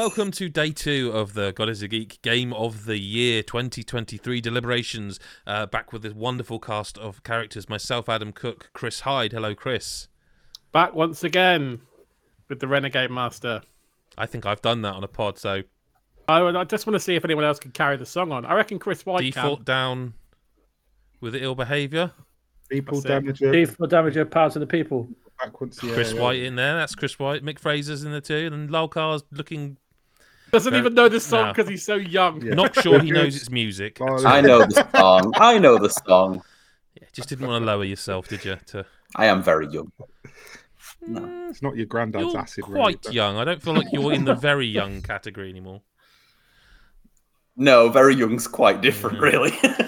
Hello and welcome to day two of the God is a Geek Game of the Year 2023 deliberations. Uh, back with this wonderful cast of characters myself, Adam Cook, Chris Hyde. Hello, Chris. Back once again with the Renegade Master. I think I've done that on a pod, so I, I just want to see if anyone else can carry the song on. I reckon Chris White default can. down with ill behaviour. People That's it. damage it. Chief for damage of power to the people. Backwards, yeah, Chris yeah. White in there. That's Chris White. Mick Fraser's in there too. And Lolcar's looking Doesn't even know the song no. because he's so young. Yeah. not sure he knows it's music. Oh, I know the song. I know the song. Yeah, just didn't want to lower yourself, did you? To I am very young. No. It's not your granddad's you're acid. quite is it? young. I don't feel like you're in the very young category anymore. No, very young's quite different, really.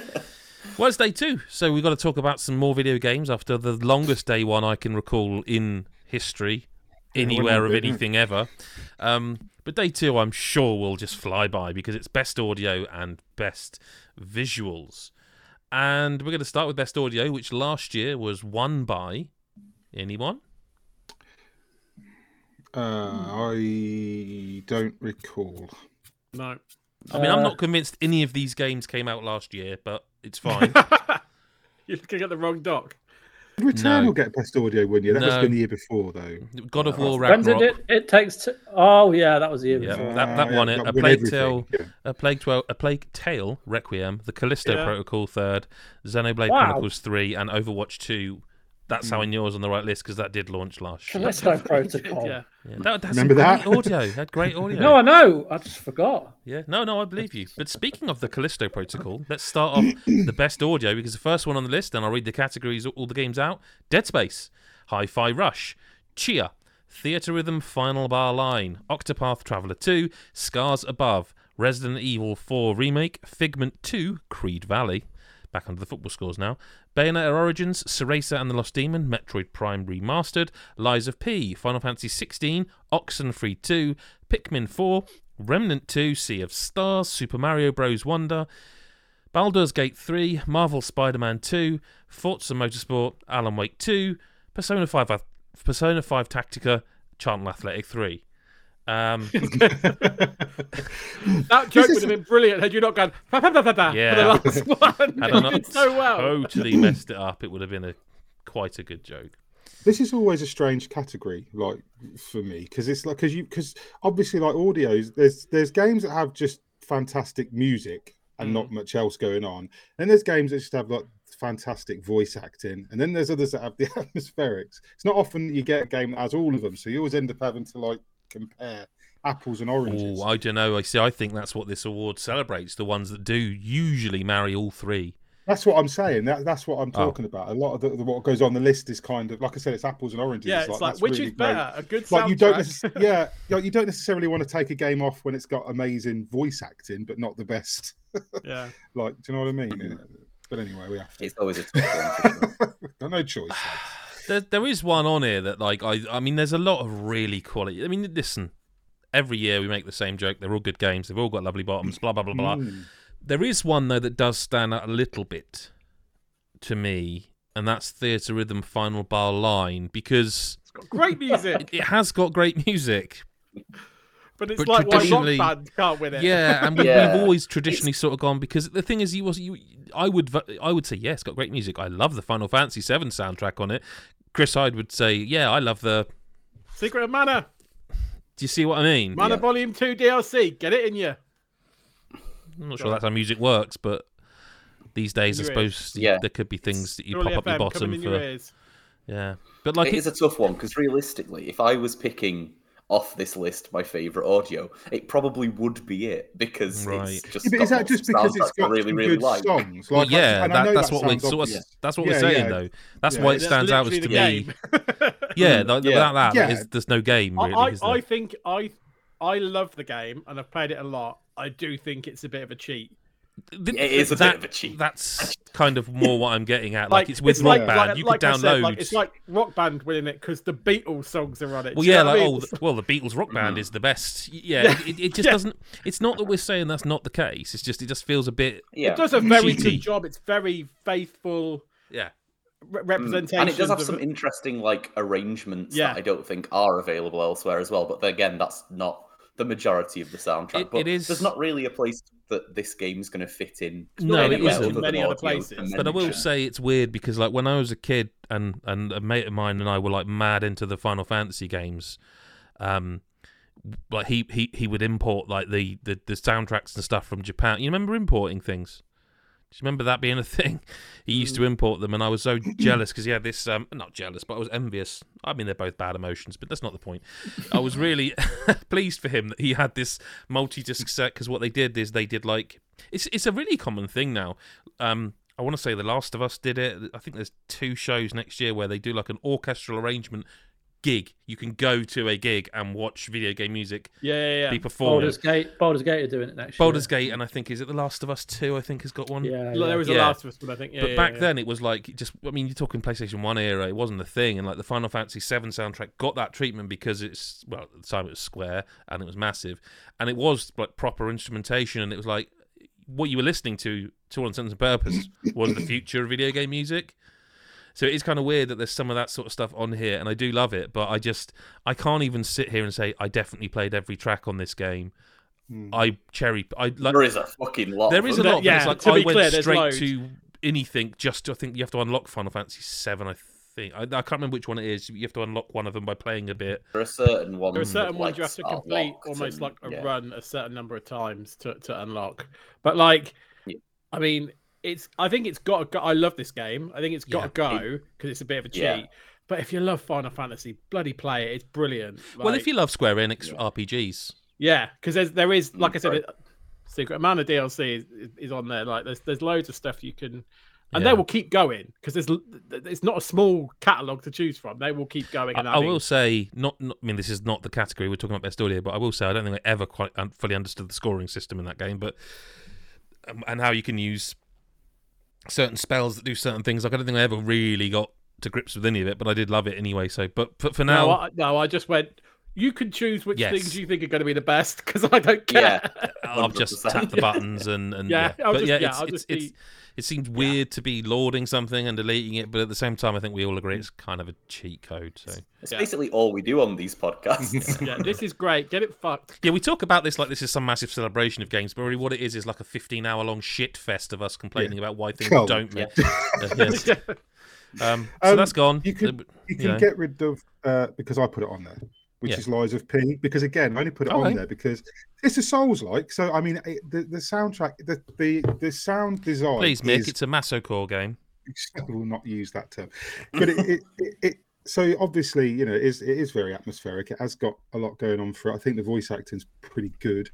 Well, it's day two, so we've got to talk about some more video games after the longest day one I can recall in history, anywhere of anything ever. Um, but day two, I'm sure will just fly by because it's best audio and best visuals. And we're going to start with best audio, which last year was won by anyone. Uh, I don't recall. No. I mean, I'm Uh, not convinced any of these games came out last year, but it's fine. You're looking at the wrong doc. Did Returnal No. will get best audio, wouldn't you? That must No. have been the year before, though. God of War When did Ragnarok. it? It takes. T- oh yeah, that was the year Yeah. before. that- that Uh, one, it- A Plague Tale. yeah. A Plague Tale, A Plague Tale Requiem, the Callisto Yeah. Protocol third, Xenoblade Wow. Chronicles three, and Overwatch two. That's Hmm. how I knew I was on the right list because that did launch last year. Callisto Protocol. Yeah. Yeah, that, that's Remember some that? audio. It had great audio. No, I know. I just forgot. Yeah, no, no, I believe you. But speaking of the Callisto Protocol, let's start off the best audio because the first one on the list, and I'll read the categories, all the games out: Dead Space, Hi-Fi Rush, Tchia, Theatre Rhythm Final Bar Line, Octopath Traveler 2, Scars Above, Resident Evil 4 Remake, Figment 2, Creed Valley. Back under the football scores now. Bayonetta Origins, Cereza and the Lost Demon, Metroid Prime Remastered, Lies of P, Final Fantasy 16, Oxenfree 2, Pikmin 4, Remnant 2, Sea of Stars, Super Mario Bros. Wonder, Baldur's Gate 3, Marvel Spider Man 2, Forza Motorsport, Alan Wake 2, Persona 5, Persona 5 Tactica, Charlton Athletic 3. Um, That joke would have been brilliant had you not gone "Ba, ba, ba, ba, ba," Yeah. for the last one. had I not did so well. totally messed it up, it would have been a quite a good joke. This is always a strange category, like for me, because it's like because you because obviously like audios, there's there's games that have just fantastic music and Mm. not much else going on, and there's games that just have like fantastic voice acting, and then there's others that have the atmospherics. It's not often that you get a game that has all of them, so you always end up having to like compare apples and oranges. Oh, I don't know. I see. I think that's what this award celebrates. The ones that do usually marry all three. That's what I'm saying. That, that's what I'm Oh. talking about. A lot of the, the, what goes on the list is kind of like I said, it's apples and oranges. Yeah, it's like, that's which really is great. better, a good like you don't soundtrack? necess- yeah like, you don't necessarily want to take a game off when it's got amazing voice acting but not the best yeah. like do you know what i mean Yeah. but anyway we have to It's always a tough one. for sure. got no choice lads. There, there is one on here that, like, I, I mean, there's a lot of really quality. I mean, listen, every year we make the same joke. They're all good games. They've all got lovely bottoms. Blah blah blah blah. Mm. There is one though that does stand out a little bit to me, and that's Theatrhythm Final Bar Line because It's got great music, it has got great music. But it's But like why rock traditionally- band can't win it. Yeah, and we, Yeah. we've always traditionally sort of gone because the thing is, you was you. I would I would say yes, it's got great music. I love the Final Fantasy VII soundtrack on it. Chris Hyde would say, yeah, I love the. Secret of Mana, Do you see what I mean? Mana Yeah. Volume Two DLC. Get it in you. I'm not sure that's how music works, but these days, I suppose Yeah. there could be things that you Surely pop up your FM bottom coming in your for. ears. Yeah, but like it it, is a tough one because realistically, if I was picking off this list my favorite audio, it probably would be it because Right. it's just. Yeah, but is that just because it's got really really good like? songs well, yeah, that, that's that what we're sounds so obvious. that's, that's what we're Yeah, saying yeah. though. That's Yeah. why it That's stands out as to me. Yeah, th- Yeah. without that, Yeah. there's, there's no game really. I, I. I think I I love the game and I've played it a lot. I do think it's a bit of a cheat. Th- It is a that- bit of a cheat. That's kind of more what I'm getting at. Like, it's with it's Rock like, Band, like, you like could I download. said, like, it's like Rock Band winning it because the Beatles songs are on it. well, yeah, like what I oh, the, well, the Beatles Rock Band is the best. Yeah, Yeah. It, it just Yeah. doesn't. It's not that we're saying that's not the case. It's just it just feels a bit. Yeah, It does a very Cheaty. good job. It's very faithful Yeah, re- Mm. representation. and it does have some interesting like arrangements Yeah. that I don't think are available elsewhere as well. But again, that's not the majority of the soundtrack. It- but it is- there's not really a place that this game's going to fit in. No, really it anywhere isn't. Many other places. But I will say it's weird because like when I was a kid and and a mate of mine and I were like mad into the Final Fantasy games, um, like he he he would import like the the, the soundtracks and stuff from Japan. You remember importing things? Do you remember that being a thing? He used to import them, and I was so jealous because he had this. Um, not jealous, but I was envious. I mean, they're both bad emotions, but that's not the point. I was really pleased for him that he had this multi-disc set because what they did is they did like it's it's a really common thing now. Um, I want to say The Last of Us did it. I think there's two shows next year where they do like an orchestral arrangement gig. You can go to a gig and watch video game music Yeah, yeah, yeah. be performed. Baldur's Gate. Baldur's Gate are doing it next Baldur's year. Gate, and I think is it The Last of Us Two? I think has got one. Yeah, Look, yeah. there was a Yeah. Last of Us, but I think. Yeah, But yeah, back yeah. then, it was like just. I mean, you're talking PlayStation One era. It wasn't a thing, and like the Final Fantasy VII soundtrack got that treatment because it's well, at the time it was Square and it was massive, and it was like proper instrumentation, and it was like what you were listening to, to all intents and purpose, was the future of video game music. So it is kind of weird that there's some of that sort of stuff on here, and I do love it. But I just I can't even sit here and say I definitely played every track on this game. Hmm. I cherry I like there is a fucking lot. There is a them. lot, Yeah, but it's to like I be went clear, straight loads. to anything. Just to, I think you have to unlock Final Fantasy Seven. I think I, I can't remember which one it is. You have to unlock one of them by playing a bit. There are certain ones. There are certain that, ones like, you have to complete almost and- like a yeah. run a certain number of times to, to unlock. But like, Yeah. I mean, it's. I think it's got to go. I love this game. I think it's got Yeah. to go because it's a bit of a cheat. Yeah. But if you love Final Fantasy, bloody play it. It's brilliant. well, if you love Square Enix Yeah. RPGs, yeah, because there's there is like I said, Right. it, secret amount of DLC is, is on there. Like there's there's loads of stuff you can. And Yeah. they will keep going because there's it's not a small catalog to choose from. They will keep going. I, And I adding. will say not, not. I mean, this is not the category we're talking about best audio, but I will say I don't think I ever quite fully understood the scoring system in that game, but um, and how you can use certain spells that do certain things. Like I don't think I ever really got to grips with any of it, but I did love it anyway. So, but for, for now, No, I, no, I just went. You can choose which Yes. things you think are going to be the best because I don't care. Yeah, I'll just 100%. tap the buttons and, and yeah. Yeah, I'll But just- yeah, yeah, it's, I'll it's, just it's, be- it seems weird to be lauding something and deleting it, but at the same time, I think we all agree it's kind of a cheat code. So It's Yeah. basically all we do on these podcasts. yeah, this is great. Get it fucked. yeah, we talk about this like this is some massive celebration of games, but really what it is is like a 15-hour-long shit fest of us complaining about why things Cool. don't. Yeah. Uh, yes. Um, so Um, that's gone. you could- Uh, You you can know. get rid of uh, because I put it on there, which Yeah. is Lies of P. Because again, I only put it Okay. on there because it's a Souls like. So I mean, it, the the soundtrack, the the the sound design. Please, Mick, is, it's a Masocore game. I will not use that term, but it, it, it, it so obviously you know it is it is very atmospheric. It has got a lot going on for it. I think the voice acting's pretty good.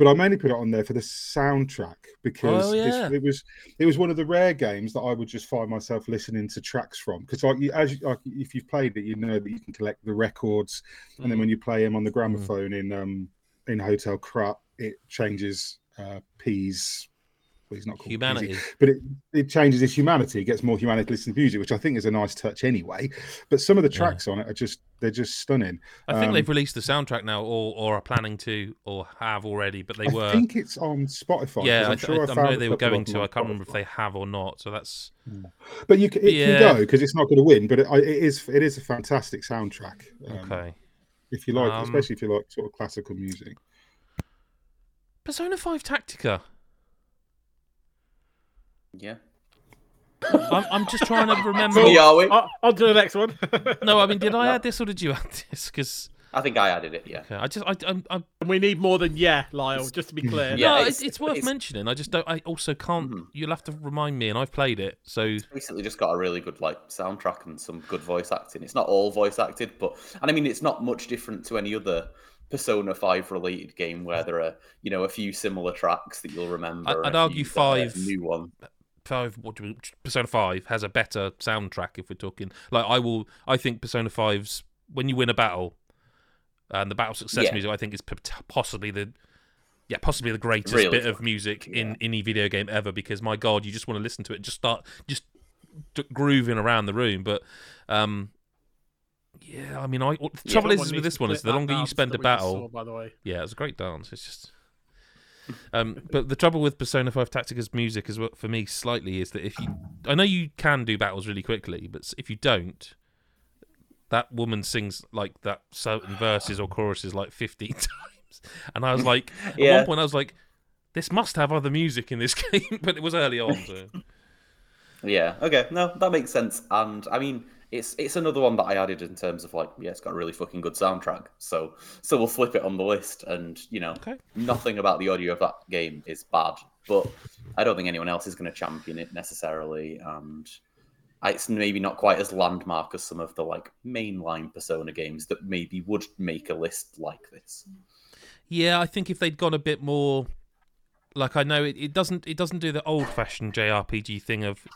But I mainly put it on there for the soundtrack because Oh, this- it was it was one of the rare games that I would just find myself listening to tracks from because like you, as you, like if you've played it, you know that you can collect the records, and then Mm. when you play them on the gramophone in um in Hotel Krat, it changes uh P's. Well, he's not called Humanity. but it, it changes his humanity. It gets more humanity listen to music, which I think is a nice touch anyway. But some of the Yeah. tracks on it are just they're just stunning. I think Um, they've released the soundtrack now, or or are planning to, or have already, but they I were. I think it's on Spotify. yeah, I'm I, sure I, I, I know they were going to. I can't remember if they have or not. So that's But you can, it Yeah. can go because it's not going to win. But it, it is it is a fantastic soundtrack. Um, okay. If you like, Um, especially if you like sort of classical music. Persona Five Tactica. Yeah. I'm, I'm just trying to remember. Yeah, are we? I'll do the next one. No, I mean, did I No. add this or did you add this? Because I think I added it. Yeah. I just, I, I'm, I'm we need more than yeah, Lyle. Just to be clear. Yeah, no, it's- it's, it's worth it's- mentioning. I just don't. I also can't. Mhm. You'll have to remind me, and I've played it, so Basically, just got a really good like soundtrack and some good voice acting. It's not all voice acted, but and I mean, it's not much different to any other Persona Five related game where there are you know a few similar tracks that you'll remember. I'd- I'd argue few, uh, five- new one. Five. What do we, Persona Five has a better soundtrack. If we're talking, like, I will. I think Persona 5's when you win a battle, and the battle success Yeah. music, I think is possibly the. Yeah, possibly the greatest Really bit of music in any video game ever. Because my God, you just want to listen to it, just start just grooving around the room. But um, yeah, I mean, I the Yeah. trouble Someone is with this one is the longer you spend a that we just battle, saw, by the way. yeah, it's a great dance. It's just. Um, but the trouble with Persona 5 Tactica's music, as well, for me, slightly, is that if you. I know you can do battles really quickly, but if you don't, that woman sings like that certain verses or choruses like 15 times. and I was like, at Yeah. one point, I was like, this must have other music in this game, but it was early on. So. Yeah. Okay. No, that makes sense. And I mean, it's it's another one that I added in terms of like, yeah, it's got a really fucking good soundtrack. So so we'll flip it on the list, and you know, Okay. nothing about the audio of that game is bad, but I don't think anyone else is going to champion it necessarily, and it's maybe not quite as landmark as some of the like mainline Persona games that maybe would make a list like this. Yeah, I think if they'd gone a bit more, like I know it, it doesn't it doesn't do the old fashioned JRPG thing of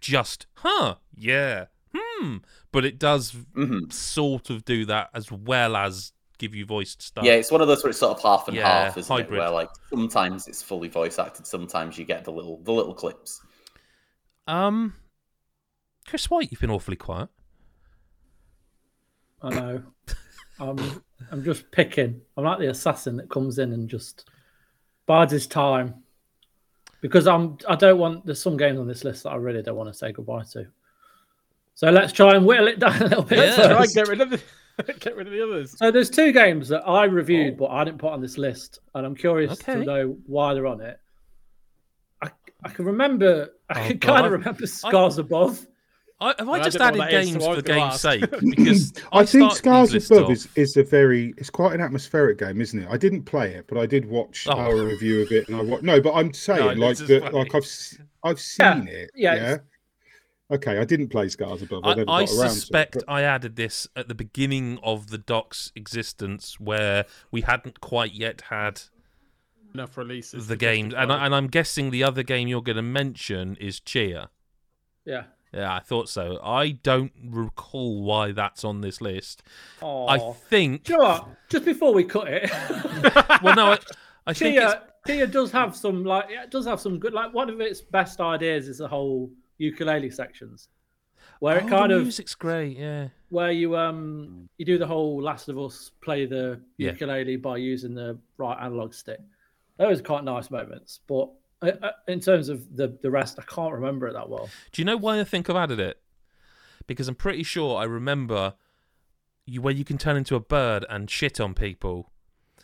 just huh yeah hmm, but it does hmm sort of do that as well as give you voiced stuff. Yeah, it's one of those where it's sort of half and Yeah, half, isn't hybrid. it? Where like sometimes it's fully voice acted, sometimes you get the little the little clips. Um, Chris White, you've been awfully quiet. I know. I'm I'm just picking. I'm like the assassin that comes in and just bides his time. Because I'm I don't want there's some games on this list that I really don't want to say goodbye to. So let's try and whittle it down a little bit. Yeah. Try and get rid of the get rid of the others. So there's two games that I reviewed oh. but I didn't put on this list, and I'm curious Okay. to know why they're on it. I I can remember I Oh, can God, kind of remember Scars Above. I, have I I just don't added what that is, games so for the gonna game's ask. sake? Because I think Scars Above is, is a very it's quite an atmospheric game, isn't it? I didn't play it, but I did watch Oh. our review of it, and I wa- no, but I'm saying No, like this that, like I've s- I've Yeah, seen it. yeah, Yeah. It's- Okay, I didn't play Scars Above. I, I, I suspect to it. I added this at the beginning of the doc's existence, where we hadn't quite yet had Enough releases. the to games, and. I, and I'm guessing the other game you're going to mention is Tchia. Yeah. Yeah, I thought so. I don't recall why that's on this list. Oh. I think. Do you know what? Just before we cut it, Well, no, I, I think it's, Tchia, Tchia does have some like it does have some good like one of its best ideas is the whole ukulele sections, where oh, it kind the of music's great. Yeah, where you um you do the whole Last of Us play the Yeah. ukulele by using the right analog stick. Those are quite nice moments, but uh, uh, in terms of the the rest, I can't remember it that well. Do you know why I think I've added it? Because I'm pretty sure I remember you where you can turn into a bird and shit on people.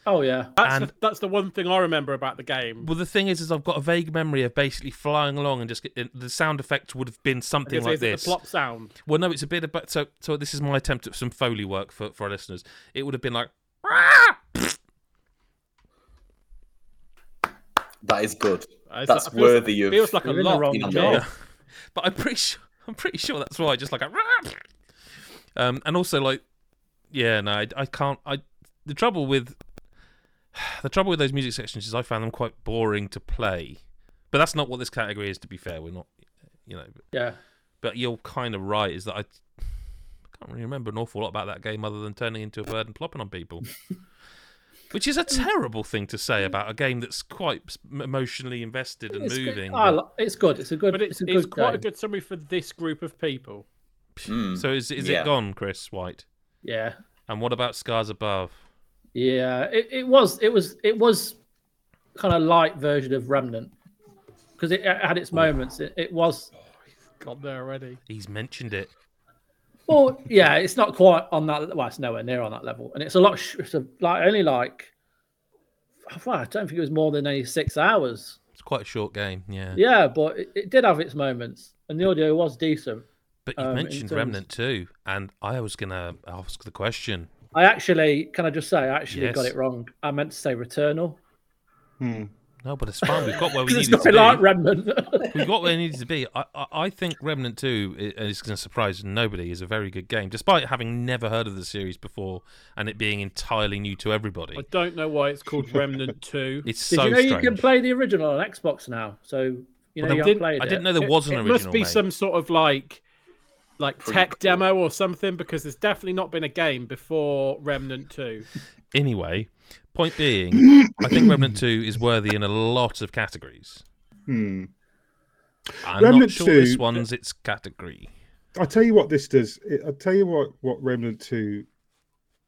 Oh yeah, That's, and- the, that's the one thing I remember about the game. Well, the thing is, is I've got a vague memory of basically flying along and just get, the sound effect would have been something Is, like is it this. the plop sound? Well, no, it's a bit about so. So this is my attempt at some foley work for for our listeners. It would have been like. That is good. It's That's like- feels- worthy of- Feels like a You're in the lot. wrong you job. Yeah. But I'm pretty sure I'm pretty sure that's why. Just like a um, and also like, yeah, no, I, I can't. I the trouble with the trouble with those music sections is I found them quite boring to play. But that's not what this category is. To be fair, we're not, you know. yeah. But you're kind of right. Is that I, I can't really remember an awful lot about that game other than turning into a bird and plopping on people. Which is a terrible thing to say about a game that's quite emotionally invested and It's moving. I but- li- it's good. It's a good. But it's, it's, a it's good quite a good summary for this group of people. Mm. So is is Yeah. it gone, Chris White? Yeah. And what about Scars Above? Yeah, it, it was it was it was kind of light version of Remnant because it, it had its moments. It, it was Got there already. He's mentioned it. well, yeah, it's not quite on that. Well, it's nowhere near on that level, and it's a lot. sh- It's a, like only like well, I don't think it was more than only six hours. It's quite a short game, yeah. Yeah, but it, it did have its moments, and the audio was decent. But you Um, mentioned terms- Remnant too, and I was gonna ask the question. I actually, can I just say, I actually got it wrong. I meant to say Returnal Hmm. No, but it's fine. We've got where we because it's needed to nothing like. Remnant. We've got where it needed to be. I, I, I think Remnant Two is going to surprise nobody. is a very good game, despite having never heard of the series before and it being entirely new to everybody. I don't know why it's called Remnant 2. It's Did so you know strange. you can play the original on Xbox now? So you know Well, you they didn't- played I it. didn't know there It- was an it original. must be mate. some sort of like like tech Prequel. demo or something because there's definitely not been a game before Remnant 2. Anyway, point being, I think Remnant Two is worthy in a lot of categories. Hmm. I'm not Remnant sure this 2 one's its category. I'll tell you what this does. I'll tell you what what Remnant Two.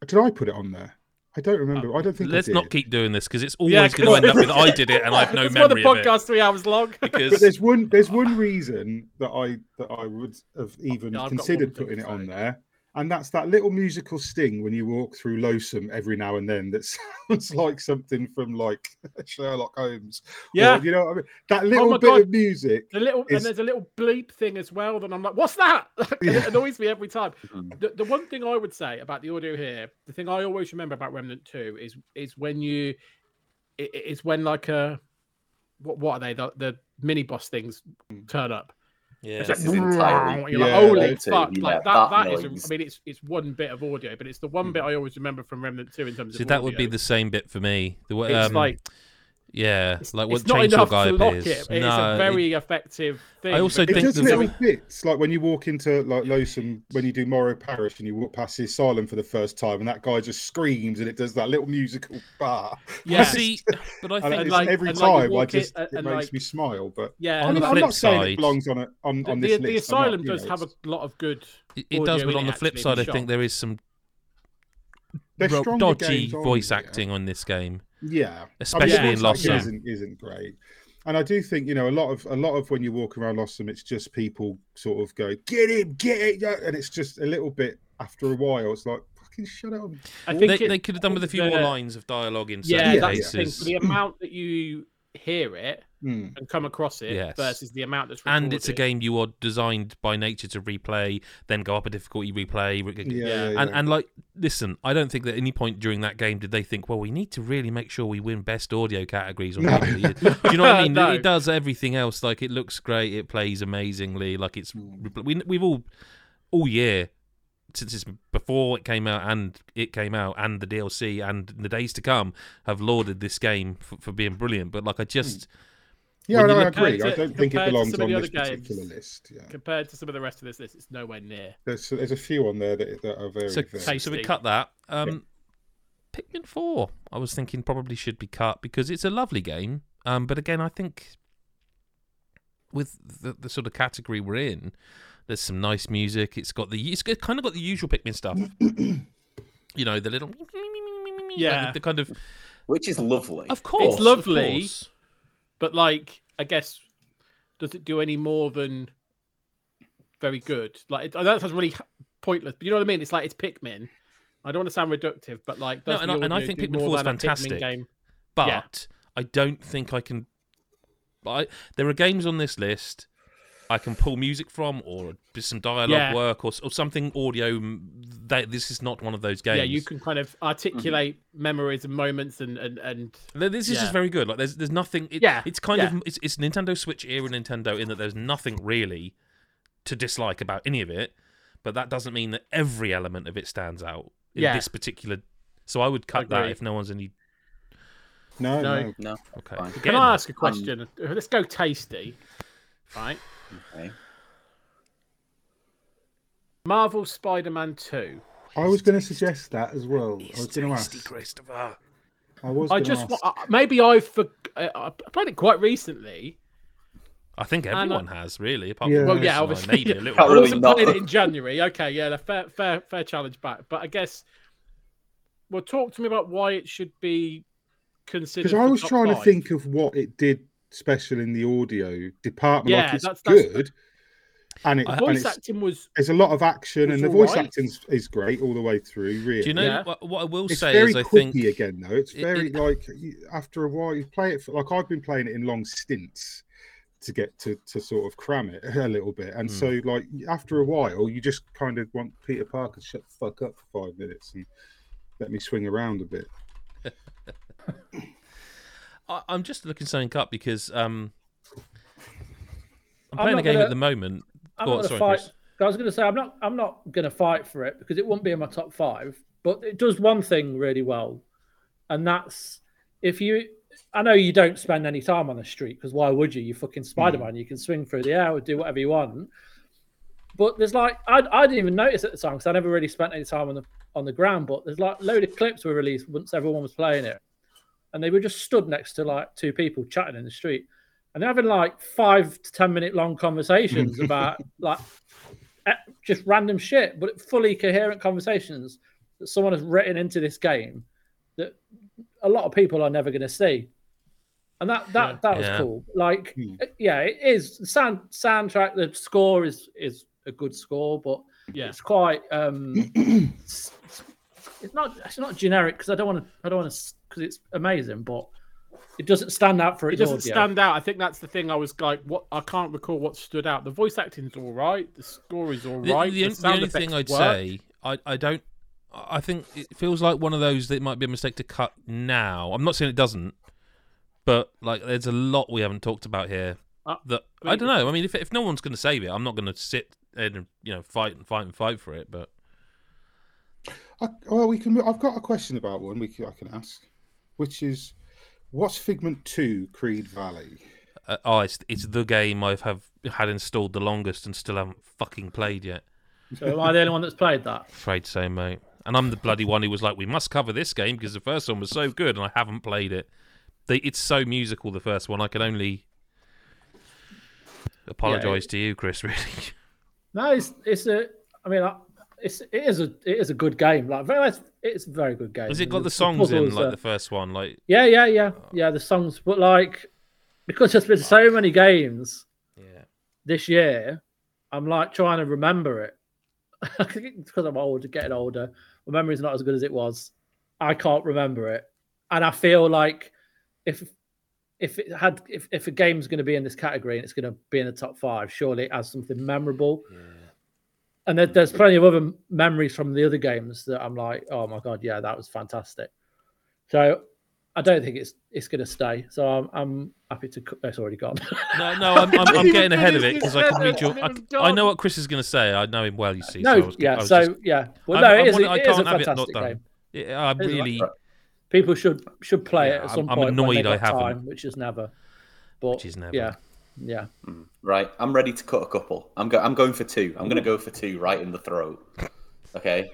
Did I put it on there? I don't remember. I don't think. Let's I did. not keep doing this because it's always Yeah, going to end up with I did it and I've no That's why the memory of it. podcast's three hours long. But Because there's one. There's one reason that I that I would have even Yeah, I've considered putting it on say. there, And that's that little musical sting when you walk through Losomn every now and then that sounds like something from like Sherlock Holmes. or, Yeah. you know what I mean? That little my bit God. of music. The little is- and there's a little bleep thing as well. That I'm like, what's that? Yeah. It annoys me every time. Mhm. The, the one thing I would say about the audio here, the thing I always remember about Remnant Two is is when you, it, it's when like a, what what are they the, the mini boss things turn up. Yeah. It's This like, is entirely- you're like, holy that too, fuck! yeah, like that. that That is. noise. A, I mean, it's it's one bit of audio, but it's the one bit I always remember from Remnant Two in terms See, of. that would be the same bit for me. The way, It's um, like yeah, it's, like what it's not enough Guy to lock appears. it. It's no, a it- very effective thing. I also think just little bits, like when you walk into like Losomn, when you do Morrow Parish and you walk past the asylum for the first time, and that guy just screams and it does that little musical bar. Yeah. See, but I think like- every and like time I just it and makes like- me smile. But yeah, On I'm, the not- I'm flip not saying side- it belongs on a, on, the, on the, this the list. Not- asylum know, does have a lot of good. it, it does, but on the flip side, I think there is some They're ro- stronger dodgy voice acting on this game. Yeah, Especially I mean, in voice acting Losomn. isn't isn't great. And I do think you know a lot of a lot of when you walk around Losomn, it's just people sort of go get him, get it, and it's just a little bit after a while. It's like fucking shut up. I They, think it- they could have done with a few more lines of dialogue in Yeah, certain that's the thing. cases. For the amount that you hear it Hmm. and come across it Yes. versus the amount that's recorded. and it's a game you are designed by nature to replay, then go up a difficulty, replay. re- Yeah, yeah, And yeah. and like, listen, I don't think that at any point during that game did they think, well, we need to really make sure we win best audio categories. Or No. Do you know what I mean? No. It does everything else. Like it looks great, it plays amazingly. Like it's we we've all all year since it's before it came out and it came out and the DLC and the days to come have lauded this game for, for being brilliant. But like I just. yeah, no, I look- agree. I don't think it belongs on this other particular list. Yeah, compared to some of the rest of this list, it's nowhere near. there's there's a few on there that, that are very, So, very so, so we cut that. Um, Pikmin Four, I was thinking probably should be cut because it's a lovely game. Um, but again, I think with the, the sort of category we're in, there's some nice music. It's got the it's kind of got the usual Pikmin stuff. you know, the little Yeah. like the kind of which is lovely. of course, of lovely. course. But like, I guess, does it do any more than very good? Like, I know that sounds really pointless, but you know what I mean. It's like it's Pikmin. I don't want to sound reductive, but like, No, and I- and I think do Pikmin more 4 is than a Pikmin fantastic. Game? but Yeah. I don't think I can. I, there are games on this list I can pull music from, or just some dialogue Yeah. work, or, or something audio. That this is not one of those games. Yeah, you can kind of articulate memories and moments, and and and This is Yeah. just very good. Like there's there's nothing. It, Yeah, it's kind yeah. of it's, it's Nintendo Switch era Nintendo in that there's nothing really to dislike about any of it, but that doesn't mean that every element of it stands out in Yeah. this particular. So I would cut that if no one's any. no, No. no. No, Okay. fine. can Again, I ask a um, question? Let's go tasty, right? Okay. Marvel Spider-Man Two. I was going to suggest that as well. I was going to ask. Christopher. I was. I just ask. uh, maybe I've for, uh, I played it quite recently. I think I- everyone has really, apart Yeah. from Well, yeah, I, obviously, maybe yeah. a little. Can't I really wasn't not. playing it in January. Okay, yeah, the fair, fair, fair challenge back. But I guess, well, talk to me about why it should be considered. because I for was top trying to think of what it did special in the audio department. Yeah, like it's that's- that's- good, and it I- and Voice it's, acting was there's a lot of action, and the voice alright. acting is great all the way through. Really, Do you know Yeah. what, what I will it's say very is I think again though. It's very it- like after a while you play it for like I've been playing it in long stints to get to to sort of cram it a little bit, and Hmm. so like after a while you just kind of want Peter Parker to shut the fuck up for five minutes and let me swing around a bit. I, I'm just looking something up because um, I'm I'm playing a game gonna- at the moment. I'm Go not sorry, fight. Chris. I was going to say I'm not. I'm not going to fight for it because it won't be in my top five. But it does one thing really well, and that's if you. I know you don't spend any time on the street because why would you? You're fucking Spider Man. You can swing through the air, do whatever you want. But there's like I, I didn't even notice at the time because I never really spent any time on the on the ground. But there's like a load of clips were released once everyone was playing it, and they were just stood next to like two people chatting in the street, and they're having like five to ten minute long conversations about like eh, just random shit, but fully coherent conversations that someone has written into this game that a lot of people are never going to see. And that that Yeah. that was Yeah. cool. Like, Hmm. yeah, it is the sound soundtrack. The score is is a good score, but Yeah. It's quite. Um, it's, it's not. It's not generic because I don't want to. I don't want to because it's amazing, but it doesn't stand out for It its doesn't audio. stand out. I think that's the thing. I was like, what? I can't recall what stood out. The voice acting's all right. The score is all The, right. the, the on- the only thing I'd work. say, I, I don't. I think it feels like one of those that might be a mistake to cut now. I'm not saying it doesn't, but like there's a lot we haven't talked about here. Uh, that I I, don't know. I mean, if if no one's going to save it, I'm not going to sit and you know fight and fight and fight for it. But I, well, we can. I've got a question about one we can, I can ask, which is, what's Figment Two Creed Valley? uh, oh, it's it's the game I've have had installed the longest and still haven't fucking played yet. So am I the only one that's played that? Afraid to say, mate. And I'm the bloody one who was like, we must cover this game because the first one was so good, and I haven't played it. They, it's so musical, the first one. I can only apologise to you, Chris. Really. No, it's it's a. I mean, I- it's it is a it is a good game. Like very, it's a very good game. Has it got And the songs in like are- the first one? Like, Yeah, yeah, yeah, yeah. The songs, but like because there's been so many games yeah, this year, I'm like trying to remember it. I think it's because I'm older, getting older. My memory's not as good as it was. I can't remember it, and I feel like if if it had if, if a game's going to be in this category and it's going to be in the top five, surely it has something memorable. yeah. And there, there's plenty of other memories from the other games that I'm like, oh my god, yeah, that was fantastic. So I don't think it's it's going to stay. So I'm I'm happy to. co- It's already gone. No, no, I'm, I'm, I'm getting ahead of it because I can read your. I, I know what Chris is going to say. I know him well. You see. so I no, was, yeah. I was So just- yeah, well, no, I it is. It I is a can't have it not fantastic done. game. yeah, I It is a really, People should should play Yeah, it at I'm- some I'm point. when annoyed they've I haven't. time, which is never. But Which is never. Yeah, yeah. Mm. Right, I'm ready to cut a couple. I'm go- I'm going for two. I'm going to go for two right in the throat. Okay.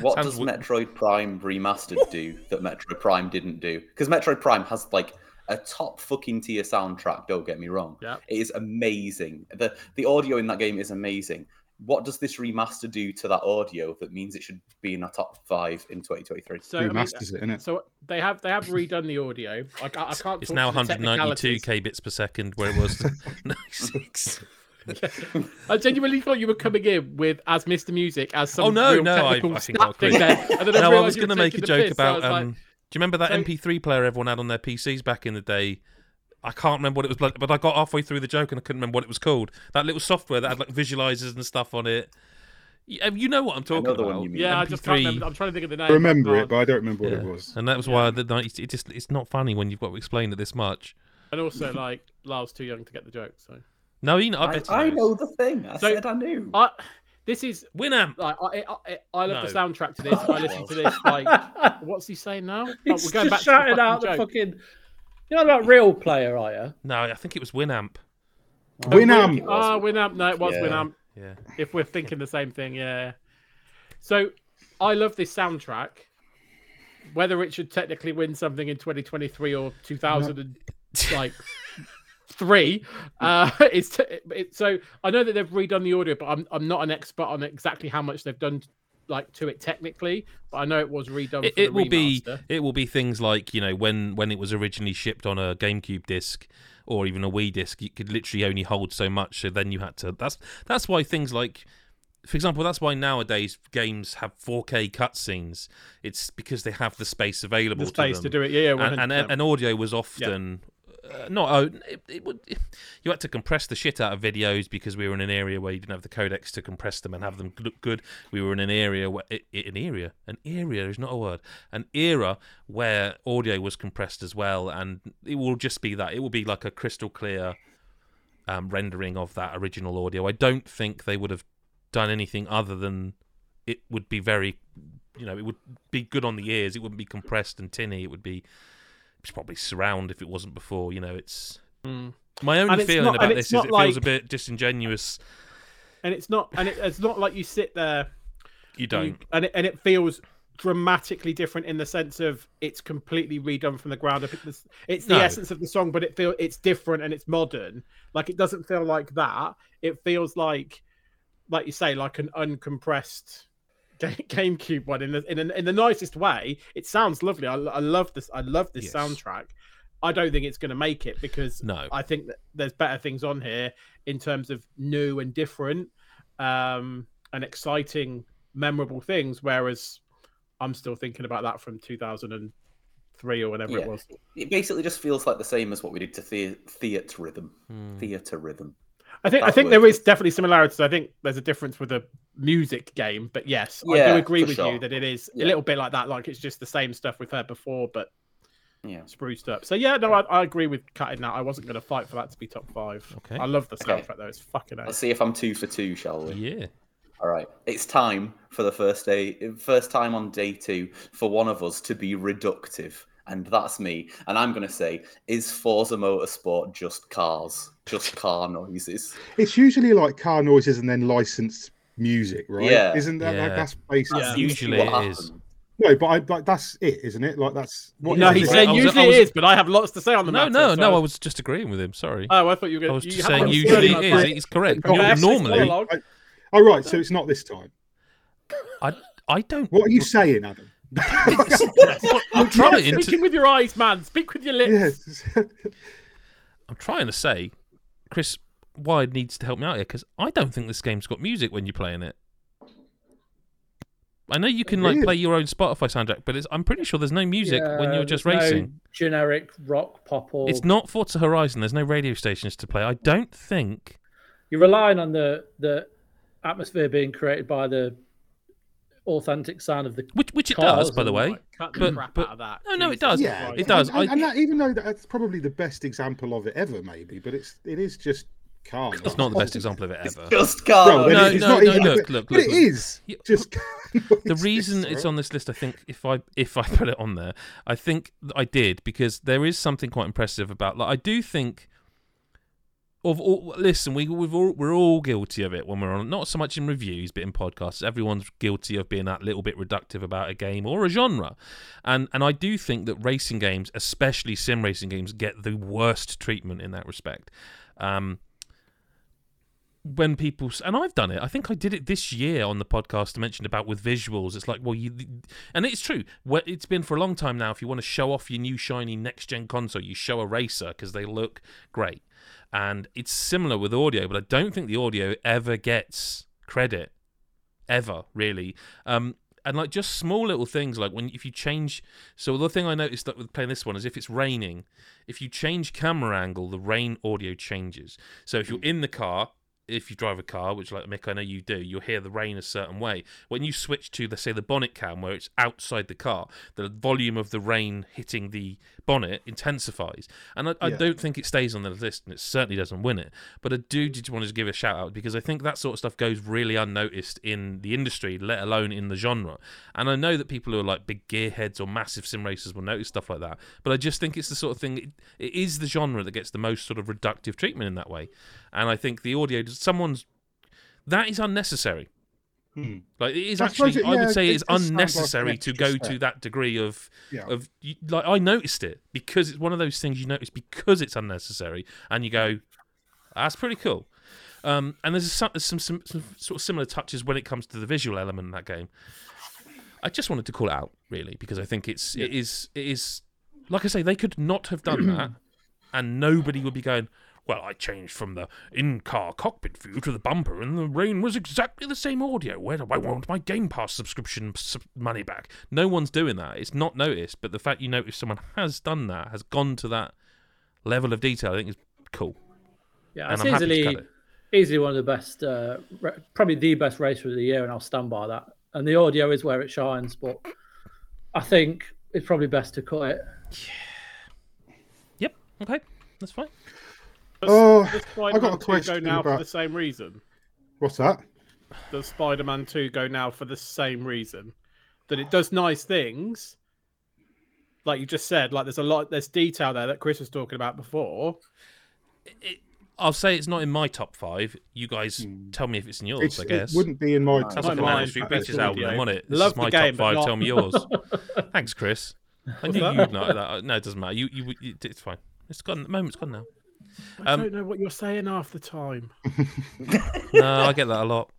What Sounds does w- Metroid Prime Remastered do that Metroid Prime didn't do? Because Metroid Prime has like a top fucking tier soundtrack. Don't get me wrong. Yeah. It is amazing. the The audio in that game is amazing. What does this remaster do to that audio that means it should be in a top five in 2023? So I mean, Remasters it, innit? So they have they have redone the audio. I, ca- I can't. it's talk now 192 technicalities. kbits per second, where it was 96. I genuinely thought you were coming in with as Mr. Music as some Oh, no, real no, I- I think I thing agree. there. And then no, I was going to make a joke piss, so I about. like, Um, do you remember that so- MP3 player everyone had on their PCs back in the day? I can't remember what it was like, but I got halfway through the joke and I couldn't remember what it was called. That little software that had like visualizers and stuff on it. Um, you know what I'm talking know the about? one you mean. yeah, I just can't remember. I'm trying to think of the name. I remember it, but I don't remember what it was. And that was why the night it just it's not funny when you've got to explain it this much. And also, like, Lyle's too young to get the joke. So, No, you know, I I, bet he I know the thing. I So- said I knew. I this is Winamp. like I I, I love the soundtrack to this. I listen to this like. What's he saying now? Oh, He's we're going back just to the shouting out the fucking. You know about real player, are you? No, I think it was Winamp. Winamp. Ah, Winamp. No, it was Yeah. Winamp. Yeah. If we're thinking the same thing, yeah. So, I love this soundtrack. Whether it should technically win something in 2023 or 2000 and like three, uh, it's t- it, so I know that they've redone the audio, but I'm I'm not an expert on exactly how much they've done like to it technically. But I know it was redone. it, it will be it will be things like you know when when it was originally shipped on a GameCube disc or even a Wii disc, you could literally only hold so much. So then you had to. That's that's why things like, for example, that's why nowadays games have 4K cutscenes. It's because they have the space available the space to to do it. Yeah, yeah. and, and 100%. and audio was often uh, not oh, it, it would you had to compress the shit out of videos because we were in an area where you didn't have the codecs to compress them and have them look good. We were in an area where an area an area is not a word an era where audio was compressed as well. And it will just be that it will be like a crystal clear um, rendering of that original audio. I don't think they would have done anything other than it would be very you know it would be good on the ears. It wouldn't be compressed and tinny. It would be probably surround if it wasn't before. You know, it's Mm. my only feeling not- about this is it feels a bit disingenuous. and it's not and it, it's not like you sit there You don't. and it, and it feels dramatically different in the sense of it's completely redone from the ground up. It's, it's the No. essence of the song, but it feel it's different and it's modern. Like it doesn't feel like that. It feels like, like you say, like an uncompressed GameCube one in the in, a, in the nicest way. It sounds lovely. I, I love this. I love this Yes. soundtrack. I don't think it's going to make it because No. I think that there's better things on here in terms of new and different. Um, and exciting, memorable things. Whereas I'm still thinking about that from 2003 or whatever Yeah. it was. It basically just feels like the same as what we did to the- theatrhythm. Hmm. Theatrhythm. I think I think what there it is definitely similarities. I think there's a difference with a music game, but yes, I do agree with sure. you that it is Yeah. a little bit like that. Like it's just the same stuff we've heard before, but Yeah. spruced up. So yeah, no, I, I agree with cutting that. I wasn't going to fight for that to be top five. Okay. I love the Okay. soundtrack though. It's fucking. Let's Nice. see if I'm two for two, shall we? Yeah. All right. It's time for the first day, first time on day two for one of us to be reductive. And that's me. And I'm going to say, is Forza Motorsport just cars? Just car noises? It's usually like car noises and then licensed music, right? Yeah. Isn't that Yeah. like that's basically Yeah. Usually What it is. happened. no? But I like that's it, isn't it? Like that's what. No, I he's saying I was- usually I was- it is, but I have lots to say on the No, matter. no, so- no. I was just agreeing with him. Sorry. Oh, I thought you were I was just saying usually it is. He's correct. Yeah, Normally, monologue. Oh, right. So it's not this time. I I don't. What are you saying, Adam? I'm trying Speaking to. with your eyes, man. Speak with your lips. yes. I'm trying to say, Chris White needs to help me out here because I don't think this game's got music when you're playing it. I know you can like play your own Spotify soundtrack, but it's, I'm pretty sure there's no music when you're just there's no racing. generic rock pop or It's not Forza Horizon. There's no radio stations to play. I don't think. you're relying on the the atmosphere being created by the authentic sound of the Which, which it does, by the way. Like, cut the But- crap but- out of that. No, no, it does. Yeah, Christ. It does. And, and, and that, even though that's probably the best example of it ever, maybe, but it's it is just car. It's not the best example of it ever. Just car No, No, it's no, not no, even- look, but- look, but look, it look. is You- just. the reason it's on this list, I think, if I if I put it on there, I think I did because there is something quite impressive about. Like, I do think of all. Listen, we we've all, we're all guilty of it when we're on. Not so much in reviews, but in podcasts. Everyone's guilty of being that little bit reductive about a game or a genre, and and I do think that racing games, especially sim racing games, get the worst treatment in that respect. Um, when people and I've done it. I think I did it this year on the podcast. I mentioned about with visuals. It's like, well, you and it's true. It's been for a long time now. If you want to show off your new shiny next gen console, you show a racer because they look great. And it's similar with audio, but I don't think the audio ever gets credit, ever really. Um, and like just small little things like when if you change. So the thing I noticed that with playing this one is if it's raining, if you change camera angle, the rain audio changes. So if you're in the car, if you drive a car, which like Mick, I know you do, you'll hear the rain a certain way. When you switch to, let's say, the bonnet cam, where it's outside the car, the volume of the rain hitting the bonnet intensifies. And I, I Yeah. don't think it stays on the list, and it certainly doesn't win it. But I do just want to give a shout out because I think that sort of stuff goes really unnoticed in the industry, let alone in the genre. And I know that people who are like big gearheads or massive sim racers will notice stuff like that. But I just think it's the sort of thing. It, it is the genre that gets the most sort of reductive treatment in that way. And I think the audio, someone's that is unnecessary. Hmm. Like it is I actually, it- I would yeah, say, it it's does sound like unnecessary to go to that degree of Yeah. of like I noticed it because it's one of those things you notice because it's unnecessary, and you go, that's pretty cool. Um, and there's some, there's some, some some sort of similar touches when it comes to the visual element in that game. I just wanted to call it out really because I think it's it is it is like I say they could not have done that, and nobody would be going. Well, I changed from the in-car cockpit view to the bumper, and the rain was exactly the same audio. Where do I want my Game Pass subscription money back? No one's doing that. It's not noticed, but the fact you notice someone has done that, has gone to that level of detail, I think is cool. Yeah, And it's I'm easily it. easily one of the best, uh, probably the best racer of the year, and I'll stand by that. And the audio is where it shines, but I think it's probably best to cut it. Yep. Okay. That's fine. Oh, Does I got a Spider-Man 2 go question now for the same reason? what's that? Does Spider-Man 2 go now for the same reason? That it does nice things, like you just said. Like there's a lot, there's detail there that Chris was talking about before. I'll say it's not in my top five. You guys hmm. tell me if it's in yours. It's, I it guess. wouldn't be in my. Sounds Not like a mine. Manic Street That's Preachers album. audio. I'm on it. This Love is my game, top five. not- Tell me yours. Thanks, Chris. I knew you'd know that. No, it doesn't matter. You, you, you, it's fine. It's gone. The moment's gone now. I Um, don't know what you're saying half the time. No, I get that a lot.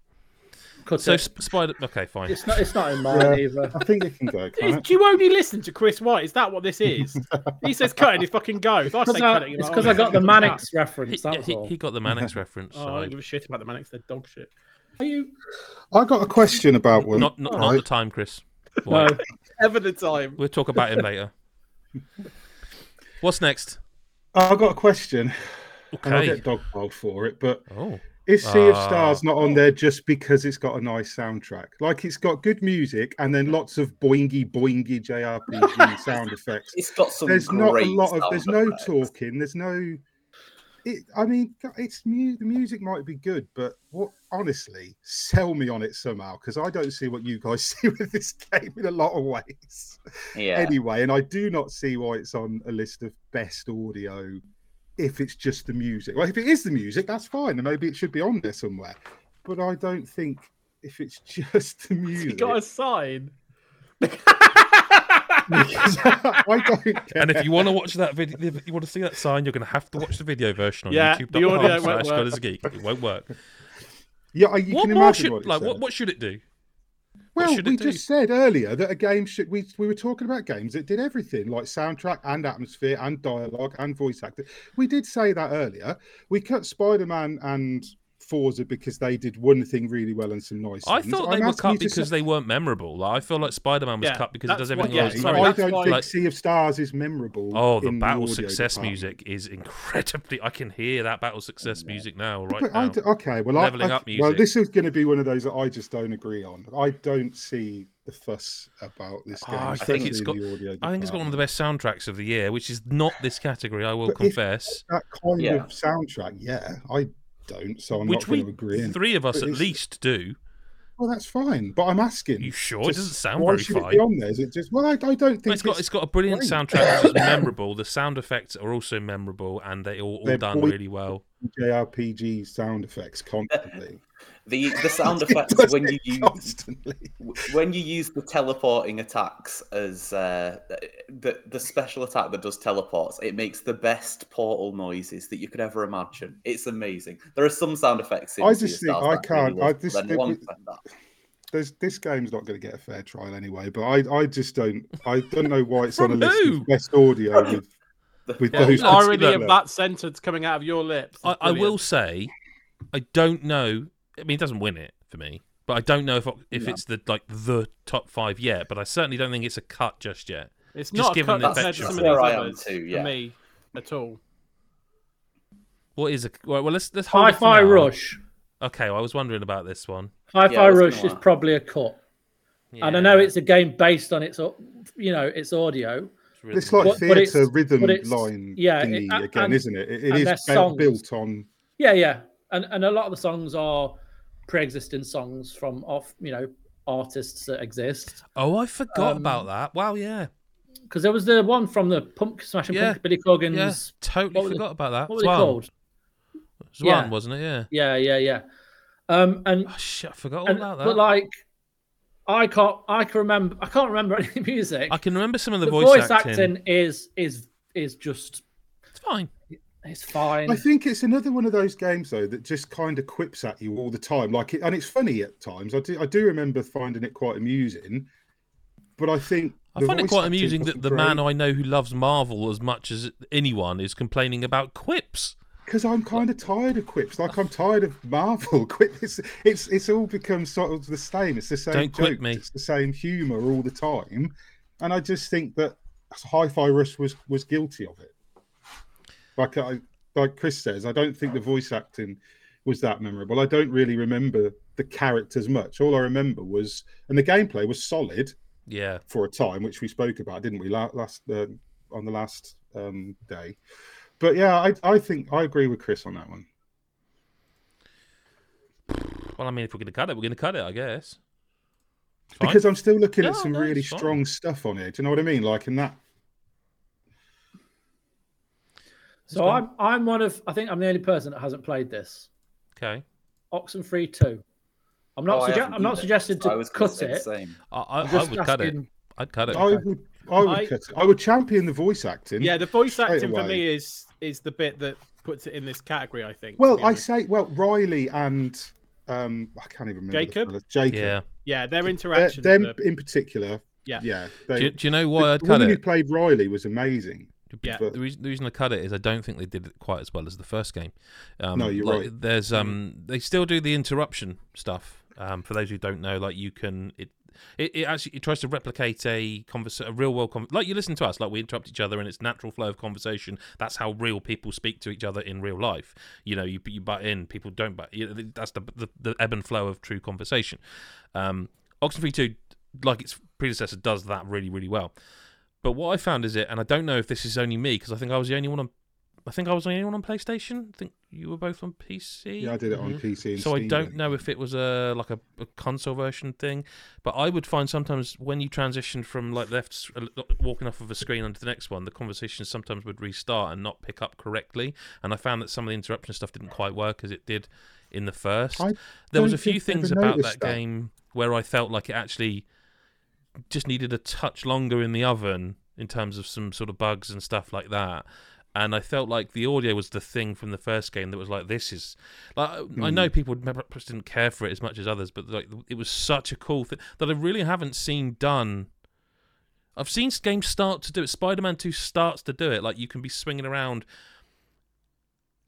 Cut So it. Sp- Spider. Okay, fine. It's not. It's not in mine Yeah. either. I think it can go. Is, Can't it? do you only listen to Chris White? Is that what this is? he says cut and he fucking goes. I say Because cut I, it. it's because oh, I got the cut. Manics reference. yeah, That's he, all. he got the Manics reference. Oh, I so I- don't give a shit about the Manics. They're dog shit. Are you? I got a question about one. Not not, not right? the time, Chris. No. Ever the time. We'll talk about him later. What's next? I got a question, and I'll Okay. get dogpiled for it. But Oh, is Sea of Ah. Stars not on there just because it's got a nice soundtrack? Like it's got good music and then lots of boingy boingy JRPG sound effects. It's got some. There's not a lot of. sound There's no talking. There's no. It, I mean, it's mu- the music might be good, but what honestly, sell me on it somehow because I don't see what you guys see with this game in a lot of ways. Yeah. Anyway, and I do not see why it's on a list of best audio if it's just the music. Well, if it is the music, that's fine, and maybe it should be on there somewhere. But I don't think if it's just the music, You music, got a sign. and if you want to watch that video, if you want to see that sign, you're going to have to watch the video version on Yeah, YouTube. the audio won't slash God is a geek. It won't work. yeah, you what can more imagine should what it like? said. What, what should it do? Well, should we do? just said earlier that a game should. We we were talking about games that did everything, like soundtrack and atmosphere and dialogue and voice acting. We did say that earlier. We cut Spider Man and Forza because they did one thing really well and some nice. I things. thought I'm they were cut because say- they weren't memorable. Like, I feel like Spider Man was Yeah, cut because it that's does what- everything yeah, else. sorry, I don't why- think Like- Sea of Stars is memorable. Oh, the battle audio success department. music is incredibly. I can hear that battle success music now, right But now. d- okay, well, I, Leveling I- up well, music. this is going to be one of those that I just don't agree on. I don't see the fuss about this Oh, game. I think it's especially got- I think it's got one of the best soundtracks of the year, which is not this category. I will But if- confess. that kind Yeah. of soundtrack. Yeah, I don't, so I'm Which not going we to agree. And- three of us but at least do. Well, that's fine, but I'm asking. You sure? It doesn't sound why very should it fine. be on there? Is it just? Well, I, I don't think Well, it's got it's, it's got a brilliant great. soundtrack which is memorable. The sound effects are also memorable, and they all, all They're done boy- really well. JRPG sound effects constantly. The the sound effects when you use constantly. when you use the teleporting attacks as uh, the the special attack that does teleports, it makes the best portal noises that you could ever imagine. It's amazing. There are some sound effects. In I just think I can't- I just then think one we- said that. There's this game's not going to get a fair trial anyway. But I, I just don't. I don't know why it's on a list who? of best audio with with Yeah, those. the irony of that sentence coming out of your lips. I, I will say, I don't know. I mean, it doesn't win it for me, but I don't know if if No. it's the like the top five yet. But I certainly don't think it's a cut just yet. It's just not given a the cut compared to veteran- some of Where these I am others too, for yeah. me at all. What is a well? well let's let's hold it for Hi-Fi. Rush. Okay, well, I was wondering about this one. Hi-Fi Yeah, Rush gonna is probably a cut, and I know it's a game based on its, you know, its audio. It's like But- but it's- Theatrhythm but it's- line yeah, thingy it- and- again, and- isn't it? It, it and is their built, built on. Yeah, yeah, and and a lot of the songs are pre-existing songs from off, you know, artists that exist. Oh, I forgot Um, about that. Wow, yeah, Because there was the one from the Punk Smashing Yeah, Punk, Billy Corgan's. yeah, totally forgot about that. What was it Swan. called? Swan, Yeah. wasn't it? Yeah. Yeah, yeah, yeah. Um, and, Oh shit, I forgot all and about that. but like, I can't, I can remember, I can't remember any music. I can remember some of the, the voice, acting. is is is just It's fine. It's fine. I think it's another one of those games though that just kind of quips at you all the time. Like, it, and it's funny at times. I do, I do remember finding it quite amusing, but I think I find it quite amusing that wasn't the man. I know who loves Marvel as much as anyone is complaining about quips. because I'm kind of tired of quips. Like I'm tired of Marvel quip. It's it's it's all become sort of the same. It's the same Don't quip jokes, me. It's the same humour all the time, and I just think that Hi-Fi Rush was was guilty of it. Like I like Chris says, I don't think the voice acting was that memorable. I don't really remember the characters much. All I remember was, and the gameplay was solid Yeah. for a time, which we spoke about, didn't we? Last uh, on the last um, day. But yeah, I I think I agree with Chris on that one. Well, I mean, if we're going to cut it, we're going to cut it, I guess. Fine. because I'm still looking at some no, really strong stuff on it. Do you know what I mean? Like in that. So I'm I'm one of I think I'm the only person that hasn't played this. Okay. Oxenfree two. I'm not Oh, suge- I'm not either, suggesting to I cut it. same. I, I, I'm I would cut it. I'd cut it. I would, I would, I- cut it. I would champion the voice acting. Yeah, the voice Straight acting for me is is the bit that puts it in this category. I think. Well, I say, well, Riley and um, I can't even remember. Jacob? fellas. Jacob. Yeah. yeah, their They're- interaction. them in particular. Yeah. Yeah. Do, They, you- do you know why the, I'd the cut woman who played Riley was amazing. Yeah. But- The reason, the reason I cut it is I don't think they did it quite as well as the first game. Um, No, you're like, right. There's um, they still do the interruption stuff. Um, for those who don't know, like you can it. It, it actually it tries to replicate a convers- a real world con- like you listen to us like we interrupt each other and it's natural flow of conversation that's how real people speak to each other in real life you know you you butt in people don't butt you know, that's the, the the ebb and flow of true conversation um Oxenfree 2 like its predecessor does that really really well but what I found is it, and I don't know if this is only me because I think I was the only one on. I think I was the only one on PlayStation. I think you were both on PC. Yeah, I did it on Mhm. PC. So I don't know if it was a like a, a console version thing, but I would find sometimes when you transition from like left uh, walking off of a screen onto the next one, the conversation sometimes would restart and not pick up correctly. And I found that some of the interruption stuff didn't quite work as it did in the first. I there was a few things about that that. game where I felt like it actually just needed a touch longer in the oven in terms of some sort of bugs and stuff like that. And I felt like the audio was the thing from the first game that was like, this is like I know Hmm. people perhaps didn't care for it as much as others, but like it was such a cool thing that I really haven't seen done. I've seen games start to do it. Spider-Man Two starts to do it. Like you can be swinging around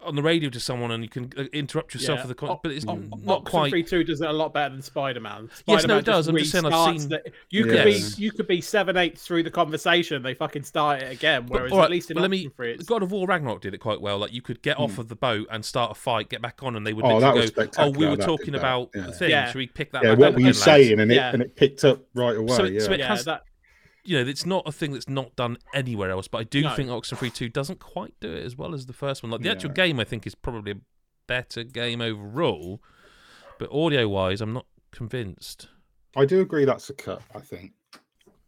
on the radio to someone and you can uh, interrupt yourself Yeah. with the con- O- but it's O- not quite. Three 2 does it a lot better than Spider-Man. Yes, no, it does. just I'm just saying I've seen- the- you could be you could be seven eighths through the conversation. They fucking start it again. But, Whereas at least in but let me. Oxenfree, it's God of War Ragnarok did it quite well. Like you could get off Hmm. of the boat and start a fight, get back on, and they would Oh, literally that was go, "Oh, we were that talking about yeah. the thing. Yeah. Should we pick that?" Yeah, back what up were you again, lads?" saying? And it and it picked up right away. So it- yeah. so it yeah, has- that You know, it's not a thing that's not done anywhere else. But I do No. think Oxenfree Two doesn't quite do it as well as the first one. Like the actual game, I think is probably a better game overall. But audio-wise, I'm not convinced. I do agree that's a cut. I think.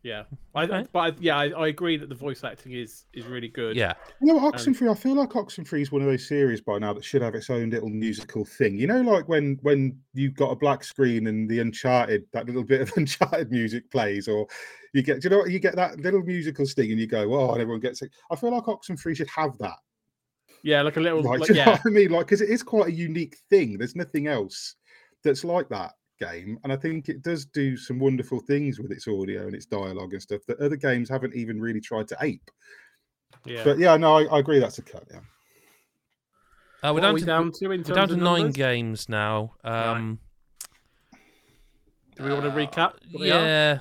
yeah. I, Okay. but I, yeah, I, I agree that the voice acting is is really good. Yeah, You know, um, Oxenfree. I feel like Oxenfree is one of those series by now that should have its own little musical thing. You know, like when when you've got a black screen and the Uncharted, that little bit of Uncharted music plays, or you get, do you know, what? you get that little musical sting, and you go, "Oh," and everyone gets it. I feel like Oxenfree should have that. yeah, like a little, Like, like, do you know yeah, what I mean? Like, because it is quite a unique thing. There's nothing else that's like that game, and I think it does do some wonderful things with its audio and its dialogue and stuff that other games haven't even really tried to ape. yeah. But yeah, no, I, I agree that's a cut. Yeah. uh, we're down we to down to we're down to of nine games now. Right. Um, Do we want to recap? what? Yeah.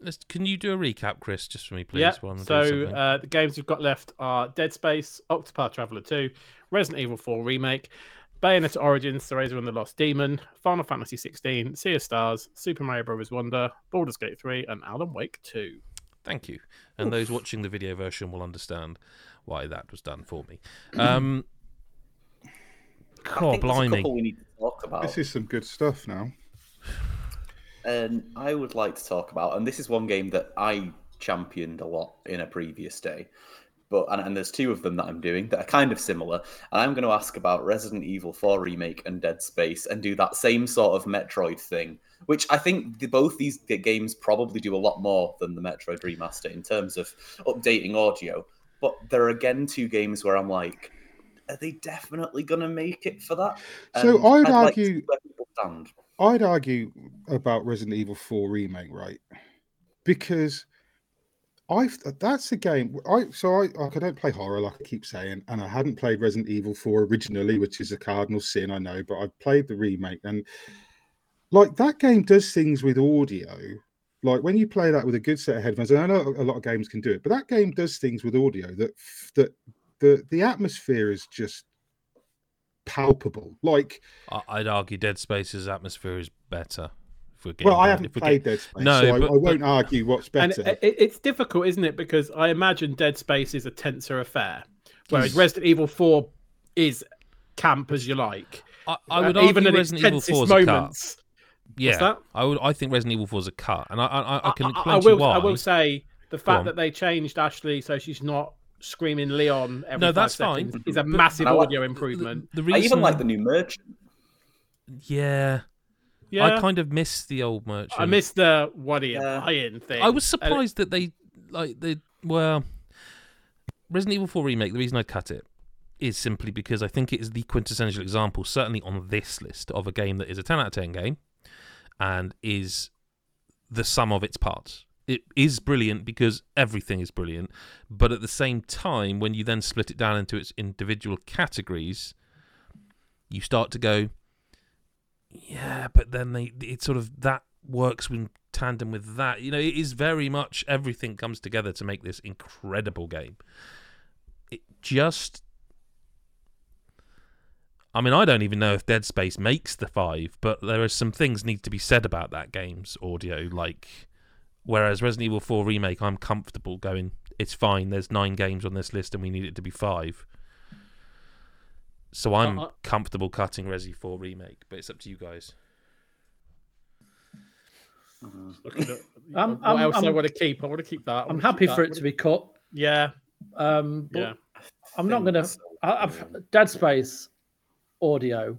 Let- Let's, can you do a recap, Chris, just for me, please? Yeah. while I'm So uh, the games we've got left are Dead Space, Octopath Traveler 2, Resident Evil 4 Remake, Bayonetta Origins, Cereza and the Lost Demon, Final Fantasy 16, Sea of Stars, Super Mario Bros. Wonder, Baldur's Gate 3, and Alan Wake 2. Thank you. And those watching the video version will understand why that was done for me. Um, I God, think there's a blimey. couple we need to talk about. This is some good stuff now. And I would like to talk about, and this is one game that I championed a lot in a previous day. But and, and there's two of them that I'm doing that are kind of similar. And I'm going to ask about Resident Evil 4 remake and Dead Space and do that same sort of Metroid thing, which I think the, both these games probably do a lot more than the Metroid remaster in terms of updating audio. But there are again two games where I'm like, are they definitely going to make it for that? So And I would I'd like to argue- see where people stand. I'd argue about Resident Evil 4 remake, right? Because I've that's a game. I so I I don't play horror like I keep saying, and I hadn't played Resident Evil 4 originally, which is a cardinal sin, I know, but I've played the remake and like that game does things with audio. Like when you play that with a good set of headphones, and I know a lot of games can do it, but that game does things with audio that that the the atmosphere is just palpable. Like I- I'd argue Dead Space's atmosphere is better. If we're Well, I haven't if we're played get- Dead Space, No, so I, but- I won't but- argue what's better. it, it- it's difficult, isn't it? Because I imagine Dead Space is a tenser affair, whereas Yes. Resident Evil 4 is camp as you like. I, I would Uh, argue even at its Resident Evil tensest 4 is a cut. moments. Yeah, that? I would. I think Resident Evil 4 is a cut, and I, I, I can I, explain I will. why. I will say the fact that they changed Ashley so she's not screaming Leon every No, five that's fine. seconds is a massive and I like- audio improvement. The, the I even like the new merchant. Yeah, Yeah, I kind of miss the old merchant. I miss the what are you Yeah. buying thing. I was And it- surprised that they like they well Resident Evil 4 remake. The reason I cut it is simply because I think it is the quintessential example, certainly on this list, of a game that is a 10 out of 10 game and is the sum of its parts. It is brilliant because everything is brilliant. But at the same time, when you then split it down into its individual categories, you start to go, yeah, but then they it sort of that works in tandem with that. You know, it is very much everything comes together to make this incredible game. It just I mean, I don't even know if Dead Space makes the five, but there are some things need to be said about that game's audio. Like, whereas Resident Evil 4 remake, I'm comfortable going. It's fine. There's nine games on this list, and we need it to be five. So I'm Uh, uh, comfortable cutting Resi 4 remake, but it's up to you guys. Looking at I'm- what I'm- else I I'm- want to keep. I want to keep that. I I'm happy keep for that. it to be cut. Yeah, Um, but yeah. I'm not gonna. Things Dead Space audio.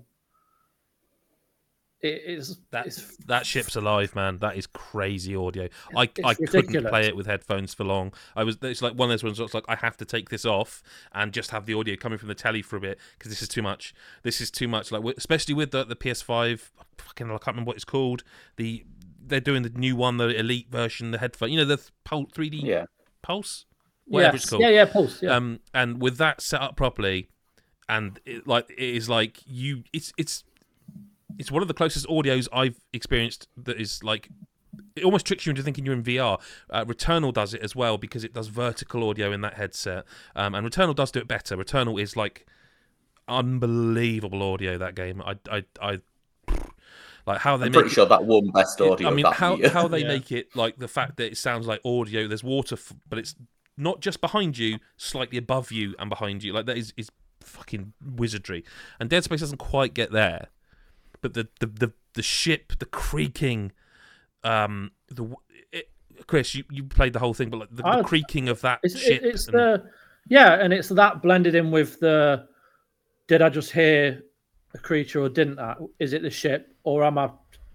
It is. That it's, that ship's alive, man. That is crazy audio. I It's I couldn't play it with headphones for long. I was it's like one of those ones. Where it's like I have to take this off and just have the audio coming from the telly for a bit because this is too much. This is too much. Like especially with the the PS5. Fucking I can't remember what it's called. The they're doing the new one, the elite version, the headphone. You know the th- Pul- 3D Yeah. Pulse, whatever yes. it's called. Yeah, yeah, Pulse. Yeah. Um, and with that set up properly, and it, like it is like you, it's it's it's one of the closest audios I've experienced that is like it almost tricks you into thinking you're in VR. Uh, Returnal does it as well because it does vertical audio in that headset, um, and Returnal does do it better. Returnal is like unbelievable audio. That game, I I I like how they I'm make pretty it- sure that won best audio. I mean, that how year. how they Yeah. make it like the fact that it sounds like audio. There's water, f- but it's not just behind you, slightly above you and behind you. Like that is is fucking wizardry. And Dead Space doesn't quite get there, but the the the, the ship, the creaking, um, the it, Chris, you, you played the whole thing, but like the, the creaking of that It's, ship. it's and- the yeah, and it's that blended in with the. Did I just hear a creature or didn't I? Is it the ship or am I?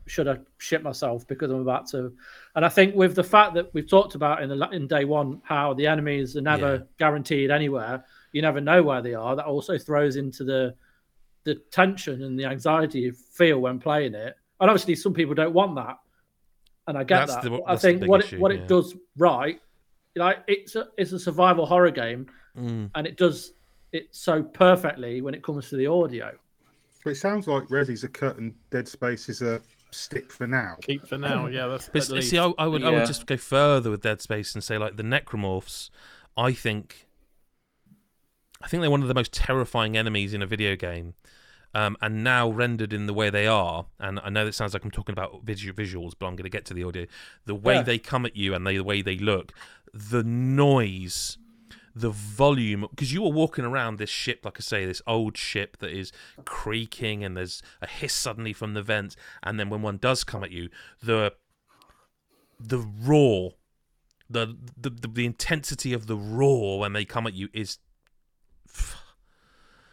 Should I shit myself because I'm about to? And I think with the fact that we've talked about in the in day one how the enemies are never Yeah. guaranteed anywhere, you never know where they are. That also throws into the the tension and the anxiety you feel when playing it. And obviously, some people don't want that, and I get That's that. the- I think what issue, it, what yeah. it does right, like it's a it's a survival horror game, Mm. and it does it so perfectly when it comes to the audio. But it sounds like Resi's a cut and Dead Space is a stick for now. Keep for now. Yeah, that's But see, I, I would I would just go further with Dead Space and say like the necromorphs. I think, I think they're one of the most terrifying enemies in a video game, um, and now rendered in the way they are. And I know that sounds like I'm talking about visu- visuals, but I'm going to get to the audio. The way Yeah. they come at you and they, the way they look, the noise. The volume, because you were walking around this ship, like I say, this old ship that is creaking, and there's a hiss suddenly from the vents, and then when one does come at you, the the roar, the the the, the intensity of the roar when they come at you is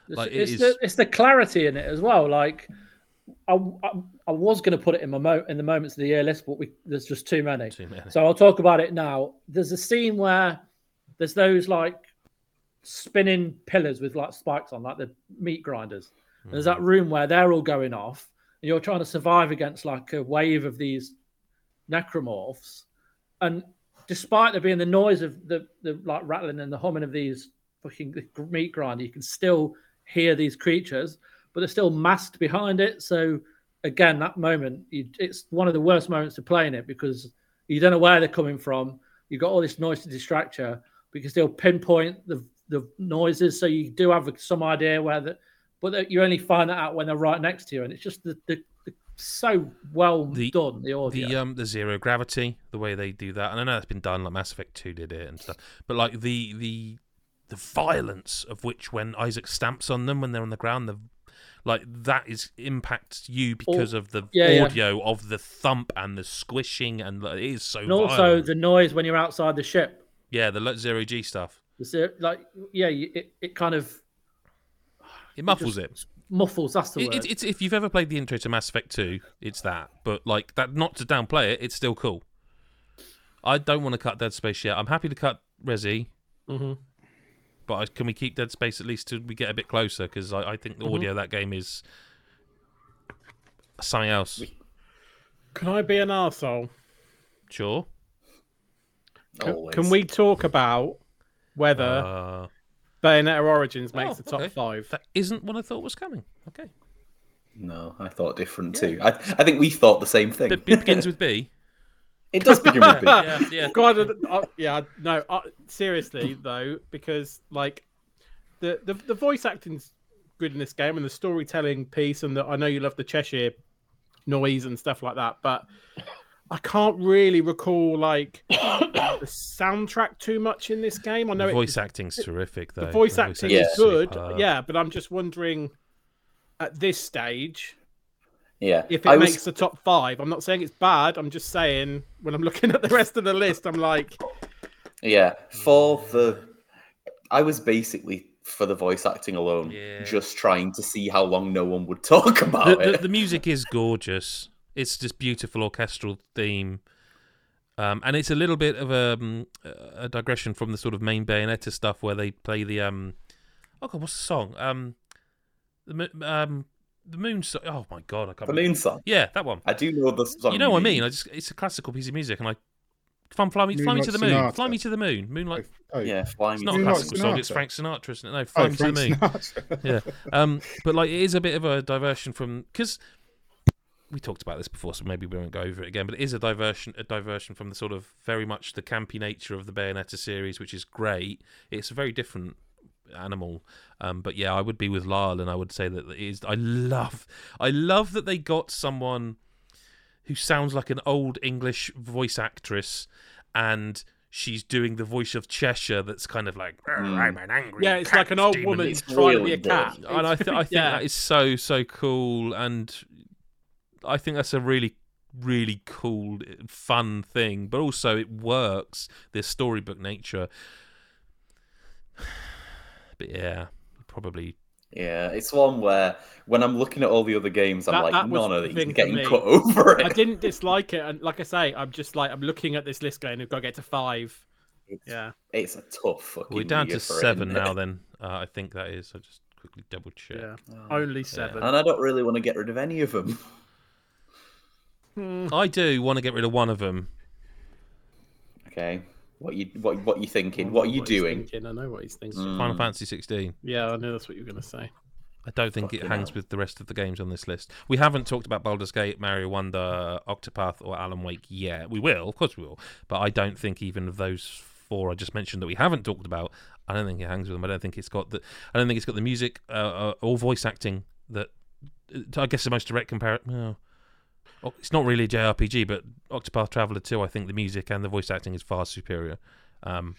It's, Like, it it's the it's the clarity in it as well. Like I, I, I was going to put it in my mo- in the moments of the year list, but we, there's just too many. too many. So I'll talk about it now. There's a scene where there's those like spinning pillars with like spikes on, like the meat grinders. And there's that mm. room where they're all going off, and you're trying to survive against like a wave of these necromorphs. And despite there being the noise of the, the like rattling and the humming of these fucking meat grinder, you can still hear these creatures, but they're still masked behind it. So again, that moment, you, it's one of the worst moments to play in it because you don't know where they're coming from. You've got all this noise to distract you, but you can still pinpoint the the noises, so you do have some idea where the, but that you only find that out when they're right next to you, and it's just the, the, so well The- done the audio. the um the zero gravity, the way they do that, and I know that's been done, like Mass Effect Two did it and stuff, but like the the the violence of which when Isaac stamps on them when they're on the ground, the like that is impacts you because of the yeah, yeah. audio of the thump and the squishing, and it is so. and also the noise when you're outside the ship. yeah, the zero G stuff. Zero- like yeah, it, it kind of It muffles just it. muffles. That's the It, word. it's, it's if you've ever played the intro to Mass Effect 2, it's that. But like that, not to downplay it, it's still cool. I don't want to cut Dead Space yet. I'm happy to cut Resi, Mhm. But I, can we keep Dead Space at least till we get a bit closer? Because I, I think the audio of that game is something else. Can I be an arsehole? Sure. Can, Always. can we talk about whether Uh, Bayonetta Origins makes oh, the top okay. five? that isn't what I thought was coming. Okay. No, I thought different too. I, I think we thought the same thing. It begins with B. It does begin with B. Yeah, yeah. God, uh, uh, yeah, no, uh, seriously though, because like the, the the voice acting's good in this game and the storytelling piece, and the, I know you love the Cheshire noise and stuff like that, but I can't really recall like the soundtrack too much in this game. I know The it, voice acting's terrific, though. the voice acting Yeah. is good, yeah, but I'm just wondering at this stage Yeah. if it I was, makes the top five. I'm not saying it's bad. I'm just saying when I'm looking at the rest of the list, I'm like, yeah, for the I was basically for the voice acting alone, Yeah. just trying to see how long no one would talk about the, the, it. the music is gorgeous. It's just beautiful orchestral theme, um, and it's a little bit of a, um, a digression from the sort of main Bayonetta stuff where they play the um, oh god, what's the song? Um, the um, the moon. So- oh my god, I can't. The remember. Moon Song. Yeah, that one. I do know the song. you know what I mean? I just it's a classical piece of music, and I fun fly me, fly me to the moon, Sonata. fly me to the moon, moonlight. Oh, Yeah, fly It's me not a to the Moonlight classical Moon. song. It's Frank Sinatra, isn't it? No, fly Oh, me to the moon. Yeah. Um, but like it is a bit of a diversion from because we talked about this before, so maybe we won't go over it again. But it is a diversion, a diversion from the sort of very much the campy nature of the Bayonetta series, which is great. It's a very different animal. Um, but yeah, I would be with Lyle, and I would say that it is. I love, I love that they got someone who sounds like an old English voice actress, and. She's doing the voice of Cheshire. That's kind of like Mm. I'm an angry. yeah, it's cat like an old woman It's trying to be a cat. good. and I, th- I think yeah. that is so so cool, and I think that's a really really cool fun thing. But also it works. This storybook nature. But yeah, probably. Yeah, it's one where when I'm looking at all the other games, I'm That- like, that was none of these are getting me. cut over it. I didn't dislike it, and like I say, I'm just like I'm looking at this list going, "We've got to get to five. It's, Yeah, it's a tough fucking. We're down year to for seven it? now. Then uh, I think that is. I just quickly double check. yeah, Oh. only seven. And I don't really want to get rid of any of them. Hmm. I do want to get rid of one of them. Okay, what you what what you thinking? What are you he's doing? thinking, I know what he's thinking. Mm. Final Fantasy 16. Yeah, I know that's what you're going to say. I don't think it hangs hell. with the rest of the games on this list. We haven't talked about Baldur's Gate, Mario Wonder, Octopath, or Alan Wake yet. We will, of course, we will. But I don't think even of those four I just mentioned that we haven't talked about, I don't think it hangs with them. I don't think it's got the. I don't think it's got the music uh, uh, or voice acting that. uh, I guess the most direct comparison. No. Oh, it's not really a JRPG, but Octopath Traveler 2, I think the music and the voice acting is far superior. Um,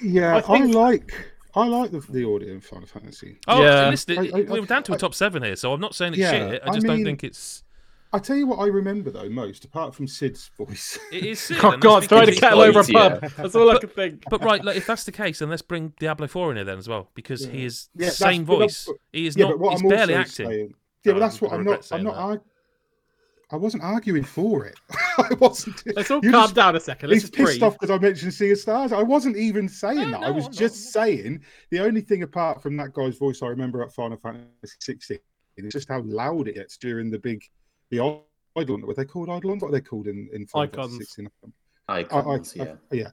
Yeah, I I, like I like the, the audio in Final Fantasy. oh, Yeah. listen, I- I- we're down to a top seven here, so I'm not saying it's Yeah, shit. I I just don't think it's. I tell you what, I remember though most, apart from Cid's voice. It is Cid, Oh God, that's throw the kettle over a pub. yeah. That's all I But- could think. But right, like, if that's the case, then let's bring Diablo Four in here then as well, because he is Yeah, the same that's- but voice. He is yeah, not. but what He's I'm barely acting. saying, yeah, but that's what I I'm not. I'm not. That. arg- I wasn't arguing for it. I wasn't. Let's all you calm just- down a second. Let's He's just pissed breathe. off because I mentioned Sea of Stars. I wasn't even saying No, that. no, I was I'm just saying the only thing apart from that guy's voice I remember at Final Fantasy 16 is just how loud it gets during the big the Eidolon. What they called Eidolons? What are they called in in Final Eikons. Fantasy 16? I- I- Eikons, I- yeah. yeah.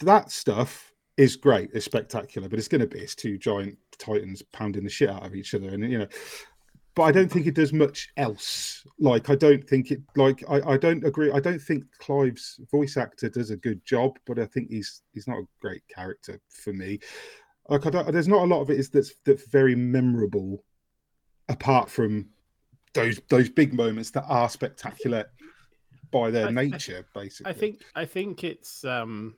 That stuff is great. It's spectacular, but it's going to be it's two giant titans pounding the shit out of each other, and you know. But I don't think it does much else. Like I don't think it. Like I, I don't agree. I don't think Clive's voice actor does a good job, but I think he's he's not a great character for me. Like I don't. There's not a lot of it is that's that's very memorable, apart from those those big moments that are spectacular by their I- I- nature, basically. I think I think it's um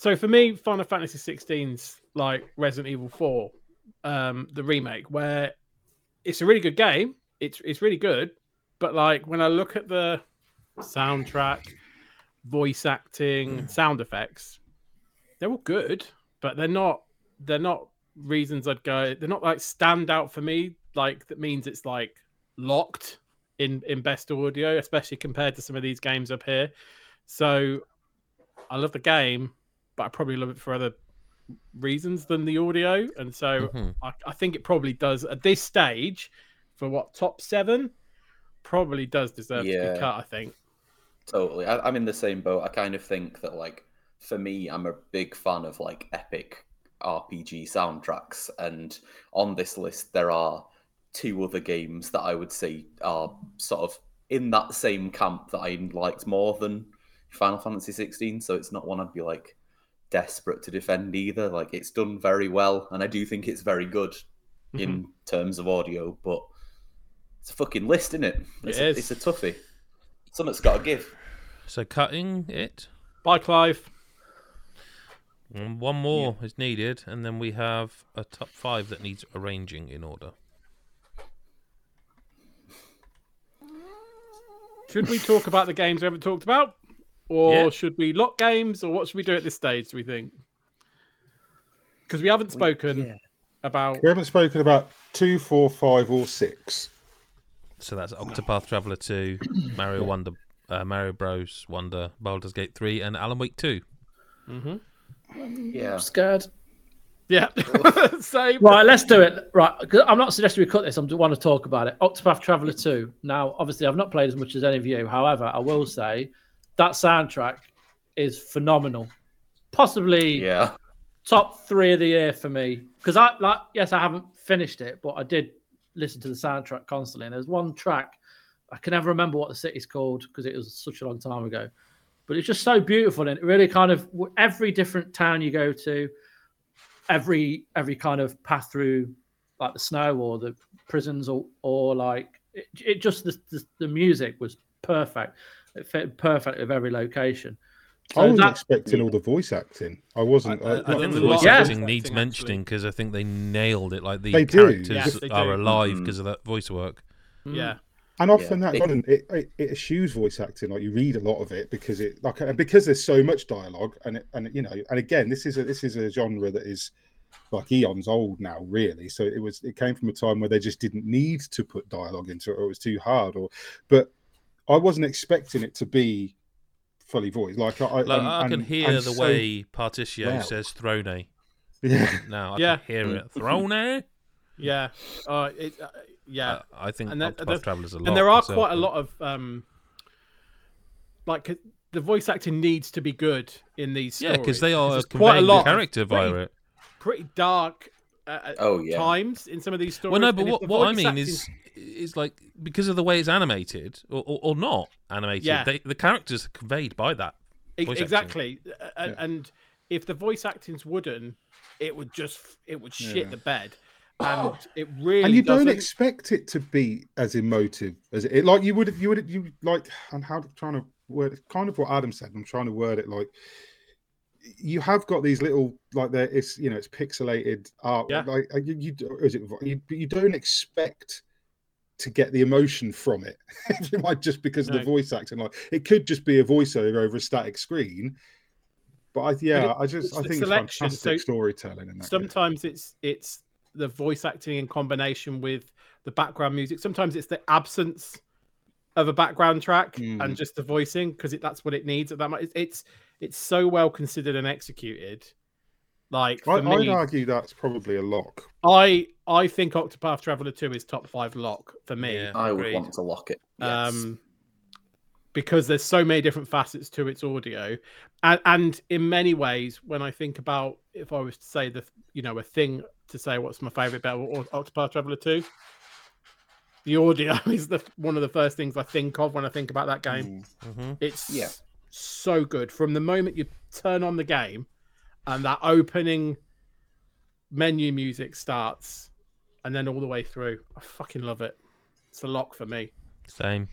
so for me, Final Fantasy 16's like Resident Evil 4, um, the remake, where it's a really good game. It's it's really good, but like when I look at the soundtrack, voice acting, hmm. sound effects, they're all good, but they're not they're not reasons I'd go. They're not like stand out for me. Like that means it's like locked in in best audio, especially compared to some of these games up here. So I love the game, but I probably love it for other reasons than the audio. And so Mhm. I, I think it probably does at this stage for what top seven probably does deserve to be cut. I think. Totally. I, I'm in the same boat. I kind of think that, like, for me, I'm a big fan of like epic RPG soundtracks, and on this list there are two other games that I would say are sort of in that same camp that I liked more than Final Fantasy 16. So it's not one I'd be like desperate to defend either. Like it's done very well, and I do think it's very good mm-hmm. in terms of audio, but it's a fucking list, isn't it? It's, It a, is. it's a toughie. Something's got to give. So cutting it. Bye, Clive. And One more is needed, and then we have a top five that needs arranging in order. Should we talk about the games we haven't talked about? Or Yeah. should we lock games? Or what should we do at this stage, do we think? Because we haven't spoken yeah. about. We haven't spoken about two, four, five, or six. So that's Octopath Traveler 2, Mario Wonder, uh, Mario Bros. Wonder, Baldur's Gate 3, and Alan Wake 2. mm-hmm. Yeah. I'm scared. Yeah. Same. Right, let's do it. Right, I'm not suggesting we cut this. I just want to talk about it. Octopath Traveler 2. Now, obviously, I've not played as much as any of you. However, I will say that soundtrack is phenomenal. Possibly Yeah. top three of the year for me. Because I like, yes, I haven't finished it, but I did listen to the soundtrack constantly. And there's one track I can never remember what the city's called because it was such a long time ago. But it's just so beautiful, and it really kind of every different town you go to, every every kind of path through like the snow or the prisons or or like it, it just the, the the music was perfect. It fit perfectly with every location. I wasn't that- expecting all the voice acting. I wasn't. I, I, uh, I like, think the voice lot acting needs acting, mentioning because I think they nailed it. Like the They do, characters yes, they are do. alive mm. because of that voice work. Mm. Yeah. And often Yeah, that it- it, it, it eschews voice acting. Like you read a lot of it because it like and because there's so much dialogue and it, and you know and again this is a this is a genre that is like eons old now really. So it was it came from a time where they just didn't need to put dialogue into it or it was too hard or but I wasn't expecting it to be fully voiced. Like I, I, Like, and- I can and- hear and the so- way Partitio well. says Throne. yeah Now I Yeah. can hear it. Throne? Yeah. Uh, it, uh, yeah. Uh, I think And that- Octopath Traveler's a lot. and there are myself, quite a lot of um like 'cause the voice acting needs to be good in these Yeah, because they are quite a lot the character via pretty- it. pretty dark uh, Oh yeah. times in some of these stories Well, no, but what, what I mean acting- is is like because of the way it's animated or, or, or not animated, Yeah. they, the characters are conveyed by that. Voice exactly A- a- Yeah. and if the voice acting's wooden it would just it would shit Yeah. the bed and it really and you don't doesn't- expect it to be as emotive as it like you would you would you like and how trying to word it kind of what adam said i'm trying to word it like you have got these little like there it's you know it's pixelated art Yeah. like uh, you, you is it you, you don't expect to get the emotion from it like just because of the voice acting like it could just be a voiceover over a static screen but I, yeah, it- I just it's I think it's selection, fantastic so storytelling in that. game. sometimes it's it's the voice acting in combination with the background music sometimes it's the absence of a background track Mm. and just the voicing because that's what it needs at that moment it's, it's it's so well considered and executed like for I, I'd argue that's probably a lock. i i think octopath traveler 2 is top five lock for me Yeah, I would want to lock it. Yes. um because there's so many different facets to its audio and, and in many ways when i think about if i was to say the you know a thing to say what's my favorite about Au- octopath traveler 2 the audio is the one of the first things i think of when i think about that game hmm it's Yeah. so good from the moment you turn on the game and that opening menu music starts and then all the way through i fucking love it it's a lock for me Same.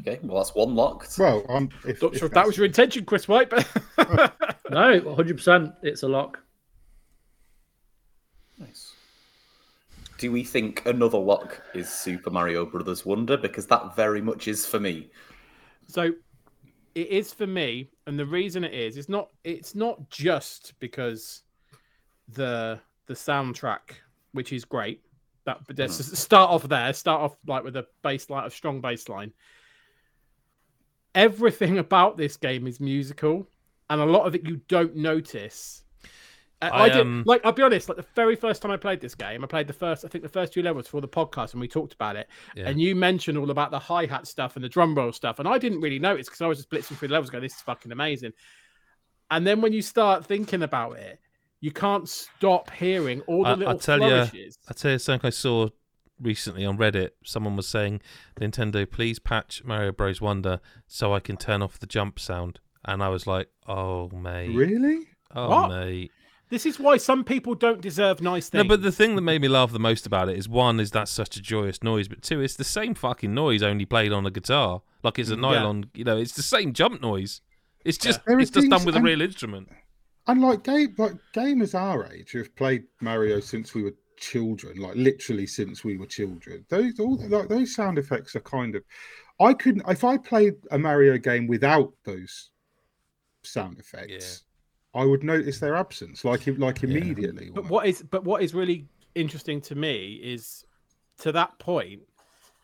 okay, well that's one lock. Well, I'm. If, Not if sure if that was your intention, Chris White, but No, 100%. It's a lock. Nice. Do we think another lock is Super Mario Brothers Wonder? Because that very much is for me. so it is for me, and the reason it is, it's not it's not just because the the soundtrack, which is great. That but let's hmm. just start off there. Start off like with a bass baseline, a strong baseline. Everything about this game is musical, and a lot of it you don't notice I, I, I did um, like I'll be honest, like the very first time I played this game, I played the first I think the first two levels for the podcast and we talked about it. Yeah. And you mentioned all about the hi-hat stuff and the drum roll stuff. And I didn't really notice because I was just blitzing through the levels going, This is fucking amazing. And then when you start thinking about it, you can't stop hearing all the I- little I'll tell ya, flourishes. I tell you something I saw recently on Reddit. Someone was saying, "Nintendo, please patch Mario Bros. Wonder so I can turn off the jump sound." And I was like, "Oh mate, Really? oh What? mate." This is why some people don't deserve nice things. No, things. but the thing that made me laugh the most about it is one is that's such a joyous noise, but two, it's the same fucking noise only played on a guitar. Like it's a mm, Yeah. nylon, you know, it's the same jump noise. It's just There are it's just done things- with a real instrument. And like game, like gamers our age who have played Mario since we were children, like literally since we were children. Those all like those sound effects are kind of. I couldn't if I played a Mario game without those sound effects. I would notice their absence, like like immediately. But what is but what is really interesting to me is to that point,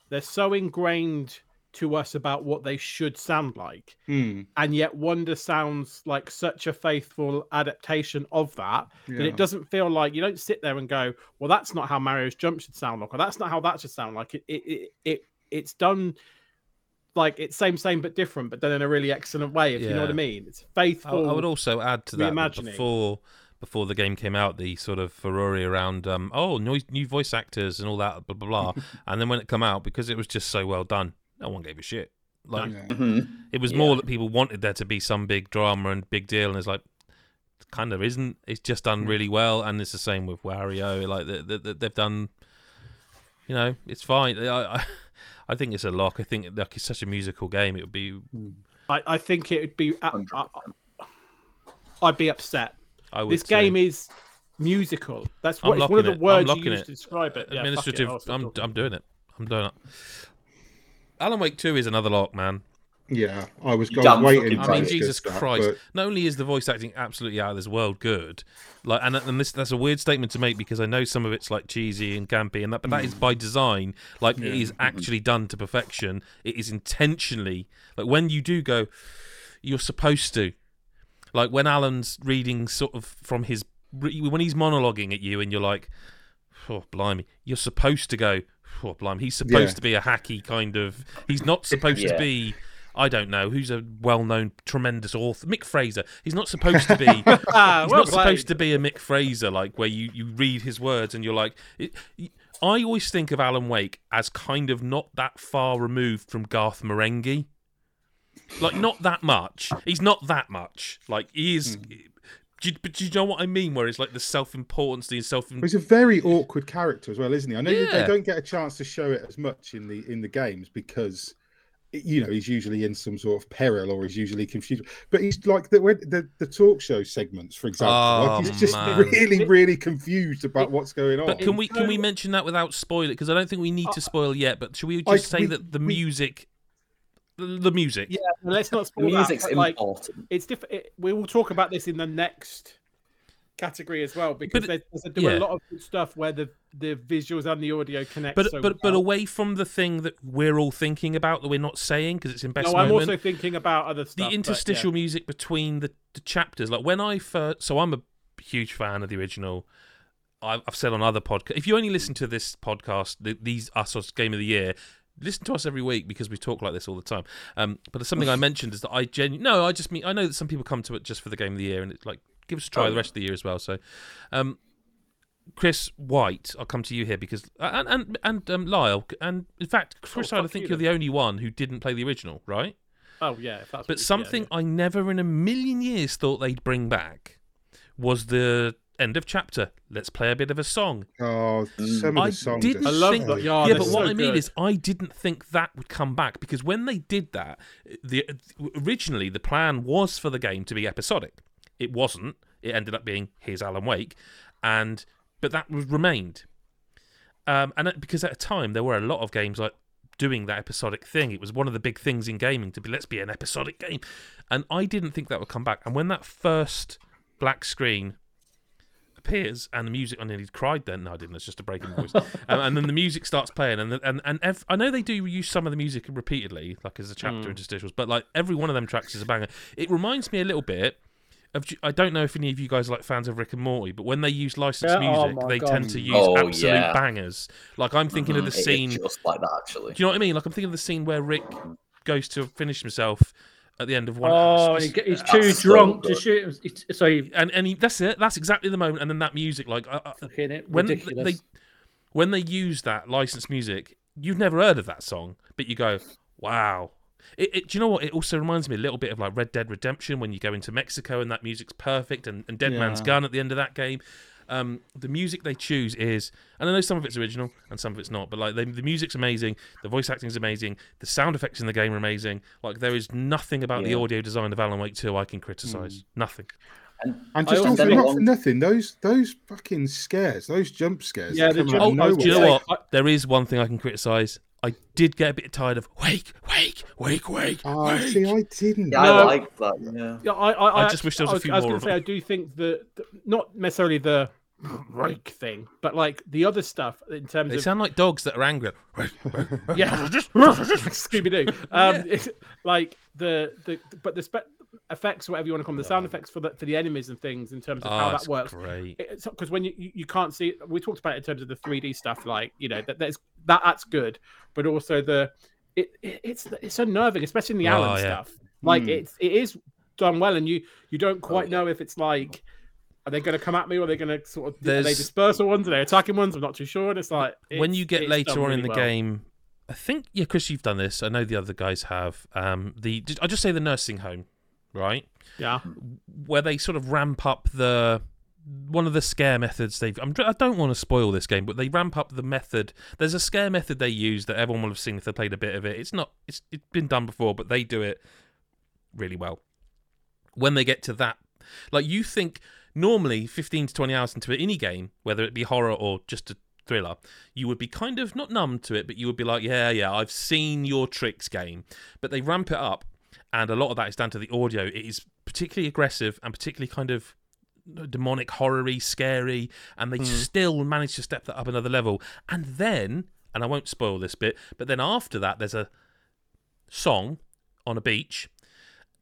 they're so ingrained to us about what they should sound like. Hmm, And yet Wonder sounds like such a faithful adaptation of that that it doesn't feel like you don't sit there and go, Well, that's not how Mario's jump should sound like, or that's not how that should sound like. It it it, it it's done like it's same same but different, but done in a really excellent way, if you know what I mean. It's faithful. I would also add to that, that before before the game came out, the sort of furore around um, oh new, new voice actors and all that blah blah blah, and then when it come out because it was just so well done, no one gave a shit. Like Yeah. Mhm. it was more that people wanted there to be some big drama and big deal, and it's like kind of isn't. It's just done really well, and it's the same with Wario. Like they, they, they've done, you know, it's fine. I, I, I think it's a lock. I think like it's such a musical game. It would be. Hmm. I, I think it would be. I, I'd be upset. I would This say. game is musical. That's what it's one of the it. Words you use it. to describe it. Yeah, it, administrative. I'll stop I'm. I'm doing it. I'm doing it. Alan Wake Two is another lock, man. Yeah, I was, I was waiting. I mean, right. it to Jesus start, Christ! but- Not only is the voice acting absolutely out of this world good, like, and, and this that's a weird statement to make because I know some of it's like cheesy and campy, and that, but that is by design. Like, it is actually done to perfection. It is intentionally like when you do go, you're supposed to. Like when Alan's reading sort of from his when he's monologuing at you, and you're like, oh blimey, you're supposed to go. Oh, blimey. He's supposed Yeah. to be a hacky kind of. He's not supposed to be. I don't know who's a well-known, tremendous author. Mick Fraser. He's not supposed to be. Ah, he's well not supposed to be a Mick Fraser, like where you, you read his words and you're like. It, I always think of Alan Wake as kind of not that far removed from Garth Marenghi. Like not that much. He's not that much. Like he is. Hmm. Do you, but do you know what I mean? Where it's like the self-importance, the self. He's a very awkward character as well, isn't he? I know Yeah. they don't get a chance to show it as much in the in the games because you know he's usually in some sort of peril or he's usually confused. But he's like the when- the, the talk show segments, for example. Oh, like he's just man. really really confused about what's going on. But can we can we mention that without spoiling? Because I don't think we need to uh, spoil yet. But should we just I- say we- that the we- music, the, the music, Yeah, let's not The spoil that, music's like important. it's different. It, we will talk about this in the next category as well because But- do yeah. a lot of good stuff where the the visuals and the audio connect. but so but but away from the thing that we're all thinking about that we're not saying because it's in best no, I'm also thinking about other stuff. the but, interstitial yeah. music between the, the chapters like when i first so i'm a huge fan of the original i've, I've said on other podcasts if you only listen to this podcast the, these us game of the year listen to us every week because we talk like this all the time um, but something i mentioned is that i genuinely no i just mean i know that some people come to it just for the game of the year and it's like give us a try Oh, the rest of the year as well so um, Chris White, I'll come to you here because and and and um, Lyle, and in fact, Chris, I think you you're the only one who didn't play the original, right? Oh yeah, if that's But what- yeah, something yeah. I never in a million years thought they'd bring back was the end of chapter. Let's play a bit of a song. oh, some of I the songs. didn't I love think, that. Yeah, yeah, they're but what so I mean good. is, I didn't think that would come back because when they did that, the originally the plan was for the game to be episodic. It wasn't. It ended up being here's Alan Wake, and but that was remained. Um, and because at a time there were a lot of games like doing that episodic thing. It was one of the big things in gaming to be let's be an episodic game, and I didn't think that would come back. And when that first black screen appears and the music, I nearly cried. Then no, I didn't. It's just a break in voice. and, and then the music starts playing, and and and ev- I know they do use some of the music repeatedly, like as a chapter Mm. interstitials, but like every one of them tracks is a banger. It reminds me a little bit. Of, I don't know if any of you guys are like fans of Rick and Morty, but when they use licensed Yeah, oh music, my they God. tend to use Oh, absolute yeah. bangers. Like I'm thinking of mm-hmm. the It is scene. just like that actually. Do you know what I mean? Like I'm thinking of the scene where Rick goes to finish himself at the end of one. Oh, it's- he get- he's That's too so drunk to shoot. him. So he and and he, that's it. That's exactly the moment. And then that music, like I, I, it, when ridiculous. they when they use that licensed music, you've never heard of that song, but you go, "Wow." It, it, do you know what? It also reminds me a little bit of like Red Dead Redemption when you go into Mexico and that music's perfect, and, and Dead Man's Gun at the end of that game. Um, the music they choose is, and I know some of it's original and some of it's not, but like they, the music's amazing, the voice acting is amazing, the sound effects in the game are amazing. Like there is nothing about the audio design of Alan Wake 2 I can criticize. Nothing. And I just also also think- not for nothing, those those fucking scares, those jump scares. Yeah, the jump- Oh, oh, do you know what? I- There is one thing I can criticize. I did get a bit tired of wake, wake, wake, wake. Oh, wake. see, I didn't. Yeah, No. I like that. Yeah. Yeah, I, I, I just wish there was a I few I was more gonna of say, them. I do think that that- not necessarily the break thing, but like the other stuff in terms They of sound like dogs that are angry. yeah, Scooby Doo. Um, it's like the the but the spe- effects, whatever you want to call them, the sound effects for the for the enemies and things in terms of Oh, how that works. great. Because when you, you you can't see, we talked about it in terms of the 3D stuff, like you know that there's that that's good, but also the it, it it's it's unnerving, especially in the Oh, Alan yeah. stuff. Like Mm. it's it is done well, and you you don't quite yeah. know if it's like. Are they going to come at me, or are they going to sort of? Are they There's- dispersal ones? Are they attacking ones? I'm not too sure. And it's like when you get later done on in the well. game, I think yeah, Chris, you've done this. I know the other guys have. Um, the I just say the nursing home, right? yeah, where they sort of ramp up the one of the scare methods they've I'm, I don't want to spoil this game but they ramp up the method there's a scare method they use that everyone will have seen if they played a bit of it. It's not it's it's been done before but they do it really well. When they get to that like you think normally 15 to 20 hours into any game whether it be horror or just a thriller you would be kind of not numb to it but you would be like yeah yeah I've seen your tricks game. But they ramp it up and a lot of that is down to the audio. It is particularly aggressive and particularly kind of demonic, horror-y, scary, and they still manage to step that up another level. And then, and I won't spoil this bit, but then after that, there's a song on a beach.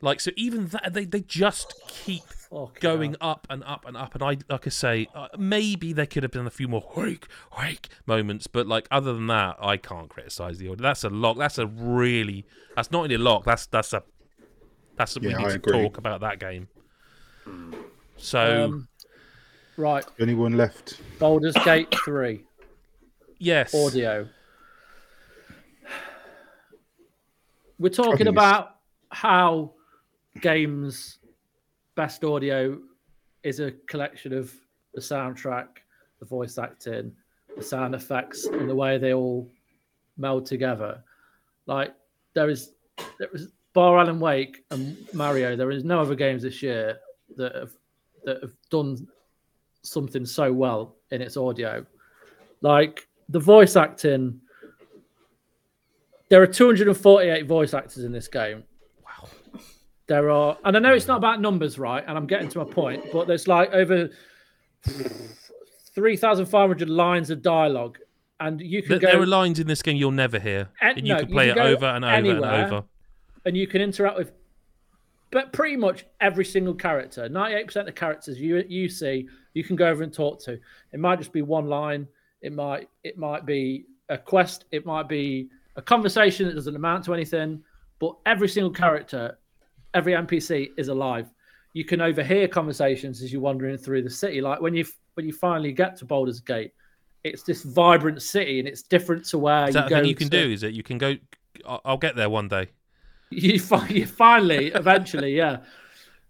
Like so, even that they they just keep Fucking going up and up and up. And I like I say, uh, maybe there could have been a few more wake wake moments, but like other than that, I can't criticize the audio. That's a lock. That's a really. That's not only a lock. That's that's a. That's we Yeah, need I to agree. talk about that game. So Um, right, Anyone left? Baldur's Gate three yes, audio. We're talking think it's- about how games best audio is a collection of the soundtrack, the voice acting, the sound effects, and the way they all meld together. Like there is, there is bar Alan Wake and Mario. There is no other games this year that have that have done something so well in its audio. Like the voice acting. There are 248 voice actors in this game. Wow. There are, and I know it's not about numbers, right? And I'm getting to my point, but there's like over 3,500 lines of dialogue, and you can There, go there are lines in this game you'll never hear, And- and you no, can you play can it over and over anywhere. and over. And you can interact with but pretty much every single character. 98% of the characters you you see you can go over and talk to. It might just be one line. It might it might be a quest. It might be a conversation that doesn't amount to anything. But every single character every npc is alive. You can overhear conversations as you're wandering through the city. Like when you when you finally get to Baldur's Gate it's this vibrant city and it's different to where Is you that a go thing you can to- do? Is it you can go? I'll get there one day. you, fi- you finally eventually yeah.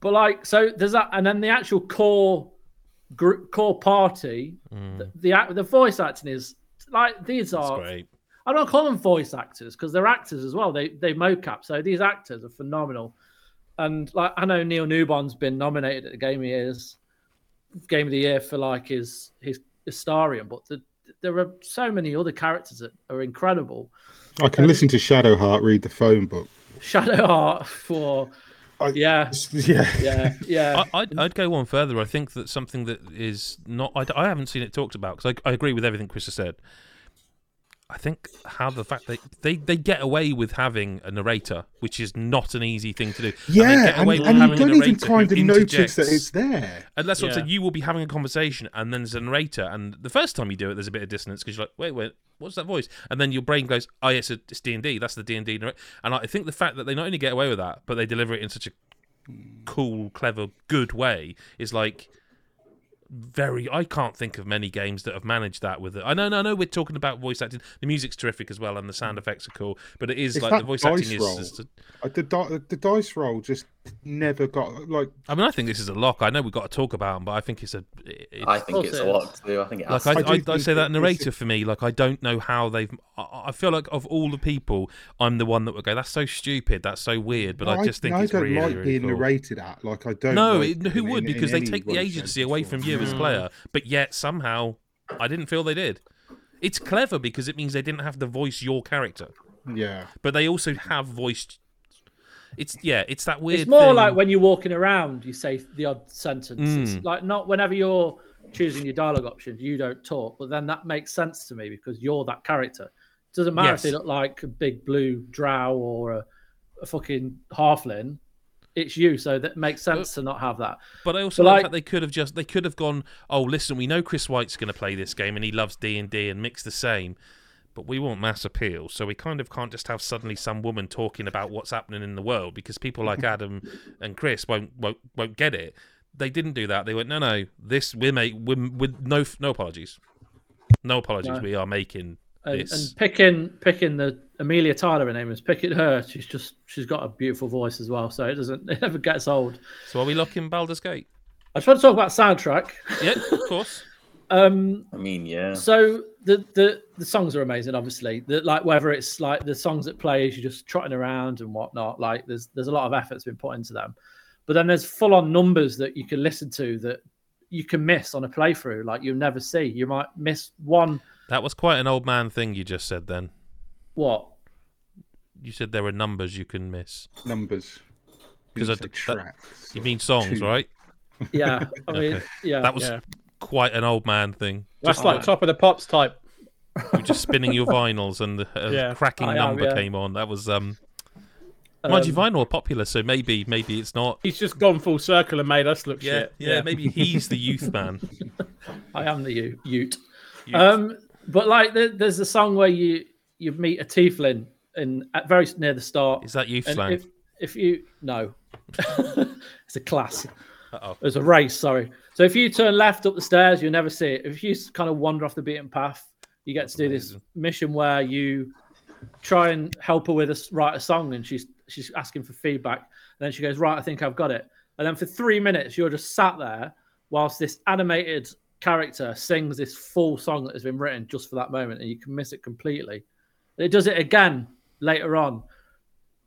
But like so there's that and then the actual core group core party Mm, the, the the voice acting is like these that's are great. i don't call them voice actors because they're actors as well. They they mocap. So these actors are phenomenal. And like i know neil newbon's been nominated at the game of the year's game of the year for like his his Astarion, but the, there are so many other characters that are incredible. I can listen to Shadowheart read the phone book. Shadowheart for I- yeah Yeah. yeah yeah I, I'd, I'd go one further. I think that something that is not. I, I haven't seen it talked about because I, I agree with everything Chris has said. I think how the fact that they they get away with having a narrator, which is not an easy thing to do. And they Yeah, get and, with and you having a don't even narrator who kind of notice that it's there. And that's what I'm Yeah. saying. You will be having a conversation, and then there's a narrator, and the first time you do it, there's a bit of dissonance because you're like, wait, wait, what's that voice? And then your brain goes, oh, yes, it's D and D. That's the D and D. narrator." And I think the fact that they not only get away with that, but they deliver it in such a cool, clever, good way is like very. I can't think of many games that have managed that with it. I know, no, no. We're talking about voice acting. The music's terrific as well, and the sound effects are cool. But it is It's like the voice acting is. roll. is Uh, The, the dice roll just never got like. I mean, I think this is a lock. I know we've got to talk about them, but I think it's a. It's, I think it's it a is. lot to do. I think it has Like I, to I I, do I, say that that narrator for me, like I don't know how they've. I, I feel like of all the people, I'm the one that would go, "That's so stupid. That's so weird." But No, I just think no, it's I don't really, like really being cool. narrated at. Like I don't. No, like it, who in- would? in- Because in they take the agency away from you as Mm. player. But yet somehow, I didn't feel they did. It's clever because it means they didn't have to voice your character, Yeah, but they also have voiced. It's yeah, it's that weird. It's more thing. like when you're walking around, you say the odd sentence. Mm. It's like not whenever you're choosing your dialogue options, you don't talk, but then that makes sense to me because you're that character. It doesn't matter if they look like a big blue drow or a, a fucking halfling. It's you, so that makes sense to not have that. But I also But like like- that they could have just they could have gone. Oh, listen, we know Chris White's going to play this game and he loves D and D and mix the same, but we want mass appeal, so we kind of can't just have suddenly some woman talking about what's happening in the world because people like Adam and Chris won't won't won't get it. They didn't do that. They went, no, no, this we're make with with no no apologies, no apologies. No. We are making And, this. and picking picking the Amelia Tyler, her name is picking her. She's just she's got a beautiful voice as well, so it doesn't it never gets old. So are we locking Baldur's Gate? I just want to talk about soundtrack. Yeah, of course. Um, I mean, yeah. So the the the songs are amazing, obviously. The, like whether it's like the songs that play as you're just trotting around and whatnot. Like there's there's a lot of effort's been put into them, but then there's full on numbers that you can listen to that you can miss on a playthrough. Like you'll never see. You might miss one. That was quite an old man thing you just said. Then What? you said there were numbers you can miss. numbers. 'Cause You I say tracks. You mean songs, Two. right? Yeah, I mean, Okay. yeah. That was Yeah. Quite an old man thing. That's Just like top of the pops type. You're just spinning your vinyls and a Yeah. cracking I am, number yeah. came on. That was um. Mind you, Um, vinyl are popular, so maybe maybe it's not. He's just gone full circle and made us look Yeah, shit. yeah, maybe he's the youth man. I am the u- Ute. Ute. Um, but like there, there's a song where you you meet a tiefling in at very near the start. Is that youth And slang? if if you no, it's a class. Uh-oh. It's a race. Sorry. So if you turn left up the stairs, you'll never see it. If you kind of wander off the beaten path, you get to do this mission where you try and help her with a write a song, and she's she's asking for feedback. And then she goes, "Right, I think I've got it." And then for three minutes, you're just sat there whilst this animated character sings this full song that has been written just for that moment, and you can miss it completely. And it does it again later on,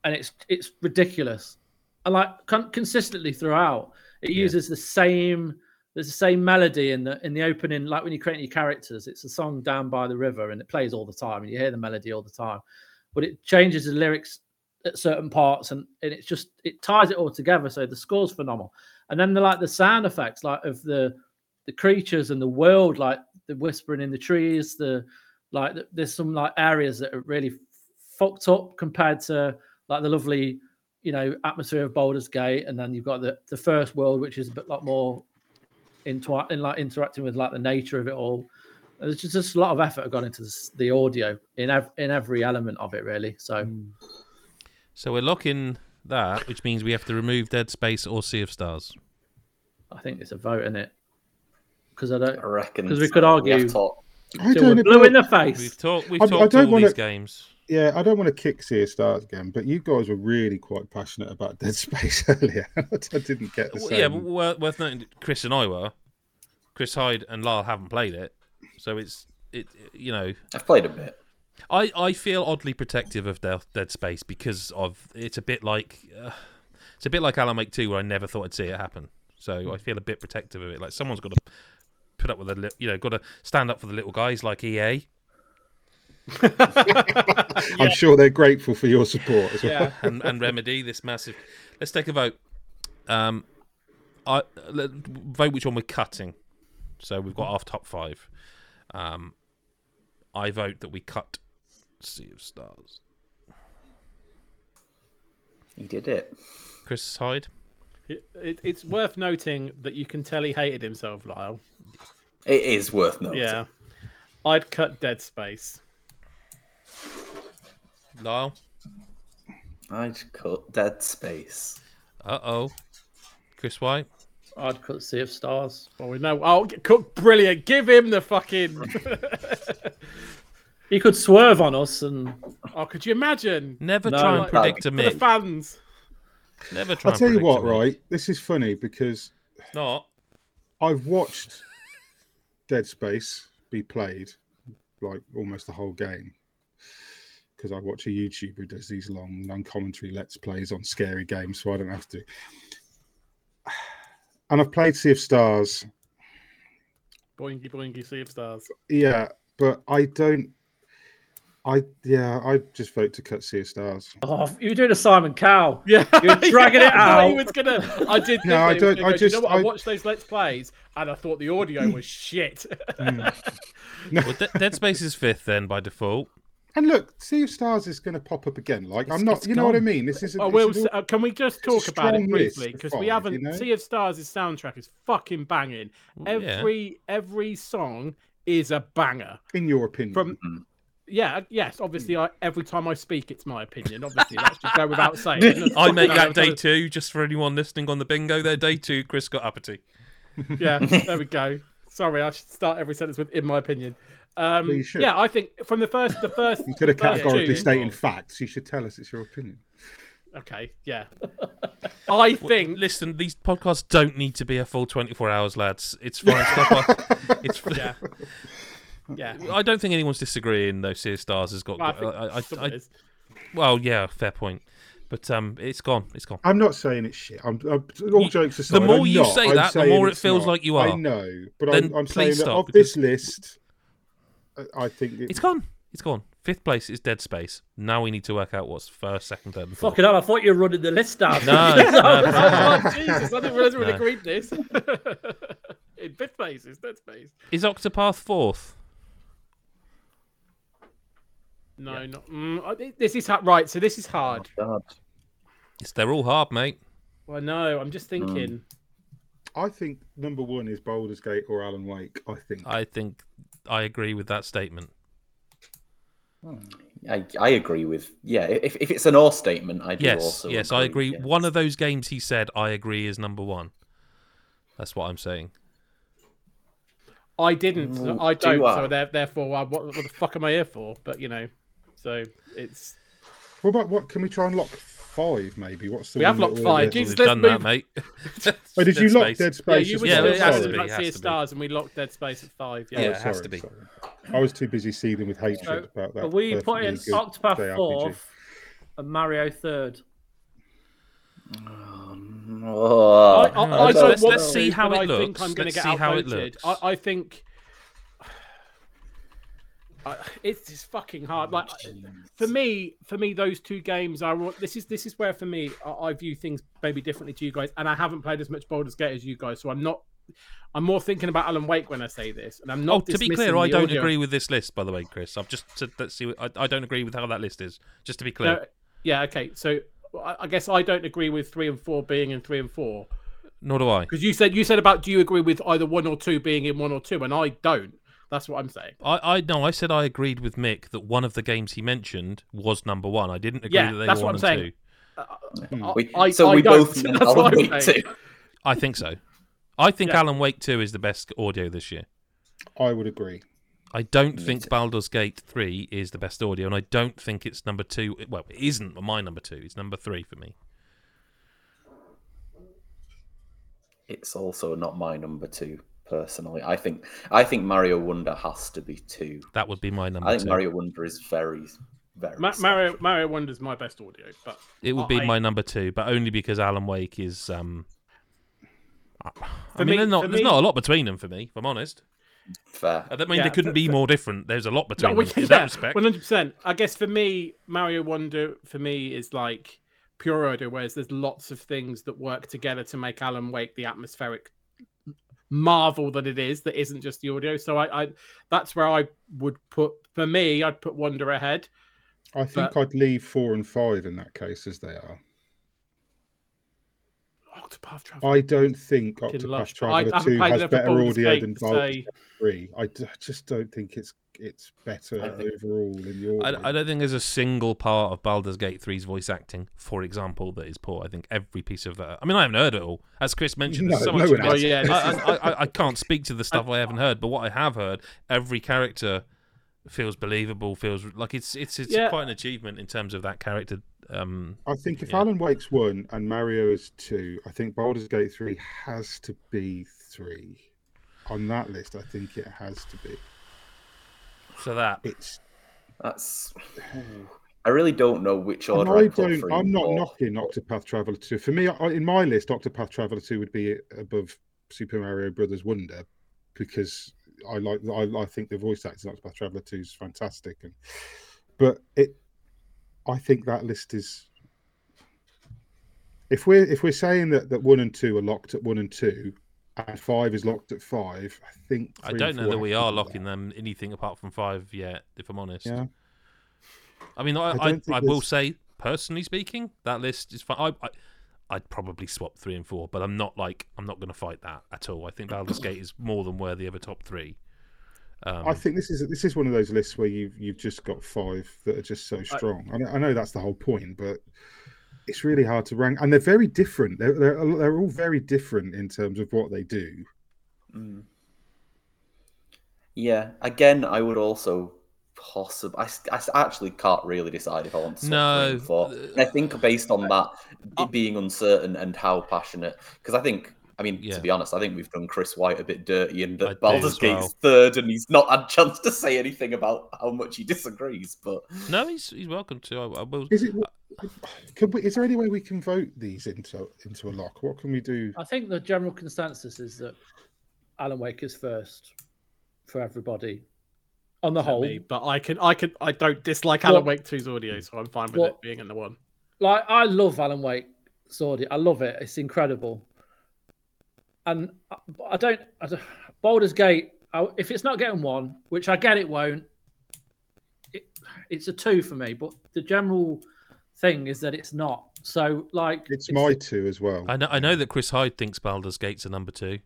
and it's it's ridiculous. And like con- consistently throughout, it Yeah. uses the same. There's the same melody in the in the opening, like when you're creating your characters. It's a song down by the river, and it plays all the time, and you hear the melody all the time. But it changes the lyrics at certain parts, and, and it's just it ties it all together. So the score's phenomenal. And then the like the sound effects, like of the the creatures and the world, like the whispering in the trees, the like th- there's some like areas that are really fucked up compared to like the lovely you know atmosphere of Baldur's Gate, and then you've got the the first world, which is a bit like more into in like interacting with like the nature of it all. There's just, just a lot of effort gone into this, the audio in ev- in every element of it, really. So hmm. So we're locking that, which means we have to remove Dead Space or Sea of Stars. I think it's a vote in it because I don't. I reckon 'Cause we so. could have argue- talked- I Till we're don't blue know. in the face. We've talked. We've I- I talked don't all wanna- these games. Yeah, I don't want to kick Sea Stars again, but you guys were really quite passionate about Dead Space earlier. I didn't get the Well, same. yeah, but wor- worth noting. Chris and I were. Chris Hyde and Lyle haven't played it, so it's it. You know, I've played a bit. I, I feel oddly protective of Dead, Dead Space because of it's a bit like uh, it's a bit like Alan Wake Two, where I never thought I'd see it happen. So I feel a bit protective of it. Like someone's got to put up with the li- you know got to stand up for the little guys like EA. I'm sure they're grateful for your support as well. Yeah. and, and remedy this massive. Let's take a vote. Um, I let, vote which one we're cutting. So we've got our top five. Um, I vote that we cut Sea of Stars. He did it. Chris Hyde. It, it, it's worth noting that you can tell he hated himself, Lyle. It is worth noting. Yeah. I'd cut Dead Space. Lyle. I'd cut Dead Space. Uh oh. Chris White. I'd cut Sea of Stars. Well, we know. Oh, cook, brilliant. Give him the fucking. He could swerve on us and oh, could you imagine? Never No, try and like- predict a For the fans. Never try I'll and tell you what, right? This is funny because It's not. I've watched Dead Space be played like almost the whole game because I watch a YouTuber who does these long non-commentary let's plays on scary games, so I don't have to. And I've played Sea of Stars, Boingy, boingy, Sea of Stars. yeah, but I don't. I yeah, I just vote to cut Sea of Stars. oh, you're doing a Simon Cow. Yeah, You're dragging it I thought He was gonna. I did. Think No, I that don't- I go, "Do you just- know what? I... I- watched those Let's Plays, and I thought the audio was shit. Hmm. Well, De- Dead Space is fifth then by default. And look, Sea of Stars is going to pop up again. Like It's- I'm not, it's you know what I mean. This is. A, I this will. is s- all- uh, can we just talk about it briefly? Because we haven't. you know? Sea of Stars' soundtrack is fucking banging. Yeah. Every every song is a banger. in your opinion. From yeah, uh, yes. Obviously, I, every time I speak, it's my opinion. Obviously, that's just go without saying. I make that day two, just for anyone listening on the bingo there. Day two, Chris got uppity. Yeah, there we go. Sorry, I should start every sentence with "in my opinion." Um, Well, you should. yeah, I think from the first, the first. Instead of the first categorically two- stating facts, you should tell us it's your opinion. Okay, yeah. I think Listen, these podcasts don't need to be a full 24 hours, lads. It's fine. Stop. it's yeah, yeah. I don't think anyone's disagreeing though. Sea of Stars has got. I think I, I, I, well, yeah, fair point. But um, it's gone. It's gone. I'm not saying it's shit. I'm, I'm all You- jokes aside. the more I'm you not. say I'm that, the more it feels not. like you are. I know, but Then I'm, I'm saying please that stop, of this list, I- I think it, It's gone. It's gone. Fifth place is Dead Space. Now we need to work out what's first, second, third, and fourth. Fucking hell, I thought you were running the list down. No, no, no. oh, Jesus, I didn't realize we would No. agreed this. In fifth place, is dead space. Is Octopath fourth? No, not. Mm, this is ha- right. So this is hard. God. It's, they're all hard, mate. Well, no, I'm just thinking. I think number one is Baldur's Gate or Alan Wake. I think. I think I agree with that statement. I, I agree with yeah. If, if it's an or statement, I do Yes, also. yes, yes, I agree. yes. One of those games he said, I agree, is number one. That's what I'm saying. I didn't. Mm, I do don't. I? So there, therefore, I, what, what the fuck am I here for? But you know, so it's. What about what? Can we try and lock five? Maybe. What's the We have locked five. we're- Well, Jesus, we've let's done that, move- mate. Oh, did you lock Space. Dead Yeah, Space? you as were Yeah, well? it yeah, has Sorry. to be, about has Sea to of be. Stars, and we locked Dead Space at five. Yeah. Yeah, Oh, it has to be. sorry. I was too busy seething with hatred So, about that. Are we perfectly putting good Octopath fourth and Mario third? Oh, I, I, no, I uh, let's- let's- let's see how but it I think looks. I'm going Let's to get see how it outvoted. looks. I, I think I, it's just fucking hard. Oh, like for me, for me, those two games are. This is this is where for me I, I view things maybe differently to you guys, and I haven't played as much Baldur's Gate as you guys, so I'm not. I'm more thinking about Alan Wake when I say this, and I'm not. Oh, to be clear, I don't audio. agree with this list, by the way, Chris. I've just said let's see. I, I don't agree with how that list is. Just to be clear. No, yeah, okay. So I, I guess I don't agree with three and four being in three and four. Nor do I. Because you said you said about do you agree with either one or two being in one or two, and I don't. That's what I'm saying. I, I no, I said I agreed with Mick that one of the games he mentioned was number one. I didn't agree Yeah, that they that's were what one I'm and saying. two. I- We, I- so I we don't. both meant That's Alan what I'm Wake saying. too. I think so. I think Yeah. Alan Wake 2 is the best audio this year. I would agree. I don't think Baldur's Gate 3 is the best audio, and I don't think it's number two. Well, it isn't my number two. It's number three for me. It's also not my number two personally. I think I think Mario Wonder has to be two. That would be my number I think two. Mario Wonder is very, very. Ma- special. Mario Mario Wonder's my best audio, but It would be I- my number two, but only because Alan Wake is. um I For mean, me- there's not, there's me- not a lot between them for me, if I'm honest. fair. I mean, Yeah, they couldn't for- be more different. There's a lot between No, them in that respect. One hundred percent. I guess for me, Mario Wonder for me is like pure audio, whereas there's lots of things that work together to make Alan Wake the atmospheric marvel that it is. That isn't just the audio. So I, I that's where I would put for me. I'd put Wonder ahead. I think But- I'd leave four and five in that case as they are. Octopath Traveler. I don't think Fucking Octopath lush. But I Traveler Two has better audio than to Baldur's Gate Three. I just don't think it's it's better overall in the audio. I, I don't think there's a single part of Baldur's Gate 3's voice acting, for example, that is poor. I think every piece of that. I mean, I haven't heard it all. As Chris mentioned, there's No, so no much. one of has. it. Oh, yeah, I, I, I, I can't speak to the stuff I haven't heard, but what I have heard, every character feels believable. Feels like it's it's it's Yeah. quite an achievement in terms of that character. Um, I think if Yeah. Alan Wake's one and Mario is two, I think Baldur's Gate three has to be three. On that list, I think it has to be. so that It's That's. I really don't know which and order I I'd put don't. three I'm not or- knocking Octopath Traveler two. For me, I- in my list, Octopath Traveler two would be above Super Mario Brothers Wonder because I like. I, I think the voice acting in Octopath Traveler two is fantastic, and but it. I think that list is. If we're if we're saying that, that one and two are locked at one and two, and five is locked at five, I think. I don't know that we are locking them anything apart from five yet. If I'm honest. Yeah. I mean, I, I I, I, will say, personally speaking, that list is fine. I, I, I'd probably swap three and four, but I'm not like I'm not going to fight that at all. I think Baldur's Gate is more than worthy of a top three. Um, I think this is this is one of those lists where you've you've just got five that are just so strong. I, know, I know that's the whole point, but it's really hard to rank, and they're very different. They're they're, they're all very different in terms of what they do. Mm. Yeah, again, I would also possibly. I, s- I s- actually can't really decide if I want to. swap No, three and four. And I think based on that, it oh. being uncertain and how passionate, because I think. I mean, Yeah. to be honest, I think we've done Chris White a bit dirty, and I that do Baldur's as Gate's well. third, and he's not had a chance to say anything about how much he disagrees. But no, he's he's welcome to. I, I will. Is it? Could we, is there any way we can vote these into into a lock? What can we do? I think the general consensus is that Alan Wake is first for everybody. On the whole, me, but I can, I can, I don't dislike Alan What- Wake 2's audio, so I'm fine with What- it being in the one. like I love Alan Wake's audio. I love it. It's incredible. And I, I don't, I don't. Baldur's Gate. I, if it's not getting one, which I get, it won't. It, it's a two for me. But the general thing is that it's not. So like, It's my two as well. I know. I know that Chris Hyde thinks Baldur's Gate's a number two.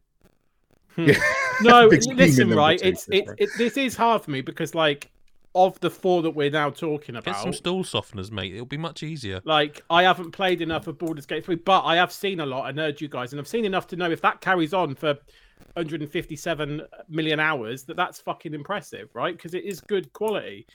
No, Big scheme in listen, right? two, It's it, it. This is hard for me because, like, of the four that we're now talking about, Get about, some stool softeners, mate. It'll be much easier. like, I haven't played enough of Baldur's Gate three, but I have seen a lot and heard you guys, and I've seen enough to know if that carries on for 157 million hours, that that's fucking impressive, right? Because it is good quality.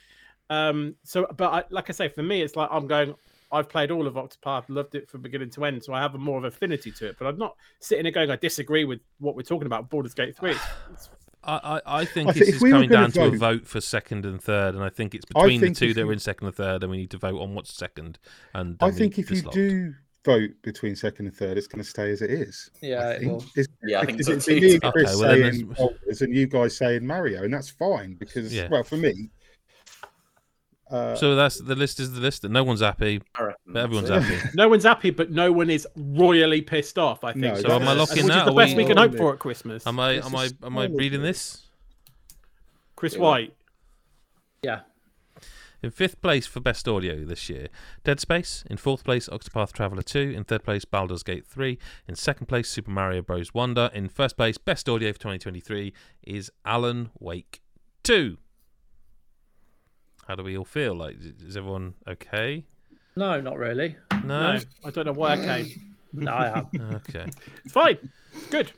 Um, so, but I, like I say, for me, it's like I'm going. I've played all of Octopath, loved it from beginning to end, so I have a more of affinity to it. But I'm not sitting there going, I disagree with what we're talking about. Baldur's Gate three. It's, it's I, I, I think I this think if is we were coming gonna down to a vote- vote for second and third, and I think it's I between the two if that you- are in second and third, and we need to vote on what's second. And I think if you do vote between second and third, it's going to stay as it is. Yeah, I it think. will. It's, yeah, I think because so it'd be too. Okay, well, saying Baldur's and you guys saying Mario, and that's fine because, Yeah. well, for me, uh, So that's the list is the list, and no one's happy, but everyone's that's happy. no one's happy, but no one is royally pissed off. I think. No, So am I that's- locking Which that? is the best we- we can hope for at Christmas. Am I It's am a I am I reading this? Chris Yeah. White. yeah. In fifth place for best audio this year, Dead Space. In fourth place, Octopath Traveler 2. In third place, Baldur's Gate 3. In second place, Super Mario Bros. Wonder. In first place, best audio for 2023 is Alan Wake 2. How do we all feel? Like, is everyone okay? No, not really. No. No, I don't know why I came. No, I am. Okay. It's fine. Good.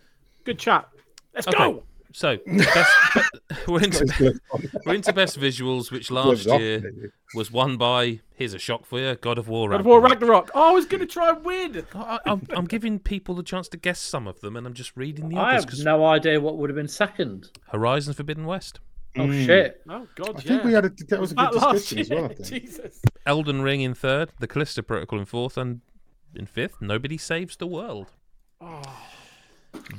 Good chat. Let's Okay. go. So best, we're into we're into best visuals, which last off year it. was won by. Here's a shock for you: God of War. God of War Ragnarok. Ragnarok. Oh, I was going to try and win. I, I'm, I'm giving people the chance to guess some of them, and I'm just reading the answers. I others have because no idea what would have been second. Horizon Forbidden West, Oh Mm. shit! Oh God, I yeah. think we had a that was a good that discussion as well. I think. Jesus. Elden Ring in third, The Callisto Protocol in fourth, and in fifth, Nobody Saves the World. Oh,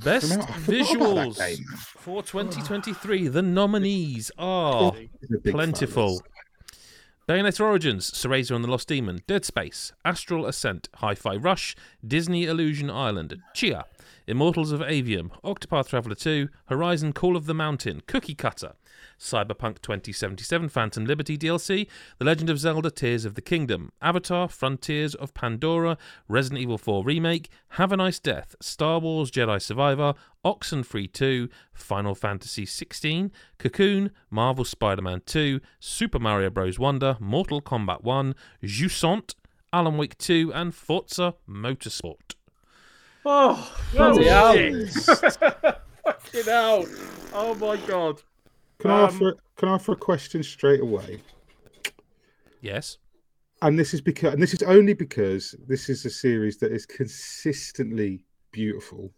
Best Remember- I forgot about visuals for 2023. The nominees are He's a big fan of plentiful. Bayonetta Origins, Cereza and the Lost Demon, Dead Space, Astral Ascent, Hi Fi Rush, Disney Illusion Island, Tchia, Immortals of Aveum, Octopath Traveler 2, Horizon Call of the Mountain, Cookie Cutter, Cyberpunk 2077 Phantom Liberty DLC, The Legend of Zelda Tears of the Kingdom, Avatar Frontiers of Pandora, Resident Evil 4 Remake, Have a Nice Death, Star Wars Jedi Survivor, Oxenfree 2, Final Fantasy 16, Cocoon, Marvel Spider Man 2, Super Mario Bros. Wonder, Mortal Kombat 1, Jusant, Alan Wake 2, and Forza Motorsport. Oh, Bloody oh, hell. shit. Fucking hell. Oh my god. Can I Um, offer can I offer a question straight away? Yes. And this is because and this is only because this is a series that is consistently beautiful.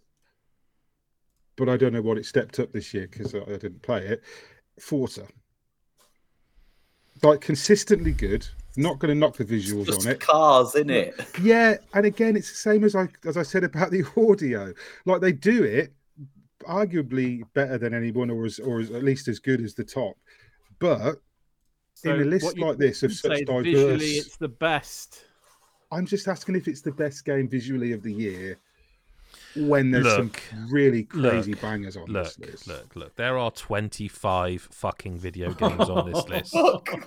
But I don't know what it stepped up this year because I I didn't play it. Forza. Like consistently good. Not going to knock the visuals Just on it. cars in it. Yeah, and again, it's the same as I as I said about the audio. Like they do it arguably better than anyone, or as or as, at least as good as the top. But So in a list you like this of such diverse, visually, it's the best. I'm just asking if it's the best game visually of the year. When there's Look, some really crazy look, bangers on Look, this list, look, look. There are 25 fucking video games on this list.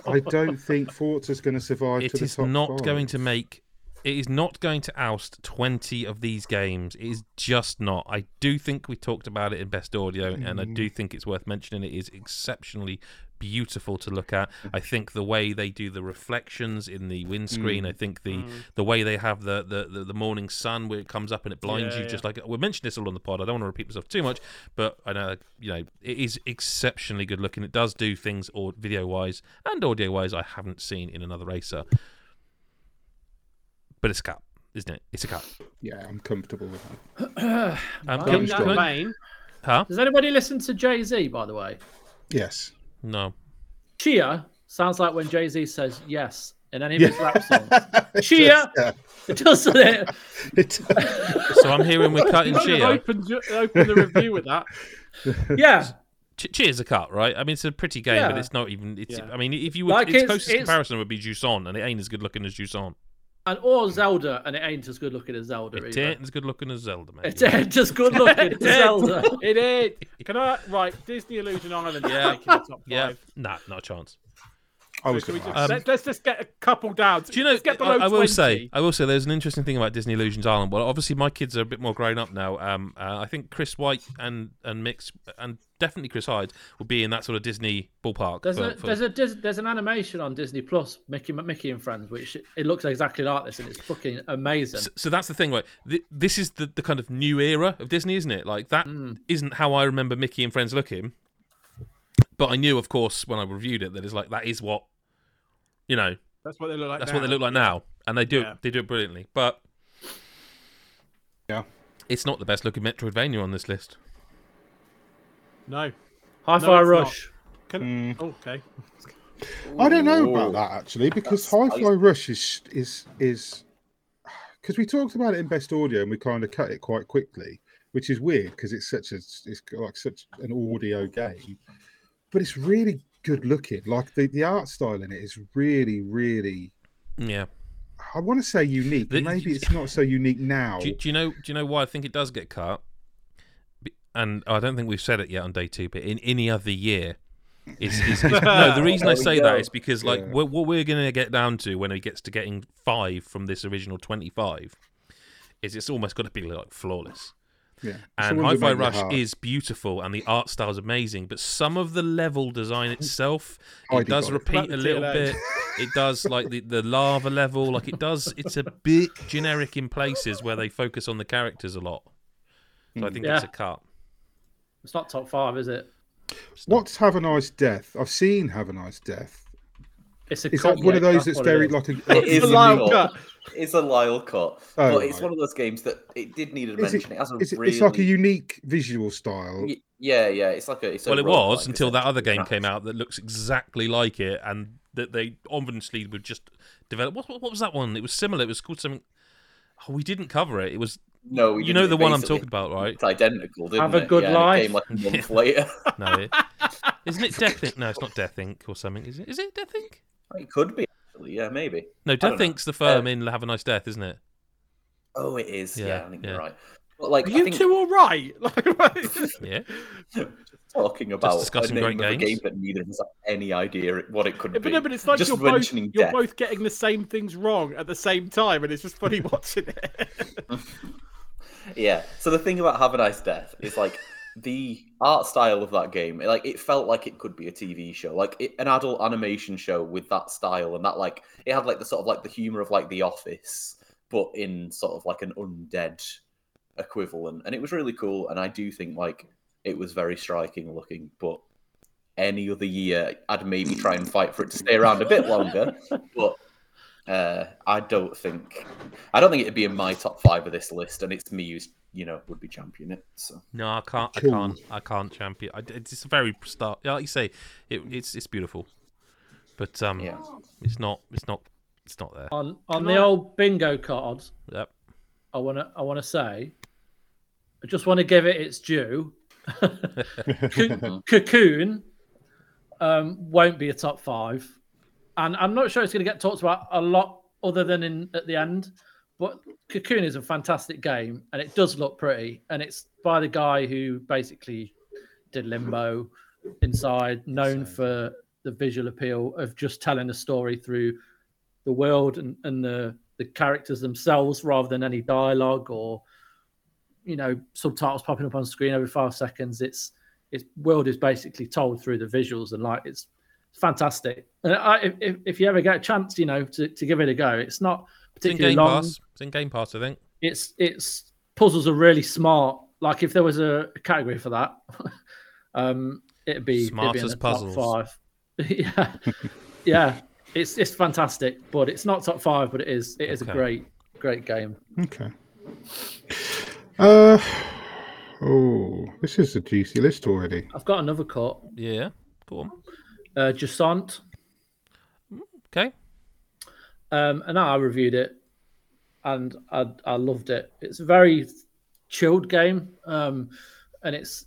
I don't think Forza's going to survive. to It the is top not five. going to make. It is not going to oust 20 of these games. It is just not. I do think we talked about it in Best Audio, and I Mm. do think it's worth mentioning. It is exceptionally beautiful to look at. I think the way they do the reflections in the windscreen, Mm. I think the the way they have the, the, the, the morning sun where it comes up and it blinds Yeah, you, yeah. just like we mentioned this all on the pod. I don't want to repeat myself too much, but I know you know it is exceptionally good looking. It does do things or video wise and audio wise I haven't seen in another racer. But it's a cup, isn't it? It's a cup. Yeah, I'm comfortable with that. Um, Right. can- In that can vein, huh? Does anybody listen to Jay Z, by the way? Yes. No. Tchia sounds like when Jay Z says yes in any of Yeah. his rap songs. It Chia! does, yeah. It does it. It- So I'm hearing we're cutting you should Tchia. opened, opened the review with that. Yeah. Ch- Tchia's a cut, right? I mean, it's a pretty game, but it's not even. It's. Yeah. I mean, if you were, Like its, it's- closest it's- comparison would be Jusant, and it ain't as good looking as Jusant. And or Zelda, and it ain't as good looking as Zelda. It either. ain't as good looking as Zelda, mate. It ain't as good looking as Zelda. It is. Can I? Right, Disney Illusion Island. Yeah. Yeah. Making the top Yeah, nah, not a chance. I was So can we just, Um, let, let's just get a couple down. Do you know? Let's get I, below I will 20. say, I will say, there's an interesting thing about Disney Illusions Island. Well, obviously, my kids are a bit more grown up now. Um, uh, I think Chris White and and Mix and definitely Chris Hyde will be in that sort of Disney ballpark. There's for- a for- there's a Dis- there's an animation on Disney Plus, Mickey Mickey and Friends, which it looks exactly like this, and it's fucking amazing. So, so that's the thing, right? Th- This is the, the kind of new era of Disney, isn't it? Like that Mm. not how I remember Mickey and Friends looking. But I knew, of course, when I reviewed it, that it's like that is what you know. That's what they look like. That's now. what they look like now, and they do Yeah. they do it brilliantly. But Yeah. it's not the best looking Metroidvania on this list. No. Hi-Fi No, Rush. Can, hmm. oh, okay. I don't know Ooh. about that actually because That's- Hi-Fi Rush is is is because we talked about it in Best Audio and we kind of cut it quite quickly, which is weird because it's such a it's like such an audio game, but it's really good looking. Like the the art style in it is really really. Yeah. I want to say unique. The- Maybe it's not so unique now. Do, do you know? Do you know why I think it does get cut? And I don't think we've said it yet on day two, but in any other year, is, is, is no. The reason I say that is because like Yeah. what, what we're going to get down to when it gets to getting five from this original twenty-five, is it's almost got to be like flawless. Yeah. And Someone to Hi-Fi Rush is beautiful, and the art style is amazing. But some of the level design itself, it does got it. repeat a little bit. It does like the, the lava level, like it does. It's a bit generic in places where they focus on the characters a lot. So I hmm. think it's Yeah. a cut. It's not top five, is it? What's Have a Nice Death? I've seen Have a Nice Death. It's a Is that cut, one of those that's what it very is. like a? Like is a a Lyle cut. cut. It's a Lyle cut, Oh, but it's right. one of those games that it did need a Is it- mention. It, has a Is it, really, It's like a unique visual style. Y- yeah, yeah. It's like a. It's a Well, it roguelike, was until that other game essentially. came out that looks exactly like it, and that they obviously would just develop. What, what was that one? It was similar. It was called something. Oh, we didn't cover it. It was No, we you know didn't. the one I'm talking about, right? It's identical, didn't Have a it? good yeah, and life. It came like a month later. No, it, isn't it Death Inc? No, it's not Death Inc. or something. Is it? Is it Death Inc? it could be actually. Yeah, maybe. No, don't Death know. Inc.'s the firm Uh, in Have a Nice Death, isn't it? Oh, it is. Yeah, Yeah, I think yeah. you're right. But like, Are you think two all right? Like, Yeah. talking about discussing a name great of a game games. that neither of us have any idea what it could but be. no, but it's like just you're both you're both getting the same things wrong at the same time, and it's just funny watching it. Yeah. So the thing about Have a Nice Death is like the art style of that game. Like it felt like it could be a TV show, like it, an adult animation show with that style and that like it had like the sort of like the humor of like The Office, but in sort of like an undead equivalent, and it was really cool. And I do think like it was very striking looking, but. Any other year, I'd maybe try and fight for it to stay around a bit longer, but uh, I don't think I don't think it'd be in my top five of this list, and it's me who's you know would be champion it. So No, I can't. I can't. I can't champion. It's a very start. Like you say, it, it's it's beautiful, but um, yeah, it's not. It's not. It's not there. On on Can the I- old bingo cards, Yep. I wanna I wanna say, I just want to give it its due. Cocoon um, won't be a top five, and I'm not sure it's going to get talked about a lot other than in at the end. But Cocoon is a fantastic game, and it does look pretty, and it's by the guy who basically did Limbo, Inside, known for the visual appeal of just telling a story through the world and, and the the characters themselves rather than any dialogue or you know subtitles popping up on screen every five seconds it's its world is basically told through the visuals and like it's fantastic and I, if- if, if you ever get a chance you know to, to give it a go it's not It's in particularly Game long Pass. It's in Game Pass, I think. it's it's puzzles are really smart like if there was a category for that um it'd be, it'd be Smartest puzzles. top five yeah yeah it's it's fantastic but it's not top five but it is it is Okay. a great great game Okay. Uh oh, this is a juicy list already. i've got another cut Yeah. Go on. uh Jusant. Okay. um, and I reviewed it, and I, I loved it. It's a very chilled game, um, and it's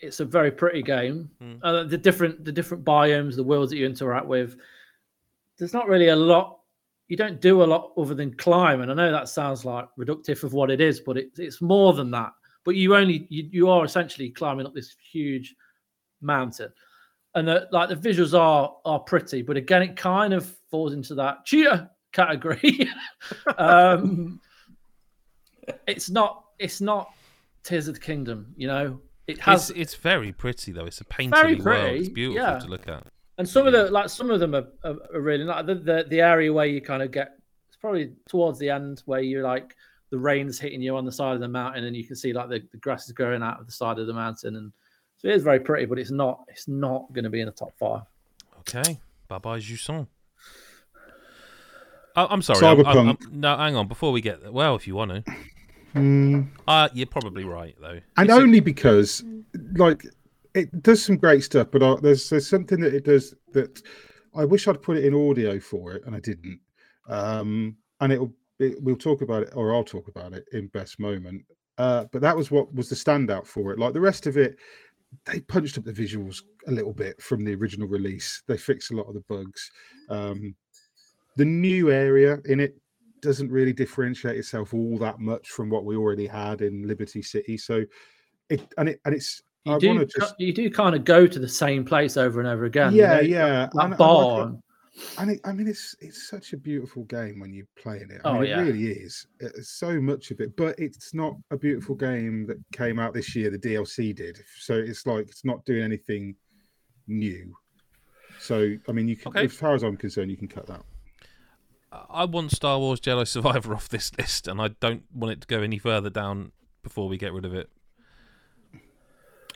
it's a very pretty game. Mm. Uh, the different the different biomes, the worlds that you interact with. There's not really a lot. You don't do a lot other than climb, and I know that sounds like reductive of what it is, but it, it's more than that. But you only you, you are essentially climbing up this huge mountain and the, like the visuals are are pretty, but again, it kind of falls into that Tchia category. um, it's not it's not Tears of the Kingdom, you know. It has It's, it's very pretty though. It's a painted Very world. It's beautiful yeah. to look at. And some of the like some of them are, are, are really like the, the the area where you kind of get it's probably towards the end where you're like the rain's hitting you on the side of the mountain and you can see like the, the grass is growing out of the side of the mountain and so it is very pretty but it's not it's not going to be in the top five Okay. Bye bye, Jusant. Oh, I'm sorry. I'm, I'm, I'm, no, hang on. Before we get well, if you want to, Mm, uh, you're probably right though. and It's a- only because, like, it does some great stuff, but uh, there's there's something that it does that I wish I'd put it in audio for it, and I didn't. Um, and it'll it, we'll talk about it, or I'll talk about it in best moment. Uh, but that was what was the standout for it. Like the rest of it, they punched up the visuals a little bit from the original release. They fixed a lot of the bugs. Um, the new area in it doesn't really differentiate itself all that much from what we already had in Liberty City. So it and it and it's You I do, want to just you do kind of go to the same place over and over again. you yeah know, yeah That and, and, barn. Uh, and it, I mean it's it's such a beautiful game when you're playing it. I Oh, mean, yeah. it really is. Uh, it's so much of it, but it's not a beautiful game that came out this year. The DLC did, so it's like it's not doing anything new. So I mean, you can, Okay. as far as I'm concerned, you can cut that. I want Star Wars Jedi Survivor off this list, and I don't want it to go any further down before we get rid of it.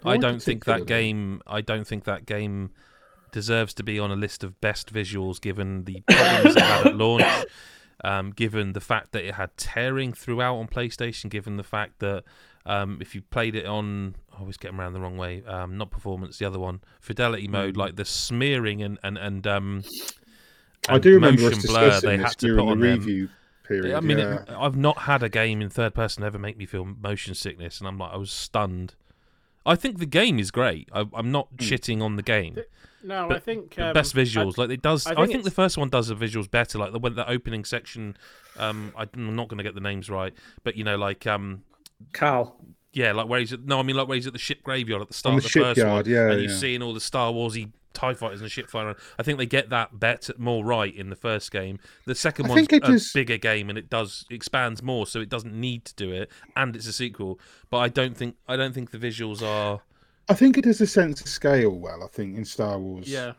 I don't think that game. I don't think that game deserves to be on a list of best visuals, given the problems it had at launch. Um, given the fact that it had tearing throughout on PlayStation, given the fact that um, if you played it on, I always get them around the wrong way. Um, not performance, the other one, fidelity mode, Mm. like the smearing and and and um. I do remember us motion blur they had to during put on the them. review period. I mean, yeah. it, I've not had a game in third person ever make me feel motion sickness, and I'm like, I was stunned. I think the game is great. I, I'm not Hmm. shitting on the game. No, I But think The um, best visuals, like it does. I I think think, the first one does the visuals better. Like the when the opening section, um, I'm not going to get the names right, but you know, like um, Cal. Yeah, like where he's at, no, I mean like where he's at the ship graveyard at the start On of the the first one, yeah, and you're seeing all the Star Warsy Tie fighters and shit flying around. I think they get that bet more right in the first game. The second I one's a is- bigger game and it does expands more, so it doesn't need to do it, and it's a sequel. But I don't think I don't think the visuals are. I think it has a sense of scale well. I think in Star Wars. Yeah.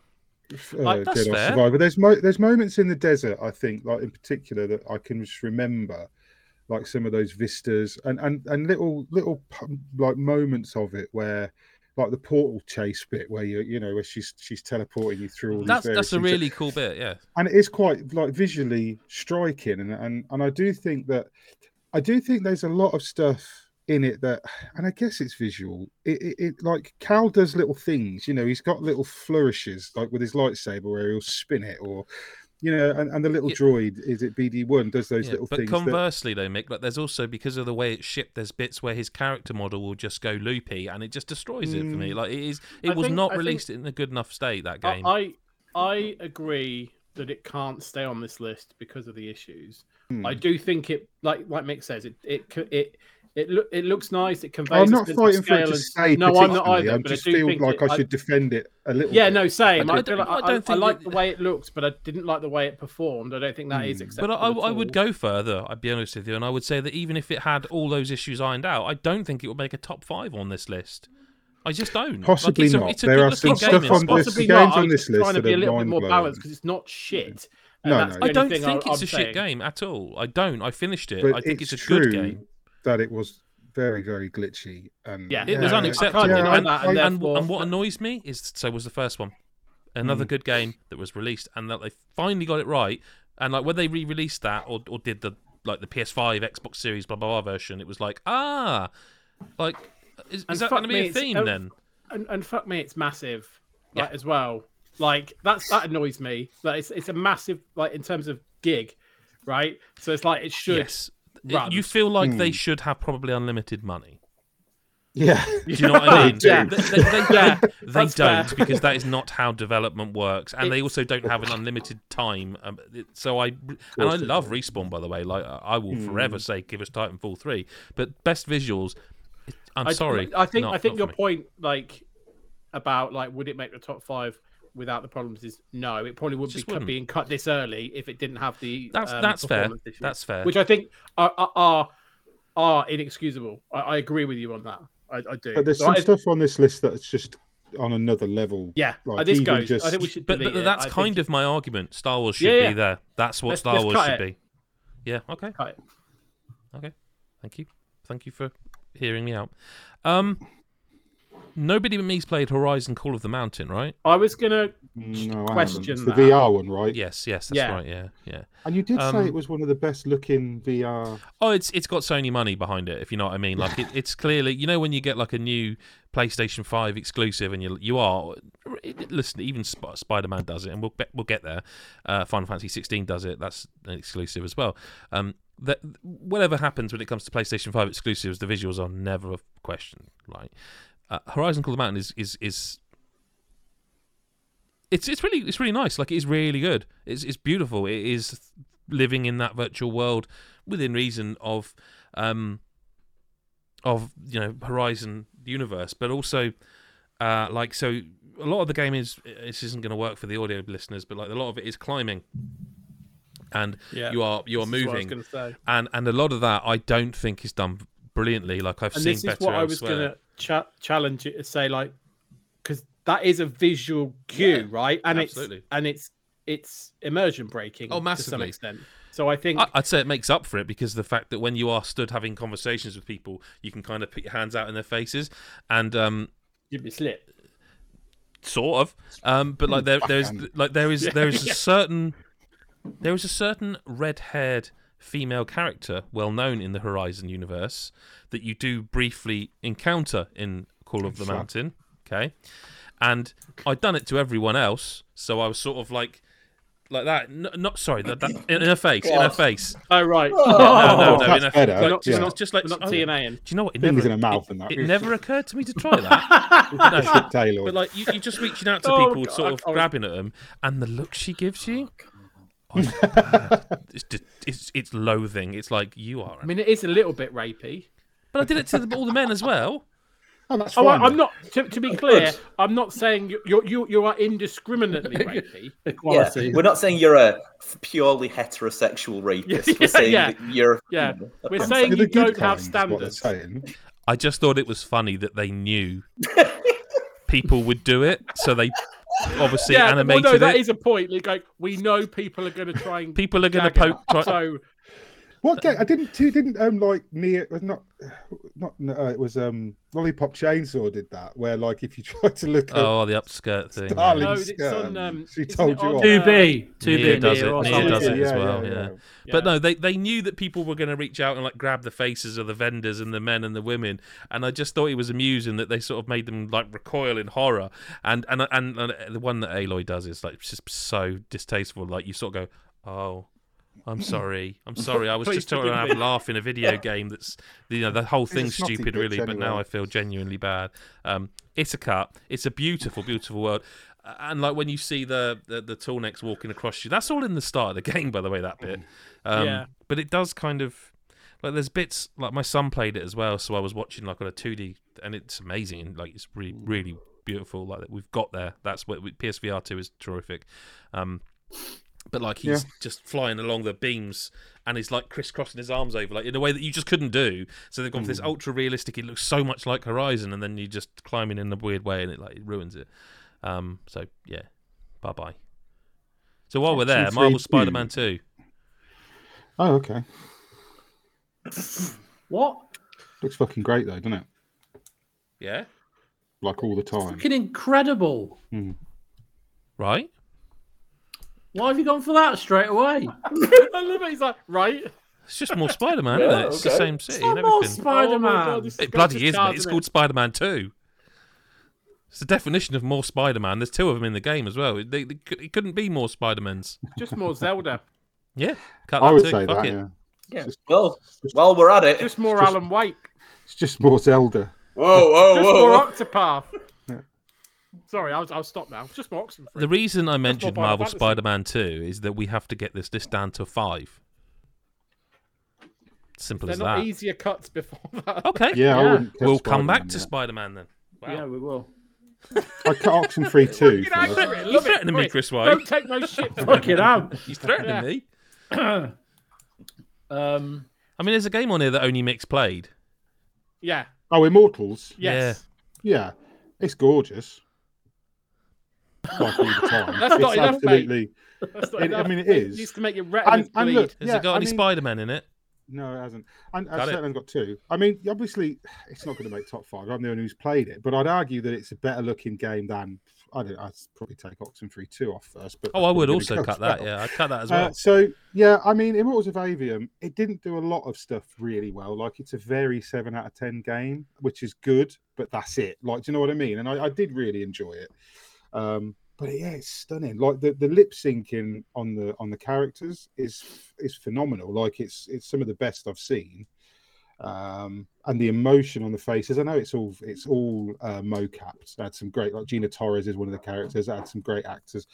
uh, Like, that's Jedi fair. Survivor. There's mo- there's moments in the desert. I think, like in particular, that I can just remember, like some of those vistas and and and little little like moments of it where. Like the portal chase bit, where you you know where she's she's teleporting you through all these That's that's a things. really cool bit. Yeah, and it is quite like visually striking and and and I do think that I do think there's a lot of stuff in it that and I guess it's visual it, it, it like Cal does little things you know he's got little flourishes like with his lightsaber where he'll spin it or you know and, and the little Yeah. droid is it BD1 does those Yeah, little but things that, conversely, though, Mick, like there's also because of the way it's shipped, there's bits where his character model will just go loopy, and it just destroys it for me. Mm. Like it is, it I was think- not I think- released in a good enough state. That game. I I agree that it can't stay on this list because of the issues. Hmm. I do think it, like like Mick says, it it c- it it, look it looks nice. It conveys. I'm not sense of fighting for it to and- stay No, I'm not either. I but just I do feel like it- I should defend it a little Yeah, bit. no, same. I I, don't- like- I I, don't I, I think like it- the way it looks, but I didn't like the way it performed. I don't think that is Hmm. acceptable. But I, I would go further. I'd be honest with you, and I would say that even if it had all those issues ironed out, I don't think it would make a top five on this list. I just don't. Like, Possibly it's a, not. It's a There good are some game stuff on Spot. this- Possibly the not. games I'm on this list trying to be a little bit more balanced because it's not shit. No, no, I don't think I- it's I'm a shit game at all. I don't. I finished it. But I think it's, it's a good game. That it was very very glitchy and Yeah, It was unacceptable. can't and, that, and, and and, and what annoys me is so was the first one. Another Mm. good game that was released, and that they finally got it right. And like when they re-released that, or or did the like the PS5, Xbox Series, blah blah blah version, it was like ah, like is, And is that going to be me, a theme then? and, and fuck me, it's massive, Yeah. as well. Like that's that annoys me. Like it's it's a massive like in terms of gig, right? So it's like it should. Yes, run. you feel like they Hmm. should have probably unlimited money. yeah Do you know what I mean? Yeah. They, they, they, Yeah, they that's don't because that is not how development works, and they also don't have an unlimited time. Um, it- so I and I love respawn by the way. Like I I will Hmm. forever say give us Titanfall three, but best visuals. I'm I, sorry. I think not- I think your point, like about like would it make the top five without the problems is no. It probably would be Just cut, wouldn't. being cut this early if it didn't have the. That's um, that's fair. performance issues, That's fair. which I think are are are, are inexcusable. I, I agree with you on that. I, I do. but there's So some I- stuff on this list that's just on another level Yeah, like, uh, this goes. just- I think we should. but, but it. that's I kind think of my argument. Star Wars should Yeah, yeah. be there. That's what Let's- Star let's Wars should it. be. Yeah. Okay. cut it. Okay. Thank you. Thank you for hearing me out. Um. Nobody but me's played Horizon Call of the Mountain, right? I was gonna. no, question the that. VR one right Yes, yes, that's Yeah. right. Yeah, yeah. and you did Um, say it was one of the best looking VR Oh, it's it's got Sony money behind it, if you know what I mean. Like it, it's clearly, you know, when you get like a new PlayStation Five exclusive, and you you are listen, even Sp- Spider Man does it, and we'll be- we'll get there. Uh, Final Fantasy 16 does it. That's an exclusive as well. Um, that whatever happens when it comes to PlayStation Five exclusives, the visuals are never a question. Right? Uh, Horizon Call the Mountain is is is it's it's really it's really nice. Like it is really good. It's it's beautiful. It is living in that virtual world within reason of um of you know Horizon universe, but also uh like so a lot of the game is this isn't going to work for the audio listeners, but like a lot of it is climbing. And Yeah. you are you are This is what I was moving, and and a lot of that I don't think is done brilliantly. Like I've and seen this is better what I was elsewhere. Going to cha- challenge it to say, like, because that is a visual cue, Yeah, right? And absolutely. it's and it's it's immersion breaking Oh, to some massively. extent. So I think I- I'd say it makes up for it because of the fact that when you are stood having conversations with people, you can kind of put your hands out in their faces, and um, you'd be slit. sort of. Um, but like there, there's like there is there is a certain there is a certain red-haired female character well known in the Horizon universe that you do briefly encounter in Call of the Sure. Mountain. Okay, and I'd done it to everyone else, so I was sort of like. Like that, no, not sorry, that, that in her face, in her face. Oh right, No, no, no, that's in her, better. like, Not- just, not- just like We're not oh, TNA. do you know what? It Fingers never, in her mouth it, and that. it never occurred to me to try that. no, Taylor. but like you, you're just reaching out to Oh, people, sort of God. grabbing at them, and the look she gives you, Oh, oh, it's, it's, just- it's it's loathing. It's like you are. I mean, it is a little bit rapey. But I did it to the, all the men as well. Oh, that's Oh, fine. I, I'm not. To, to be clear, I'm not saying you you you, you are indiscriminately rapey. Yeah, Equality. we're not saying you're a purely heterosexual rapist. Yeah, we're saying yeah. that you're. Yeah. We're I'm saying You're you the good don't have kind, is what they're standards. I just thought it was funny that they knew people would do it, so they obviously Yeah, well, animated no, that it. is a point. Like, like, we know people are going to try and People are going to poke. Try, So What game? I didn't. Two didn't um like near. Was not. Not. Uh, it was um Lollipop Chainsaw did that where like if you tried to look at oh, the upskirt thing. yeah. Darling No, it's skirt, on, um, she told you. Two uh, B, Two B does it. or NieR does it as Yeah, well. yeah, Yeah. yeah. But no, they, they knew that people were going to reach out and like grab the faces of the vendors and the men and the women, and I just thought it was amusing that they sort of made them like recoil in horror. And and and, and the one that Aloy does is like just so distasteful. Like you sort of go, oh. I'm sorry. I'm sorry. I was just trying to have a laugh in a video game. That's you know the whole thing's stupid, really. But now. I feel genuinely bad. Um, it's a cut. It's a beautiful, beautiful world. And like when you see the the, the tall necks walking across you, that's all in the start of the game, by the way. That bit. Um, Yeah. But it does kind of like there's bits like my son played it as well, so I was watching like on a 2D, and it's amazing. and Like it's really, really beautiful. Like we've got there. That's what PSVR two is terrific. Um, but like he's Yeah. just flying along the beams and he's like crisscrossing his arms over like in a way that you just couldn't do so they've gone for this ultra realistic it looks so much like horizon and then you just climbing in a weird way and it like it ruins it um so yeah bye bye so while we're there marvel spider-man 2 Oh, okay. What? Looks fucking great though, doesn't it? yeah Like all the time. Fucking incredible. right Why have you gone for that straight away? I love it. He's like, right. it's just more spider-man Yeah, isn't it it's the same city Not more oh Spider Oh my God, Man. this it bloody is mate it's called spider-man 2 it's the definition of more spider-man there's two of them in the game as well they, they, it couldn't be more spider-mans just more Zelda, yeah cut I would too. say Fuck that. it. Yeah. Yeah. Well, while we're at it. just more just- Alan Wake, It's just more Zelda. Whoa, whoa, just whoa! more whoa. Octopath. Yeah. Sorry, I'll, I'll stop now. Just more Oxenfree. The reason I mentioned Marvel Fantasy. Spider-Man 2 is that we have to get this list down to five. Simple They're as not that. easier cuts before that. Okay. Yeah, I Yeah. wouldn't. cut We'll come back Spider-Man to yet. Spider-Man then. Wow. Yeah, we will. I cut Oxenfree too. Fucking accurate. He's Love it. threatening me, Quick. Chris White. Don't take no shit from Fuck it out. He's threatening Yeah. me. Um, I mean, there's a game on here that only Mix played. Yeah. Oh, Immortals. Yes. Yeah, it's gorgeous. Like all the time. That's it's not enough, mate. absolutely. That's not It- I enough. mean, it It is. needs to make your retinas And, and look, Has yeah, it got I any mean- Spider-Man in it? No, it hasn't. And Got I've it. certainly got two. I mean, obviously, it's not going to make top five. I'm the only who's played it, but I'd argue that it's a better looking game than I don't. I'd probably take Oxenfree two off first. But Oh, I would also cut that. well. Yeah, I'd cut that as Uh, well. so yeah, I mean, Immortals of Aveum, it didn't do a lot of stuff really well. Like it's a very seven out of ten game, which is good, but that's it. Like, do you know what I mean? And I, I did really enjoy it. Um, but yeah, it's stunning. Like the, the lip syncing on the on the characters is is phenomenal. Like it's it's some of the best I've seen. Um, and the emotion on the faces. I know it's all it's all uh, mocapped. Had some great like Gina Torres is one of the characters. Had some great actors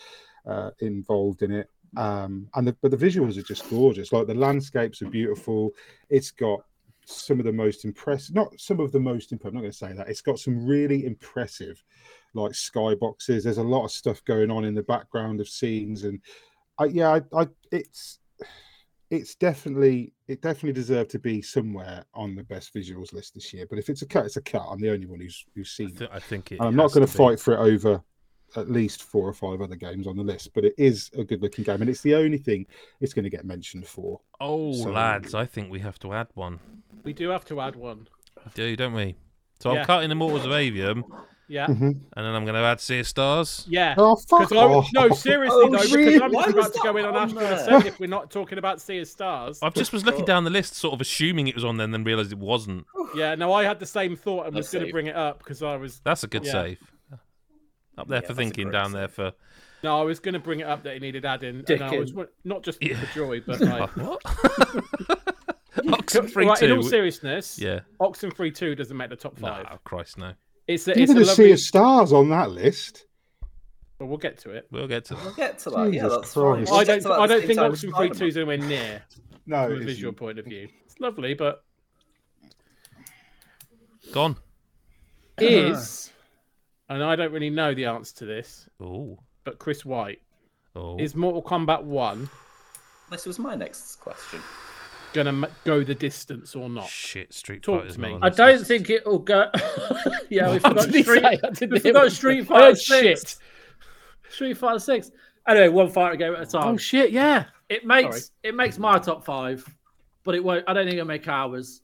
uh, involved in it um and the, but the visuals are just gorgeous like the landscapes are beautiful it's got some of the most impressive not some of the most impressive i'm not going to say that it's got some really impressive like skyboxes there's a lot of stuff going on in the background of scenes and I, yeah I, I it's it's definitely it definitely deserved to be somewhere on the best visuals list this year but if it's a cut it's a cut i'm the only one who's who's I, seen it I think it. I'm not going to be. fight for it over at least four or five other games on the list, but it is a good looking game, and it's the only thing it's going to get mentioned for. Oh, So- lads, I think we have to add one. We do have to add one. We do, don't we? So Yeah. I'm cutting Immortals of Aveum, Yeah. Mhm. and then I'm going to add Sea of Stars. Yeah. Oh fuck Because I, no, seriously Oh, though, really? because I'm Why just about to go in on on Astral there? Ascent if we're not talking about Sea of Stars. I just was looking down the list, sort of assuming it was on there, and then realised it wasn't. Yeah, no, I had the same thought and was going to bring it up because I was That's a good Yeah. save. Up there Yeah, for thinking, great down there for. no, I was going to bring it up that it needed adding. And I was not just Yeah. for joy, but like. what? Oxenfree right, in all seriousness, Yeah. Oxenfree 2 doesn't make the top No, five. Christ, no. It's a, it's Even a a sea of stars on that list. But we'll get to it. We'll get to it. We'll get to that. yeah, Jesus that's fine. Christ. We'll I don't. I don't think time as Oxenfree 2 is anywhere near No, from a visual point of view. It's lovely, but Gone. is, ah. And I don't really know the answer to this, Oh. but Chris White Oh. is Mortal Kombat One This was my next question. gonna m- go the distance or not? Shit, Street Talk Fighter's to not me. on I this don't list. think it will go. yeah, we What forgot did he Street, say? I didn't we hear forgot what- Street I Fighter heard Six. shit. Street Fighter Six. Anyway, one fighter game at a time. Oh shit! Yeah. It makes Sorry. it makes my top five, but it won't. I don't think it'll make ours.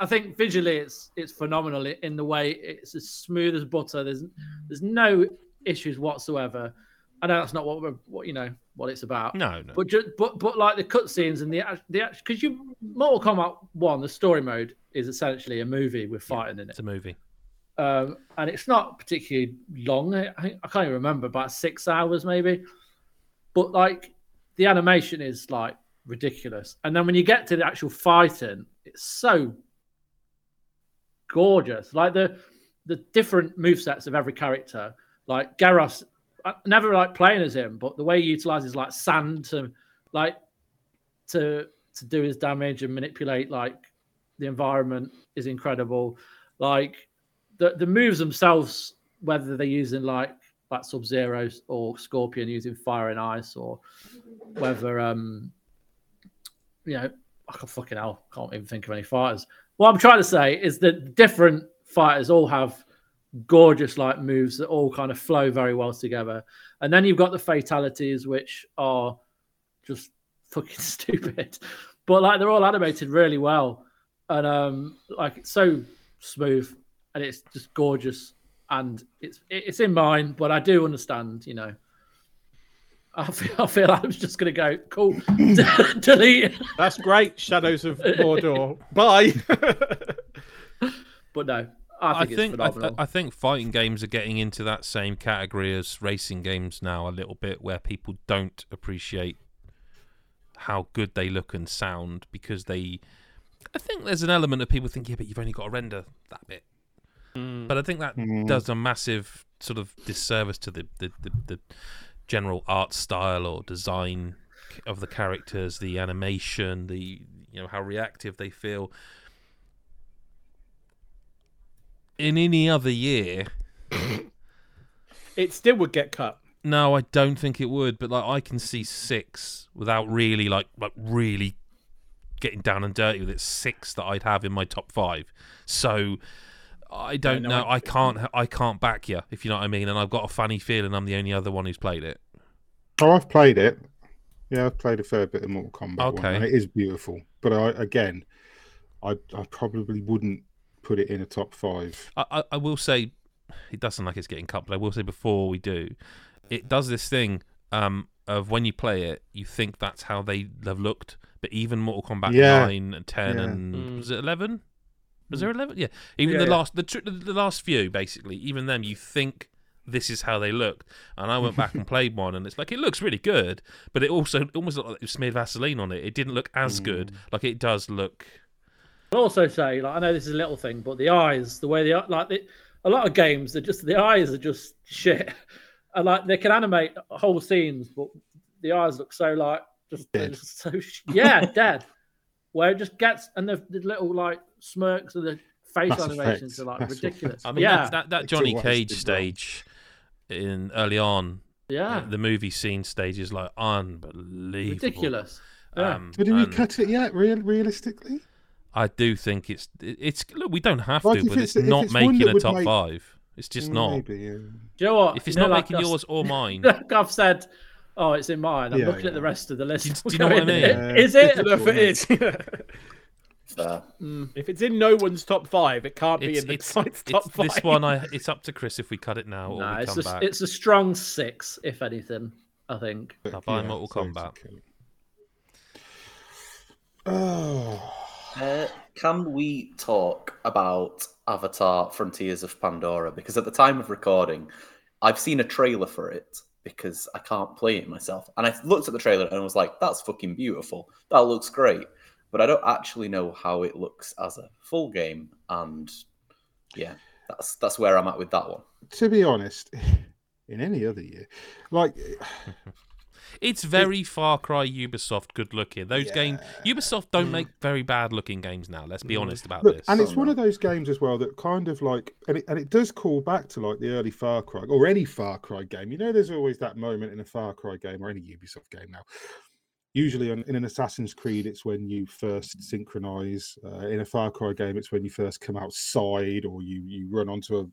I think visually it's it's phenomenal in the way it's as smooth as butter. There's there's no issues whatsoever. I know that's not what we're what you know what it's about. No, no. But just but but like the cutscenes and the the because you Mortal Kombat One, the story mode is essentially a movie with fighting in it, it's a movie. um, and it's not particularly long. I, I can't even remember about six hours maybe, but like the animation is like ridiculous, and then when you get to the actual fighting, it's so gorgeous. Like the the different move sets of every character, like Geras. I never like playing as him, but the way he utilizes like sand to like to to do his damage and manipulate like the environment is incredible. Like the the moves themselves, whether they're using like like Sub Zero or Scorpion using fire and ice, or whether um you know I can fucking hell can't even think of any fighters. What I'm trying to say is that different fighters all have gorgeous like moves that all kind of flow very well together. And then you've got the fatalities, which are just fucking stupid. But like they're all animated really well. And um like it's so smooth and it's just gorgeous. And it's it's in mine, but I do understand, you know. I feel, I feel like I'm just gonna go cool, delete. That's great. Shadows of Mordor. Bye. But no, I I think, think it's I, phenomenal. I think fighting games are getting into that same category as racing games now a little bit, where people don't appreciate how good they look and sound because they. I think there's an element of people thinking, yeah, but you've only got to render that bit. But I think that Mm. does a massive sort of disservice to the, the, the, the general art style or design of the characters, the animation, the you know how reactive they feel. In any other year, it still would get cut. no, I don't think it would. But like, I can see six without really like like really getting down and dirty with it. Six that I'd have in my top five. So I don't no, know. I- I can't. I can't back you if you know what I mean. And I've got a funny feeling I'm the only other one who's played it. Oh, I've played it. Yeah, I've played a fair bit of Mortal Kombat. one, Okay. and it is beautiful. But I, again, I, I probably wouldn't put it in a top five. I, I, I will say it doesn't like it's getting cut, but I will say before we do, it does this thing um, of when you play it, you think that's how they have looked. But even Mortal Kombat Yeah. nine and ten Yeah. and Mm. was it eleven? Was there eleven? Yeah. Even Yeah, the yeah. last the, tr- the last few basically, even them, you think this is how they looked. And I went back and played one, and it's like it looks really good, but it also almost looked like it smeared Vaseline on it. It didn't look as good. Mm. Like it does look. I'll also say, like, I know this is a little thing, but the eyes, the way they are, like, they, a lot of games, they're just the eyes are just shit, and like they can animate whole scenes, but the eyes look so like just, just so yeah, dead. Where it just gets and the, the little like smirks and the facial Mass animations Effect. are like That's what- ridiculous. I mean, yeah, that, that, that Johnny Cage did well. stage in early on, yeah, the movie scene stage is like unbelievable. ridiculous. Yeah. Um, But did we cut it yet? Real, realistically? I do think it's it's look. We don't have Like, to, but it's- it's, not it's making a top make- five. It's just not. Maybe, yeah. Do you know what? If it's You know, not like making us- yours or mine, like I've said, oh, it's in mine. I'm Yeah, looking yeah. at the rest of the list. Do you know what I mean? Yeah. Is it? I don't know if it is. Fair. if it's in no one's top five, it can't be it's, in the it's, site's it's top five. this one. I it's up to Chris if we cut it now or No, we it's come a, back. it's a strong six, if anything. I think. But, I'll buy Mortal Kombat. okay. Oh, Uh, can we talk about Avatar Frontiers of Pandora? Because at the time of recording, I've seen a trailer for it because I can't play it myself. And I looked at the trailer and was like, that's fucking beautiful. That looks great. But I don't actually know how it looks as a full game. And yeah, that's that's where I'm at with that one. to be honest, in any other year, like It's very Far Cry Ubisoft good looking. Those games Ubisoft don't mm. make very bad looking games now. Let's be mm. honest about Look, this. and oh, it's one of those games as well that kind of like, and it, and it does call back to like the early Far Cry or any Far Cry game. You know, there's always that moment in a Far Cry game or any Ubisoft game now. Usually, on, in an Assassin's Creed, it's when you first synchronize. Uh, in a Far Cry game, it's when you first come outside or you you run onto a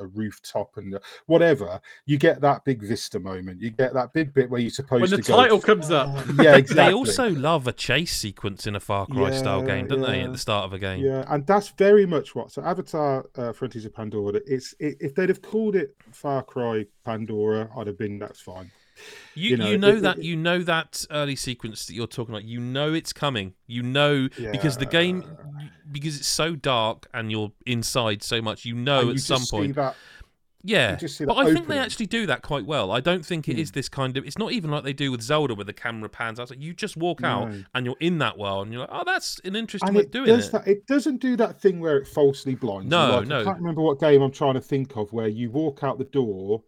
a rooftop and uh, whatever, you get that big vista moment. You get that big bit where you're supposed to When the to go. title comes up. yeah, exactly. They also love a chase sequence in a Far Cry style game, don't they? At the start of a game. Yeah, and that's very much what. So Avatar: uh, Frontiers of Pandora. It's it, if they'd have called it Far Cry Pandora, I'd have been that's fine. You, you know, you know it- that it- you know that early sequence that you're talking about. You know it's coming. You know because the game because it's so dark and you're inside so much. You know And at you some point. that Yeah, but I think they. Hmm. actually do that quite well. I don't think it is this kind of. It's not even like they do with Zelda, where the camera pans out. Like you just walk out No. and you're in that world, and you're like, oh, that's an interesting and way of it doing does it. that. It doesn't do that thing where it falsely blinds. you. No, like, no. I can't remember what game I'm trying to think of where you walk out the door,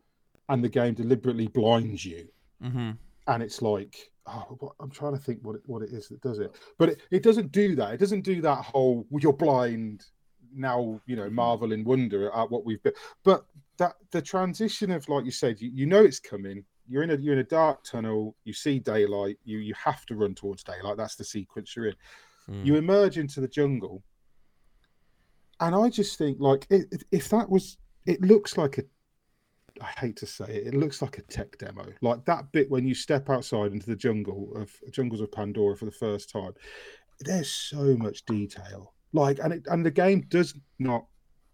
and the game deliberately blinds you, hmm and it's like. Oh, what, I'm trying to think what it, what it is that does it, but it, it doesn't do that. It doesn't do that whole well, you're blind now. You know, marvel and wonder at what we've been. But that the transition of like you said, you, you know it's coming. You're in a you're in a dark tunnel. You see daylight. You you have to run towards daylight. That's the sequence you're in. Mm. You emerge into the jungle, and I just think like i- if if that was, it looks like a. I hate to say it, it looks like a tech demo. Like that bit when you step outside into the jungle of jungles of Pandora for the first time. There's so much detail. Like, and it and the game does not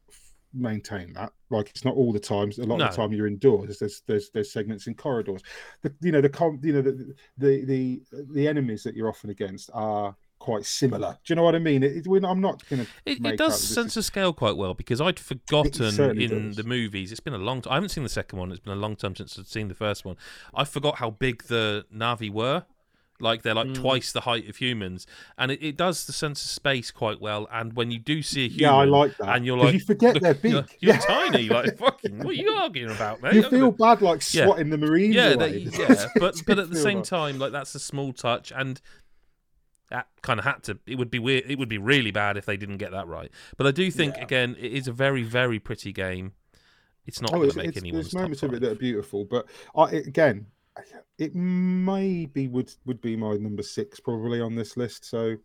f- maintain that. Like, it's not all the times. A lot of the time you're indoors. There's there's there's segments in corridors. The you know the you know the the the the enemies that you're often against are quite similar. Do you know what I mean? It, it, I'm not going to. It, it does sense is- of scale quite well because I'd forgotten in does. the movies. It's been a long time. I haven't seen the second one. It's been a long time since I'd seen the first one. I forgot how big the Na'vi were. Like they're like Mm. twice the height of humans, and it, it does the sense of space quite well. And when you do see a human, Yeah, I like that. and you're like, you forget "Look, they're big. You're, you're Yeah. tiny, like fucking. What are you arguing about, mate? You Look at feel the- bad like Yeah. swatting the marines yeah, away. that, yeah, but but at the same like- time, like that's a small touch, and that kind of had to. It would be weird. It would be really bad if they didn't get that right. But I do think Yeah. again, it is a very very pretty game. It's not Oh, going to make it's, anyone's there's moments of it that are beautiful, but I, it, again, it maybe would would be my number six probably on this list. So,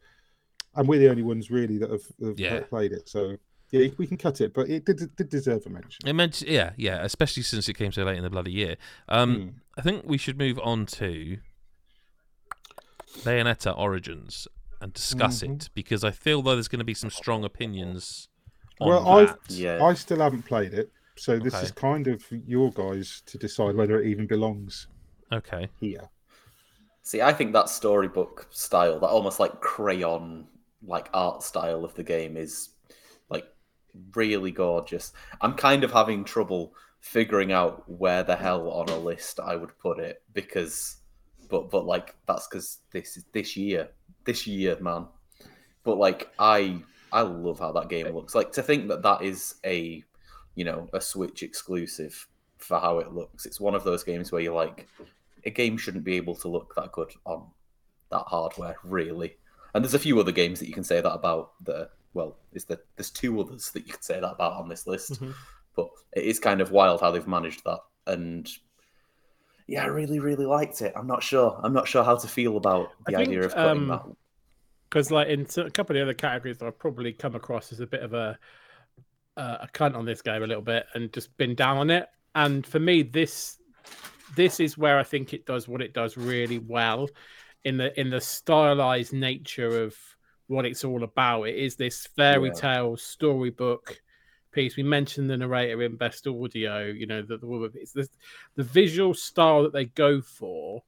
and we're the only ones really that have, have Yeah. played it. So, yeah, we can cut it, but it did, did deserve a mention. It meant, yeah, yeah, especially since it came so late in the bloody year. Um, Hmm. I think we should move on to Bayonetta Origins and discuss Mm-hmm. it because I feel though there's going to be some strong opinions on Well, I. Yeah. I still haven't played it, so this Okay. is kind of your guys to decide whether it even belongs Okay. here. See, I think that storybook style, that almost like crayon like art style of the game is like really gorgeous. I'm kind of having trouble figuring out where the hell on a list I would put it because but but like that's cuz this is this year. This year, man. But like I I love how that game looks. Like to think that that is a you know, a Switch exclusive for how it looks. It's one of those games where you're like a game shouldn't be able to look that good on that hardware, really. And there's a few other games that you can say that about. The well, is that there's two others that you can say that about on this list. Mhm. But it is kind of wild how they've managed that. And yeah, I really, really liked it. I'm not sure. I'm not sure how to feel about I the think, idea of cutting um, that. because like in a couple of the other categories I've probably come across as a bit of a uh, a cunt on this game a little bit and just been down on it. And for me, this this is where I think it does what it does really well in the in the stylized nature of what it's all about. It is this fairy Yeah. tale storybook piece. We mentioned the narrator in best audio. You know that the the, the visual style that they go for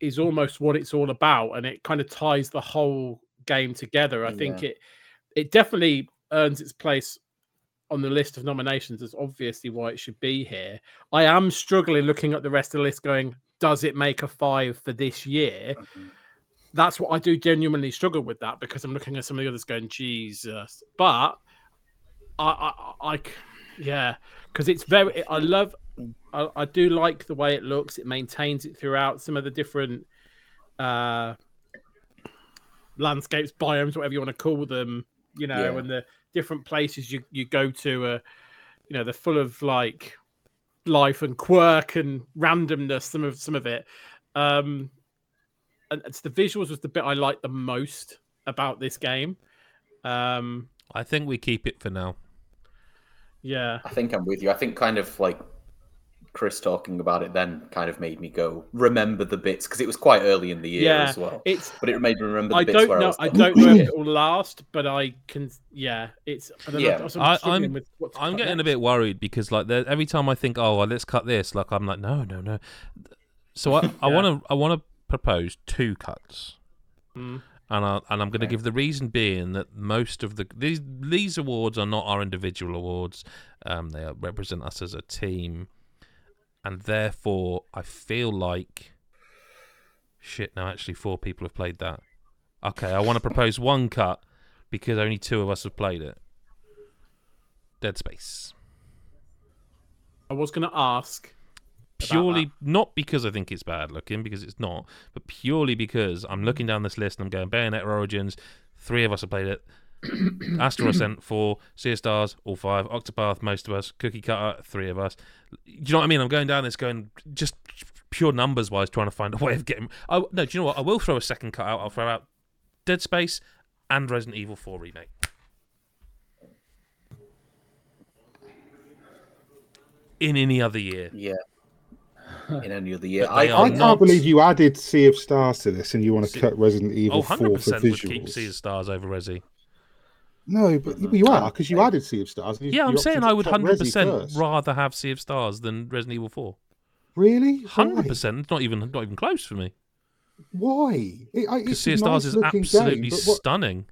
is almost what it's all about, and it kind of ties the whole game together. I think it it definitely earns its place on the list of nominations. That's obviously why it should be here. I am struggling looking at the rest of the list, going, does it make a five for this year? Mm-hmm. That's what I do genuinely struggle with that because I'm looking at some of the others going, Jesus. But I, I, I, I c- yeah, because it's very. I love I, I do like the way it looks. It maintains it throughout some of the different uh, landscapes, biomes, whatever you want to call them. You know, Yeah. and the different places you you go to. Uh, you know, they're full of like life and quirk and randomness. Some of some of it. Um, and it's the visuals was the bit I liked the most about this game. Um, I think we keep it for now. Yeah. I think I'm with you. I think kind of like Chris talking about it then kind of made me go remember the bits because it was quite early in the year Yeah, as well. It's But it made me remember the I bits don't where know. I was I don't know if it will last, but I can. Yeah, it's. I don't Yeah. know. I'm, I, I'm, with what I'm cut getting a bit worried because like every time I think, oh, well, let's cut this, like I'm like, no, no, no. So I, I want to, I want to propose two cuts, Mm. And I, and I'm going to give the reason being that most of the these these awards are not our individual awards. Um, they represent us as a team, and therefore I feel like shit. Now actually, four people have played that. Okay, I want to propose one cut because only two of us have played it. Dead Space. I was going to ask. Purely not because I think it's bad looking, because it's not, but purely because I'm looking down this list and I'm going Bayonetta Origins. Three of us have played it. Astral Ascent, four. Sea of Stars, all five. Octopath, most of us. Cookie Cutter, three of us. Do you know what I mean? I'm going down this, going just pure numbers wise, trying to find a way of getting. I, no, do you know what? I will throw a second cut out. I'll throw out Dead Space and Resident Evil 4 remake. In any other year. yeah. In any other year, I, I think- not- can't believe you added Sea of Stars to this and you want to cut Resident Evil Oh, 4 for 100% would keep visuals. Sea of Stars over Resi. No, but you are because you um, added Sea of Stars. you- Yeah, I'm saying I would hundred percent rather have Sea of Stars than Resident Evil Four. Really? Hundred percent. It's not even not even close for me. Why? It, I- Because Sea of Stars nice is absolutely game, what- stunning.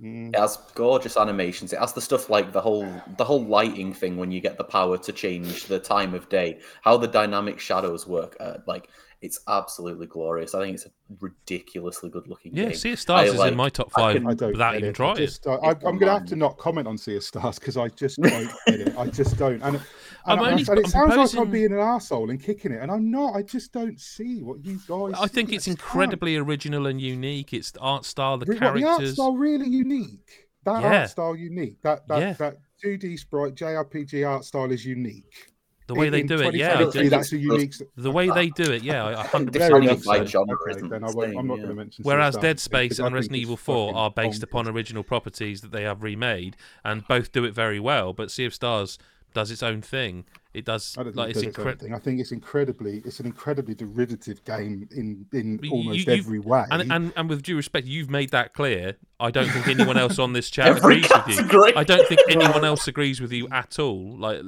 Mm, It has gorgeous animations. It has the stuff like the whole the whole lighting thing when you get the power to change the time of day, how the dynamic shadows work. Uh, like it's absolutely glorious. I think it's a ridiculously good looking Yeah, game. Sea of Stars I is like- in my top I five can- I don't without get even it. I trying. just, I, I, I'm going to have to not comment on Sea of Stars because I just don't get it. I just don't. And, and, I'm I- only- and it I'm sounds like I'm being an arsehole and kicking it, and I'm not. I just don't see what you guys. I think it's I just can't. incredibly original and unique. It's the art style, the Re- what, the art characters. style really unique. That Yeah. art style unique. That that Yeah. that 2D sprite JRPG art style is unique. The way In- they do it, yeah. I 2023, do. that's a unique. The way they do it, yeah, I- I hundred It's Fair not percent even enough. think by genre, Okay, isn't then I won't, same, I'm not yeah. going to mention. Whereas Stars Dead Space and Resident Evil 4 are based upon original properties that they have remade, and both do it very well. But Sea of Stars does its own thing. It does I don't think like it it's does its own incredible. thing. I think it's incredibly, it's an incredibly derivative game in in You- almost you've- every way. And, and and with due respect, you've made that clear. I don't think anyone else on this chat agrees with you. category. I don't think anyone else agrees with you at all. Like,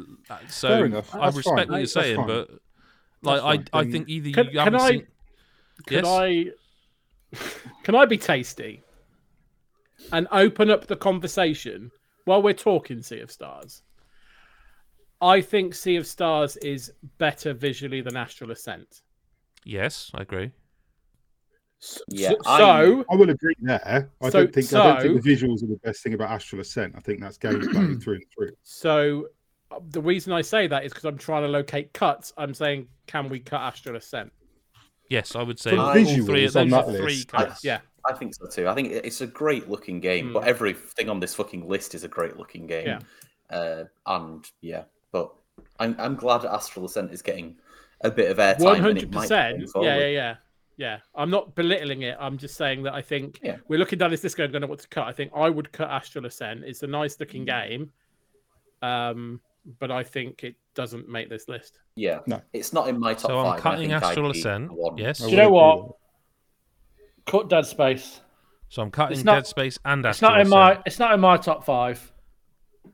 so Fair enough. I That's respect fine. what you're That's saying, fine. but like, fine. I I think either Can- you can haven't I- seen. Can Yes? I? Can I be tasty? And open up the conversation while we're talking Sea of Stars. I think Sea of Stars is better visually than Astral Ascent. Yes, I agree. S- Yeah, so, I- so I will agree there. I So- don't think I don't think the visuals are the best thing about Astral Ascent. I think that's gameplay through and through. So uh, the reason I say that is because I'm trying to locate cuts. I'm saying, can we cut Astral Ascent? Yes, I would say For all visuals three. on Those that three list, cuts. Yeah. I think so too. I think it's a great looking game, but Hmm. everything on this fucking list is a great looking game. Yeah. Uh, and yeah, but I'm I'm glad Astral Ascent is getting a bit of airtime. Hundred percent. Yeah, yeah, yeah, yeah. I'm not belittling it. I'm just saying that I think Yeah. we're looking down this list going, don't know what to cut. I think I would cut Astral Ascent. It's a nice looking Mm. game, um, but I think it doesn't make this list. Yeah. No. It's not in my top So five. I'm cutting think I'd Astral Ascent. Yes. Do you know what? Cut Dead Space. So I'm cutting not- Dead Space and Astral It's Astral not in Ascent. my. It's not in my top five.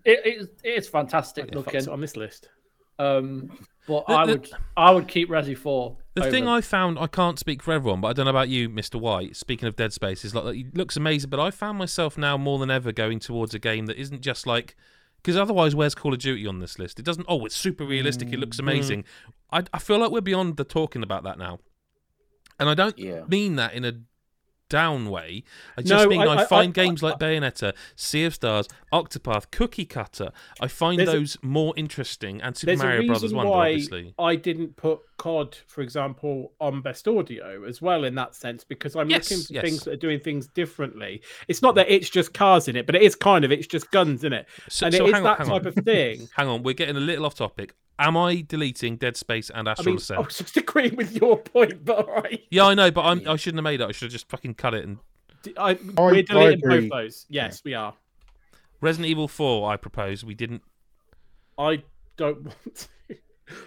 It, it, it's fantastic the looking. on this list. Um, but The- I the- would. I would keep Resi Four. The thing I found, I can't speak for everyone, but I don't know about you, Mr. White. Speaking of Dead Space, is like it looks amazing, but I found myself now more than ever going towards a game that isn't just like because otherwise, where's Call of Duty on this list? It doesn't. Oh, it's super realistic. It Mm. looks amazing. I, I feel like we're beyond the talking about that now, and I don't Yeah. mean that in a down way. I just No, mean I, I- find I- games like Bayonetta, Sea of Stars, Octopath, Cookie Cutter. I find There's a- those more interesting, and Super There's Mario a reason Brothers Wonder, why obviously. I didn't put COD, for example, on Best Audio as well in that sense because I'm Yes, looking for yes. things that are doing things differently. It's not that it's just cars in it, but it is kind of it's just guns in it, So, and so it is on, that type on. of thing. hang on, we're getting a little off topic. Am I deleting Dead Space and I Astral mean, I was just agreeing with your point, but all right. Yeah, I know, but I'm, I shouldn't have made it. I should have just fucking cut it. And I, I we're deleting agree. both those. Yes, we are. Resident Evil Four, I propose. We didn't. I don't want to.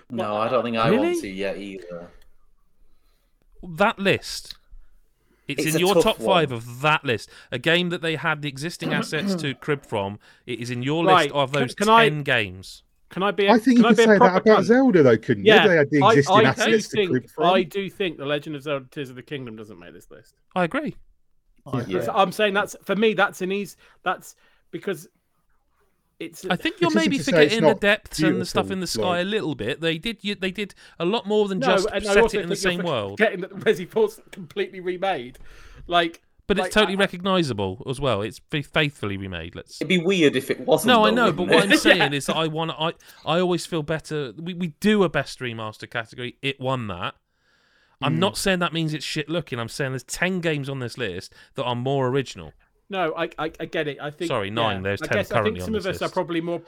No, I don't think I Really? want to yet either. that list. It's, It's in your tough top five of that list. A game that they had the existing assets to crib from. It is in your Right, list of those can I- ten games. Can I be? A, I think can you I could say that about cunt? Zelda, though, couldn't Yeah, you? They had the existing I do assets to think from. I do think the Legend of Zelda: Tears of the Kingdom doesn't make this list. I agree. Yeah. So I'm saying that's for me. That's an easy. That's because it's. I think you're maybe to say forgetting the not depths and the stuff in the sky like- a little bit. They did. You, they did a lot more than no, just set it in the same world. Getting that Resi 4's completely remade, like. But it's totally I- recognizable as well. It's faithfully remade. Let's. It'd be weird if it wasn't. No, I know, but wouldn't what I'm it? saying is I want. I I always feel better. We we do a best remaster category. It won that. I'm Hmm. not saying that means it's shit looking. I'm saying there's ten games on this list that are more original. No, I, I I get it. I think. Sorry, nine, yeah. there's I 10 guess I think on some of this us are probably more.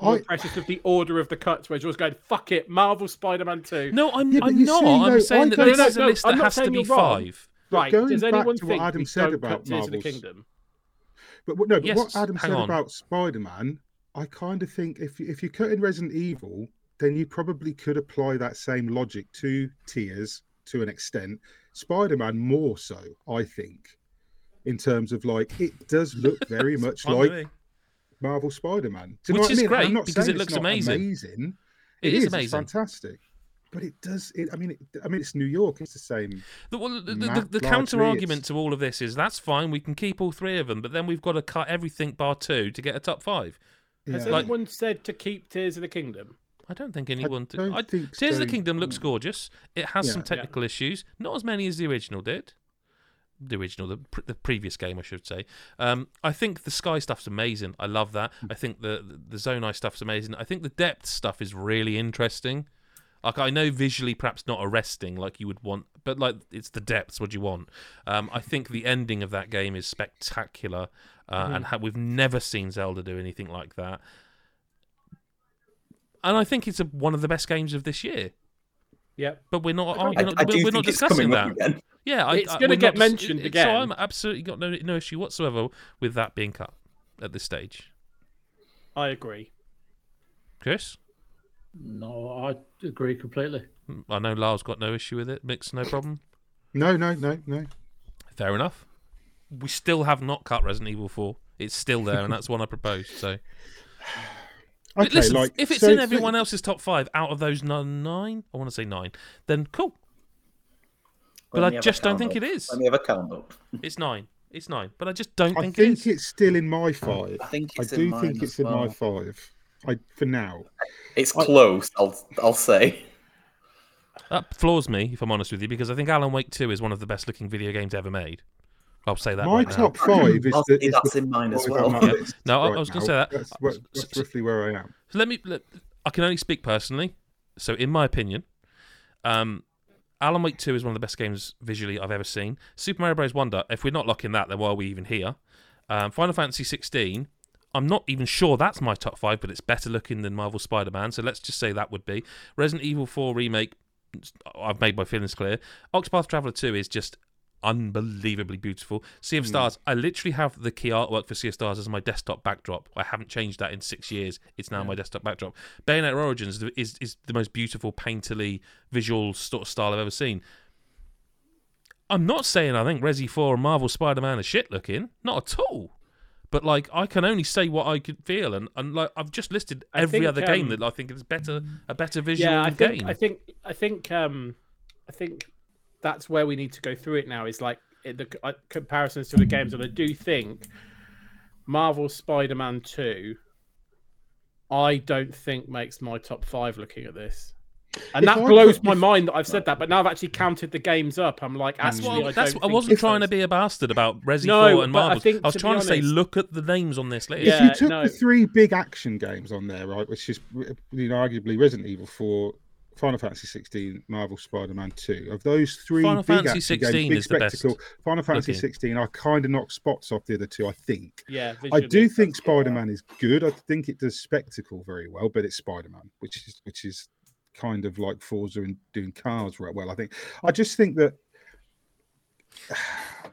More I- precious with the order of the cuts, where George going, "Fuck it, Marvel Spider-Man 2. No, I'm Yeah, I'm not. see, I'm no, saying I that don't- this No, no, is a no, list I'm that has to be wrong. five. Right? going Does back anyone to what think Adam we said about of the Marvel's- Kingdom? But what- no, but Yes, what Adam said on. about Spider Man, I kind of think if if you cut in Resident Evil, then you probably could apply that same logic to Tears to an extent. Spider Man more so, I think, in terms of like it does look very much like. Marvel Spider Man. Do you Which know what is I mean? great because it looks amazing. amazing. It it is is, amazing. It's fantastic. But it does. It, I mean, it, I mean, it's New York. It's the same. The, well, the, the, the, the counter argument to all of this is that's fine. We can keep all three of them, but then we've got to cut everything bar two to get a top five. Has Like- anyone said to keep Tears of the Kingdom? I don't think anyone. did- don't I- think Tears of the. Kingdom looks gorgeous. It has some Yeah. technical issues, not as many as the original did. The original, the, pr- the previous game, I should say. Um, I think the sky stuff's amazing. I love that. I think the the, the Zonai stuff's amazing. I think the depth stuff is really interesting. Like I know visually, perhaps not arresting like you would want, but like it's the depths. What do you want? Um, I think the ending of that game is spectacular, uh, and ha- we've never seen Zelda do anything like that. And I think it's a, one of the best games of this year. Yep. But we're not. I- We're not, I we're, do we're not discussing that. Yeah, I, it's going to get not, mentioned it, again so i'm absolutely got no no issue whatsoever with that being cut at this stage. I agree. Chris, No, I agree completely. I know Lyle's got no issue with it. Mix, no problem. No, no, no, no. Fair enough. We still have not cut Resident Evil Four. It's still there, and that's one I proposed. So Okay, listen, like if it's so in for- everyone else's top five out of those nine, nine I want to say nine, then cool. But I me have a just don't think up. it is. Let me have a count up. It's nine. It's nine. But I just don't I think, think, it is. it's still in my five. I think I it's do in mine think as it's in my five. I for now. It's close. I'll I'll say. That floors me, if I'm honest with you, because I think Alan Wake 2 is one of the best looking video games ever made. I'll say that my right now. top five is the, is that's the in mine as well. Yeah. No, I- I was gonna say that. That's, where- that's roughly where I am. So let me. Let, I can only speak personally. So, in my opinion, um, Alan Wake 2 is one of the best games visually I've ever seen. Super Mario Bros. Wonder, if we're not locking that, then why are we even here? Um, Final Fantasy 16, I'm not even sure that's my top five, but it's better looking than Marvel Spider Man. So, let's just say that would be. Resident Evil 4 Remake, I've made my feelings clear. Octopath Traveler 2 is just unbelievably beautiful. Sea of hmm. Stars, I literally have the key artwork for Sea of Stars as my desktop backdrop. I haven't changed that in six years. It's now my desktop backdrop. Bayonetta Origins is is the most beautiful painterly visual sort of style I've ever seen. I'm not saying I think Resi 4 and Marvel Spider-Man are shit looking, not at all. But like I can only say what I could feel, and, and like I've just listed every think, other game um, that I think is better, a better visual yeah, I think, game. I think, I think, um, I think that's where we need to go through it now. Is like the uh, comparisons to the games, and I do think Marvel Spider-Man Two. I don't think makes my top five. Looking at this, And If that I blows put- my if- mind that I've said that. But now I've actually counted the games up. I'm like, hmm. That's actually, what. I, that's. I wasn't trying to be a bastard about Resi No, 4 and but I Marvel. I was to be trying to say, look at the names on this list. if Yeah, you took no. the three big action games on there, right, which is you know arguably Resident Evil 4, Final Fantasy 16, Marvel Spider-Man 2, of those three Final big Fantasy action 16 games, big is the best spectacle, Final Fantasy looking. 16 I kind of knock spots off the other two, I think. Yeah, I do think Spider-Man is good. I think it does spectacle very well, but it's Spider-Man, which is which is kind of like Forza and doing cars right well. I think. I just think that.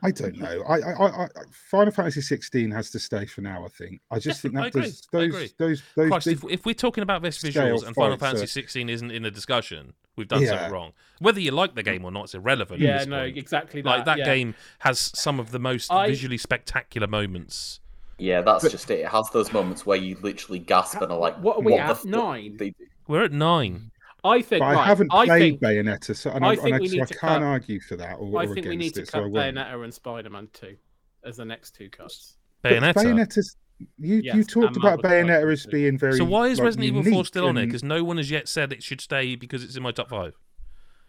I don't know. I, I, I, I Final Fantasy 16 has to stay for now. I think. I just think I that agree, does I those agree. those those Christ, if, if we're talking about best visuals and Final Fantasy 16 isn't in the discussion, we've done Yeah. something wrong. Whether you like the game or not, it's irrelevant. Yeah, no, point. exactly that. Like that yeah. game has some of the most I- visually spectacular moments. Yeah, that's But- just it. It has those moments where you literally gasp and are like, What are we the at? fuck Nine? they do?" We're at nine. I think. But I right, haven't I played think, Bayonetta, so and I I, think and I, we so need I to can't cut- argue for that or, I or think we need to it. Cut won't. Bayonetta and Spider-Man two as the next two cuts. But Bayonetta. Bayonetta's you Yes, you talked about Bayonetta Spider-Man as being very. So why is like, Resident Evil 4 unique still on it? Because no one has yet said it should stay because it's in my top five.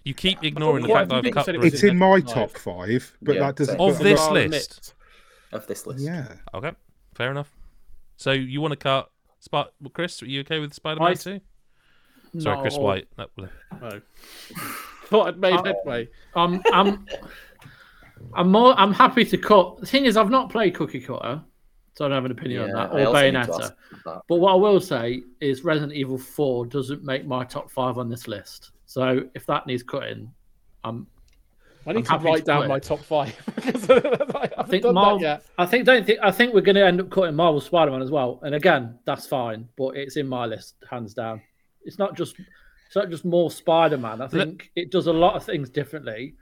You keep ignoring the fact that I've cut. said it was It's in in my top top five. five, but Yeah, that doesn't. Of this I'll list. of this list. Yeah. Okay, fair enough. So you want to cut Spot Chris? Are you okay with Spider-Man I- too? Sorry, Chris White. That was- no. Thought I'd made Uh, headway. I'm I'm I'm more I'm happy to cut. The thing is, I've not played Cookie Cutter, so I don't have an opinion on that or also need to Bayonetta. that. But what I will say is Resident Evil 4 doesn't make my top five on this list. So if that needs cutting, I'm I need I'm to happy write to down quit. my top five because I I think done Marvel. that yet. I think don't think I think we're going to end up cutting Marvel Spider-Man as well. And again, that's fine, but it's in my list hands down. It's not just it's not just more Spider-Man. I think it does a lot of things differently.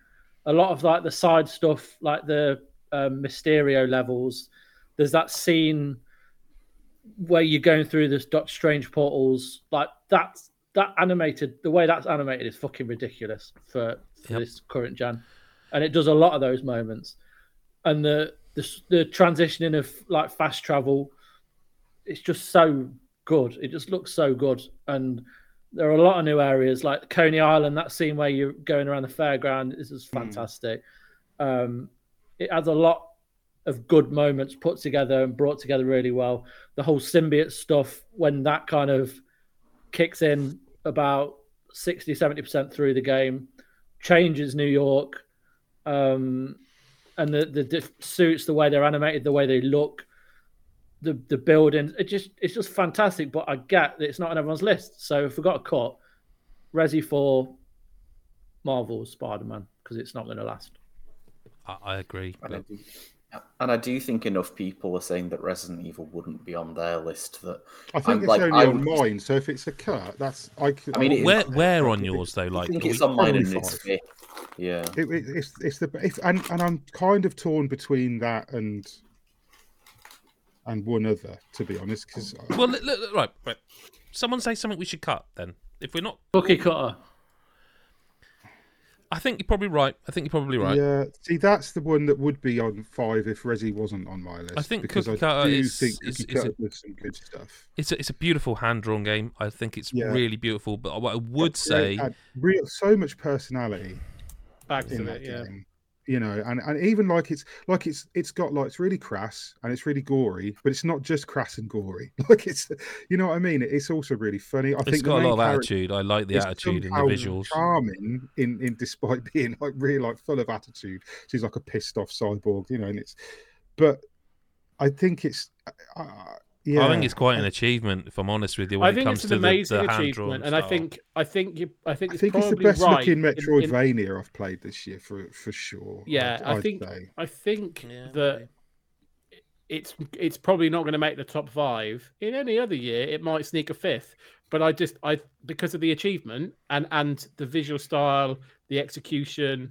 A lot of like the side stuff, like the um, Mysterio levels. There's that scene where you're going through this Doctor Strange portals. Like that's that animated. The way that's animated is fucking ridiculous for, for Yep. this current gen, and it does a lot of those moments. And the the the transitioning of like fast travel, it's just so good. It just looks so good, and there are a lot of new areas like Coney Island. That scene where you're going around the fairground is just fantastic. Um, it has a lot of good moments put together and brought together really well. The whole symbiote stuff, when that kind of kicks in about 60 70% through the game, changes New York. Um, and the, the diff- suits, the way they're animated, the way they look, the the buildings, it just it's just fantastic. But I get that it's not on everyone's list. So if we got a cut, Resi for Marvel's Spider Man because it's not going to last. I, I agree. And I, do, and I do think enough people are saying that Resident Evil wouldn't be on their list. That I think I'm it's like, only I on would- mine. So if it's a cut, that's I. could- I mean, I it- Where where on yours though? I Like, think it's we- on mine and probably it's fifth. Yeah. It, it, it's it's the if, and and I'm kind of torn between that and and one other, to be honest, because well, look, look, look, right, right. Someone say something we should cut then. If we're not, Cookie cutter. I think you're probably right. I think you're probably right. yeah, see, that's the one that would be on five if Resi wasn't on my list. I think because Cookie I do is- think is- Cookie is a- Cutter does some good stuff. It's a, it's a beautiful hand drawn game. I think it's Yeah. really beautiful. But what I would Great, say, real so much personality Back in to that it, yeah. game. You know, and, and even like it's like it's it's got like it's really crass and it's really gory, but it's not just crass and gory. Like it's you know what I mean. It's also really funny. I it's think got a lot of attitude. I like the attitude and the visuals. Charming in in despite being like really like full of attitude. She's like a pissed off cyborg, you know, and it's but I think it's uh, yeah. I think it's quite an achievement, if I'm honest with you. When I it comes it's an to amazing the, the hand-drawn achievement, and I think I think you I think I it's think it's the best right looking in- in- Metroidvania I've played this year for for sure. Yeah, I'd- I think say. I think Yeah, that it's it's probably not going to make the top five. In any other year, it might sneak a fifth. But I just I because of the achievement and and the visual style, the execution.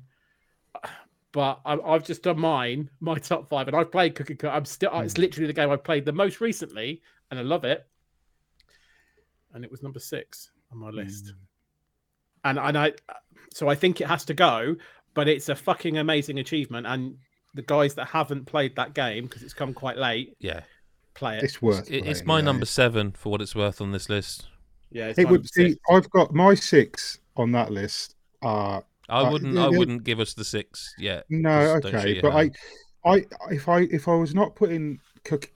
But I, I've just done mine, my top five, and I've played Cookie Cut. I'm still it's Hmm. literally the game I've played the most recently, and I love it. And it was number six on my list Mm. and and I so I think it has to go, but it's a fucking amazing achievement. And the guys that haven't played that game because it's come quite late, yeah, play it. It's worth. it, it's my yeah. number seven for what it's worth on this list. yeah, it's It would number see. six. I've got my six on that list are I Uh, wouldn't. yeah, I wouldn't give us the six yet. no Just okay, but hand. I, I, if I if I was not putting cookie,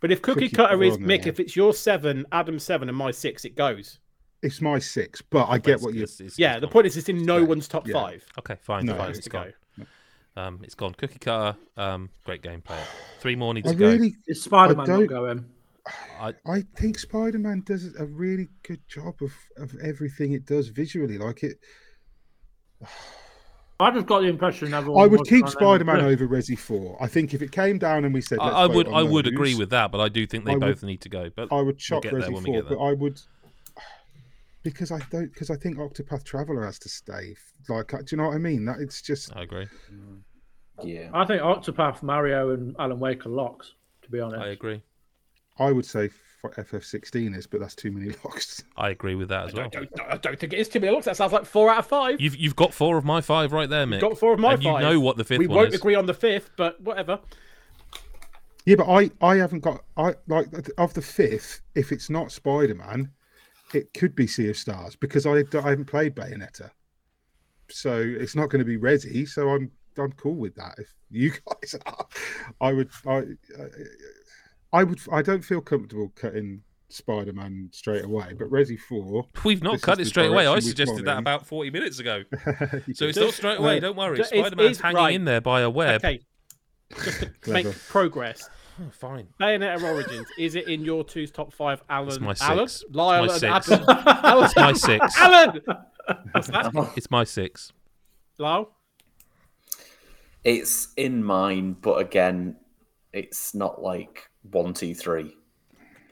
But if Cookie, Cookie Cutter Cutter is on. Mick, if it's your seven, Adam's seven, and my six, it goes. it's my six, but I But get it's- what you. it's- it's- Yeah, it's the gone. point is, it's in no Yeah, one's top yeah. five. Okay, fine, No, fine. It's to gone. go. Um, it's gone. Cookie cutter. Um, great gameplay. Three more need I to go. really, Is Spider Man not going? I, I think Spider Man does a really good job of of everything it does visually. Like it, I just got the impression everyone. I would keep Spider Man over Resi Four. I think if it came down and we said, I, Let's I vote would. on I would agree those, with that, but I do think they I would- both need to go. But I would chop get there Resi when we Four, but I would because I don't because I think Octopath Traveler has to stay. Like, do you know what I mean? That it's just I agree. Yeah. I think Octopath, Mario, and Alan Wake are locks. To be honest, I agree. I would say FF16 is, but that's too many locks. I agree with that as I well. don't, I don't think it is too many looks. That sounds like four out of five. You've you've got four of my five right there, Mick. got four of my and five. You know what the fifth we one won't is. agree on the fifth, but whatever. Yeah, but I I haven't got I like of the fifth. If it's not Spider Man, it could be Sea of Stars because I I haven't played Bayonetta, so it's not going to be Resi. So I'm I'm cool with that. If you guys are, I would I I would I don't feel comfortable cutting Spider Man straight away, but Resi Four. We've not cut it straight away. I suggested that about forty minutes ago. So it's not straight away. Uh, Don't worry. Spider Man's it's hanging right. in there by a web. Okay. Just to make progress. Oh, fine. Bayonetta Origins, is it in your two's top five? Alan, my Alan, six. It's Lyle, my six. Alan, It's my six. Alan. What's that? It's my six. Lyle. It's in mine, but again, it's not like one, two, three.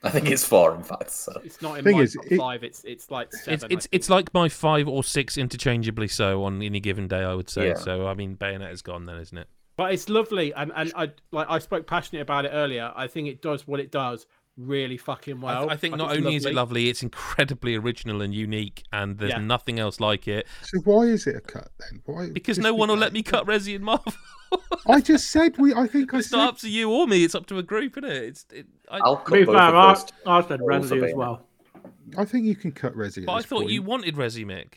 I think it's four, in fact. So It's not in Thing my is, top it- five. It's it's like seven. It's it's it's like my five or six interchangeably so on any given day. I would say. Yeah. So I mean, Bayonetta's gone then, isn't it? But it's lovely, and and I like I spoke passionate about it earlier. I think it does what it does really fucking I, well. I think not it's only is it lovely, it's incredibly original and unique, and there's Yeah. nothing else like it. So why is it a cut then? Why? Because no one will because- let me cut Resi and Marvel. I just said we. I think I it's said not up to you or me. It's up to a group, isn't it? It's. It, I, I'll To be fair, I, of those. I said Also Renzi as well. I think you can cut Resi. at but I this thought you wanted Resi, Mick.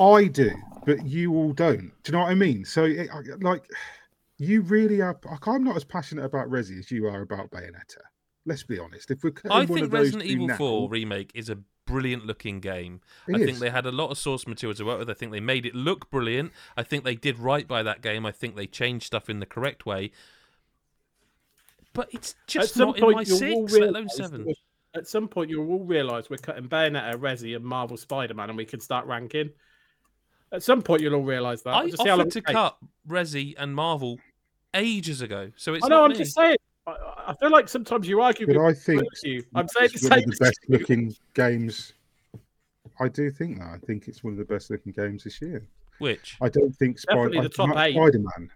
I do, but you all don't. Do you know what I mean? So, it, like, you really are. like, I'm not as passionate about Resi as you are about Bayonetta. Let's be honest. If we're cutting I one think of those Resident two Evil now, 4 remake is a brilliant looking game. it I think they had a lot of source material to work with. I think they made it look brilliant. I think they did right by that game. I think they changed stuff in the correct way. But it's just some not in my six, let alone seven. At some point, you'll all realise we're cutting Bayonetta, Resi, and Marvel Spider-Man, and we can start ranking. At some point, you'll all realise that. I just see how long offered to cut Resi and Marvel ages ago, so it's I know. not I'm me. just saying. I, I feel like sometimes you argue But with I think you. I'm saying the it's one of the best you. looking games. I do think that. I think it's one of the best looking games this year. Which I don't think Spider Definitely the top eight. Spider Man.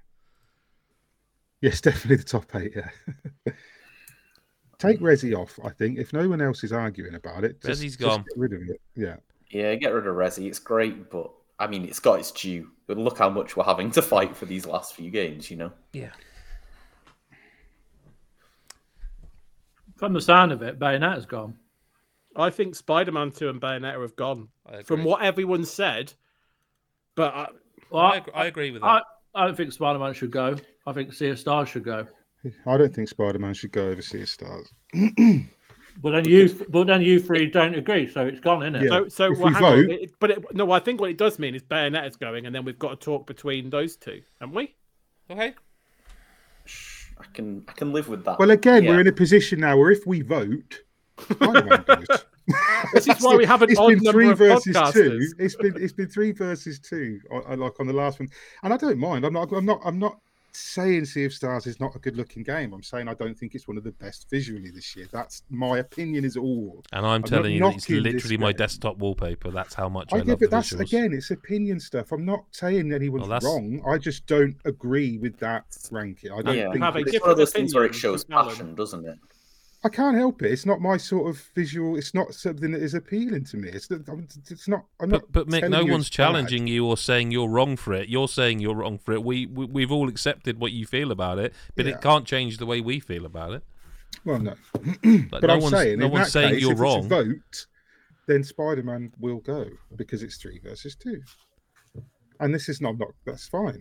Yes, definitely the top eight. Yeah. Take Resi off. I think if no one else is arguing about it, just, Resi's just gone. Get rid of it. Yeah. Yeah, get rid of Resi. It's great, but I mean, it's got its due. But look how much we're having to fight for these last few games. You know. yeah, From the sound of it, Bayonetta's gone. I think Spider-Man 2 and Bayonetta have gone from what everyone said. But I, Well, I, I, agree with that. I, I don't think Spider Man should go. I think Sea of Stars should go. I don't think Spider Man should go over Sea of Stars. But then you, but then you three don't agree, so it's gone, isn't it? Yeah. so so If well, we hang on. vote- It- but it, no, I think what it does mean is Bayonetta's going, and then we've got to talk between those two, haven't we? okay, I can I can live with that. Well, again, Yeah. we're in a position now where if we vote, This is why we have an It's odd been number three of versus two. It's been it's been three versus two. I, I like on the last one, and I don't mind. I'm not. I'm not. I'm not saying Sea of Stars is not a good looking game. I'm saying I don't think it's one of the best visually this year. That's my opinion. Is all. and I'm, not telling you, it's literally my game. desktop wallpaper. That's how much I, I love get, the but that's visuals. again, it's opinion stuff. I'm not saying anyone's Well, that's- wrong. I just don't agree with that ranking. I don't yeah, think have a it's it's- one of those things where it shows passion, doesn't it? I can't help it. It's not my sort of visual. It's not something that is appealing to me. It's it's not. I'm not. But, but Mick, no one's it's bad. challenging you or saying you're wrong for it. You're saying you're wrong for it. We, we we've all accepted what you feel about it, but Yeah. it can't change the way we feel about it. Well, no. Like, But no I'm one's, saying, no in one's that saying case, you're if wrong. It's a vote. then Spider Man will go because it's three versus two. And this is not, not that's fine.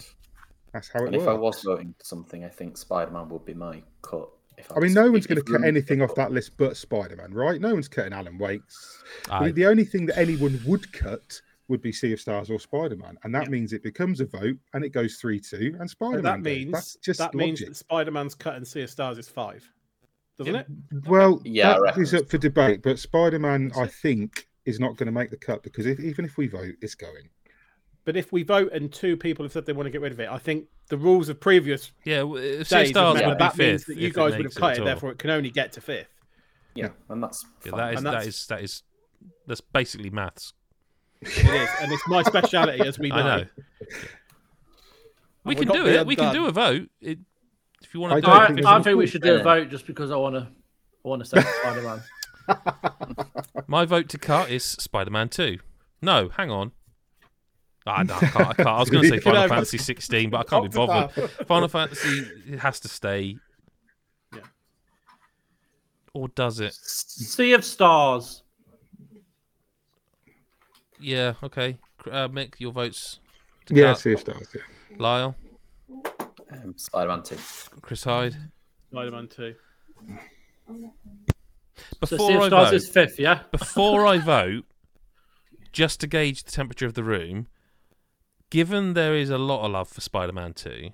That's how it And works. if I was voting for something, I think Spider Man would be my cut. If I mean, was- no one's going to cut room- anything off that list but Spider Man, right? No one's cutting Alan Wake's. I I, mean, the only thing that anyone would cut would be Sea of Stars or Spider Man, and that Yeah. means it becomes a vote and it goes three two, and Spider Man. that means that's just that means logic. that Spider-Man's cut and Sea of Stars is five, doesn't Yeah. it? Well, Yeah, I that reckon is up for debate, but Spider Man, I think, is not going to make the cut because if, even if we vote, it's going. But if we vote and two people have said they want to get rid of it, I think the rules of previous yeah, w- days Sea have meant would that, be that means that you guys would have cut at it, therefore it can only get to fifth. Yeah, and that's Yeah, fine. that is And that that's- is that is that's basically maths. It is, and it's my speciality, as we know. I know. We can do be it. We can do a vote. It, if you want to do don't I, it, think I think we should do a vote just because I want to. I want to say Spider Man. my vote to cut is Spider-Man Two. No, hang on. Ah, no, I, can't, I can't. I was going to say Final have- Fantasy 16, but I can't be bothered. Final Fantasy it has to stay. Yeah. Or does it? Sea of Stars. Yeah. Okay. Uh, Mick, your votes. Yeah. Sea of Stars. Yeah. Lyle, Um, Spider Man 2. Chris Hyde. Spider-Man two. So Sea of I Stars vote, is fifth, yeah. before I vote, just to gauge the temperature of the room, given there is a lot of love for Spider-Man 2,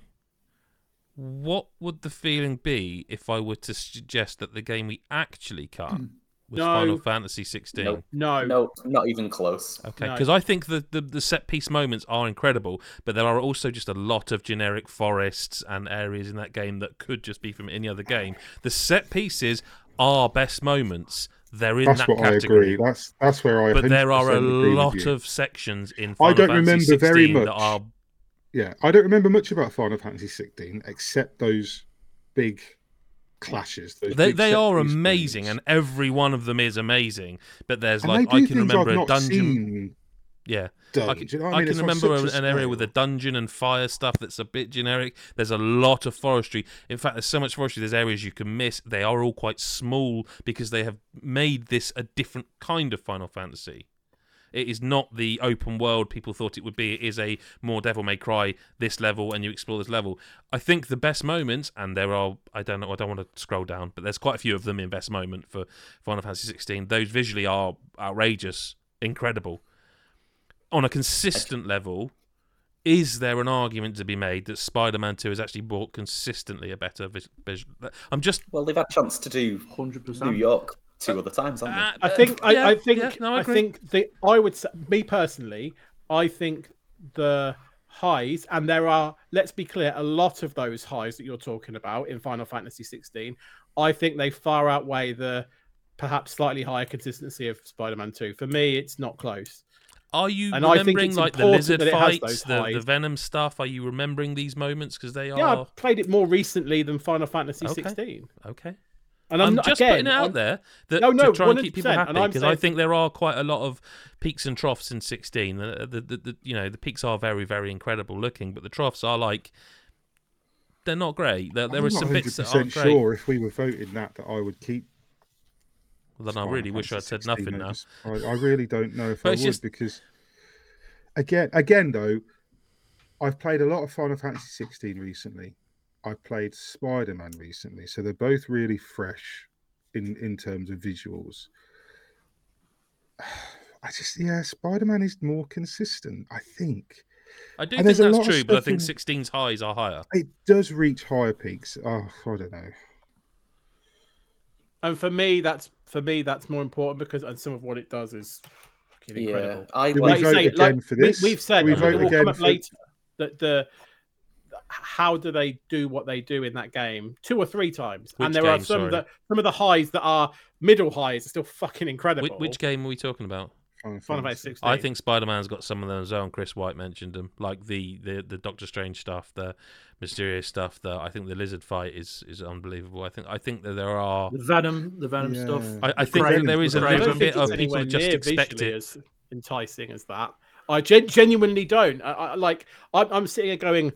what would the feeling be if I were to suggest that the game we actually cut hmm. was No. Final Fantasy 16? Nope. No, No, not even close. Okay, No. because I think the, the, the set piece moments are incredible, but there are also just a lot of generic forests and areas in that game that could just be from any other game. The set pieces are best moments. They're in That's that what category. I agree. That's that's where I. but there are a 100% agree with lot of sections in I don't Fantasy remember 16 very that much. are Yeah, I don't remember much about Final Fantasy 16 except those big clashes. They, they are amazing, moments. and every one of them is amazing. But there's And like I can remember a dungeon. seen Yeah, done. I can, you know I I can remember such an area with a dungeon and fire stuff that's a bit generic. There's a lot of forestry. In fact, there's so much forestry. There's areas you can miss. They are all quite small because they have made this a different kind of Final Fantasy. It is not the open world people thought it would be. It is a more Devil May Cry this level, and you explore this level. I think the best moments, and there are, I don't know, I don't want to scroll down, but there's quite a few of them in best moment for Final Fantasy 16. Those visually are outrageous, incredible. On a consistent level, is there an argument to be made that Spider-Man 2 has actually brought consistently a better vision? I'm just. Well, they've had a chance to do 100% New. York two other times, haven't they? Uh, I think uh, I, yeah, I think yeah, no, I, I, think the I would say me personally, I think the highs and there are let's be clear a lot of those highs that you're talking about in Final Fantasy 16 I think they far outweigh the perhaps slightly higher consistency of Spider-Man 2 for me it's not close Are you And I think remembering it's like the lizard that it has fights, the, the. Venom stuff? Are you remembering these moments because they are? yeah are I've played it more recently than Final Fantasy Okay. 16 okay? and I'm, I'm, not, just again, putting it out I'm- there that No, no, to try and keep people happy and I'm because I think there are quite a lot of peaks and troughs in 16. The, the, the, the you know the peaks are very very incredible looking, but the troughs are like they're not great. There, there I'm are some bits that 100% aren't great. sure if we were voting that that I would keep. Well, then I really wish I'd said nothing now. I, I really don't know if But I would just- because again, again though, I've played a lot of Final Fantasy 16 recently. I've played Spider Man recently, so they're both really fresh in in terms of visuals. I just yeah, Spider Man is more consistent. I think I do And think that's true, but I think in- 16's highs are higher. it does reach higher peaks. Oh, I don't know. and for me that's for me that's more important because and some of what it does is fucking Yeah, I Do we like vote say, again like for we- this? we've said, we and vote it will again come up for- later that the how do they do what they do in that game two or three times, Which and there are some sorry? that some of the highs that are middle highs are still fucking incredible. Which, which game are we talking about? Final Final Fantasy. Fantasy 16. I think Spider Man's got some of them as well, and Chris White mentioned them, like the, the, the Doctor Strange stuff, the Mysterio stuff. The I think the lizard fight is, is unbelievable. I think I think that there are. The Venom, the Venom Yeah. stuff. I, I think that there is a Kraven. Little bit of people just near expect it. as enticing as that. I gen- genuinely don't. I, I, like I'm, I'm sitting here going,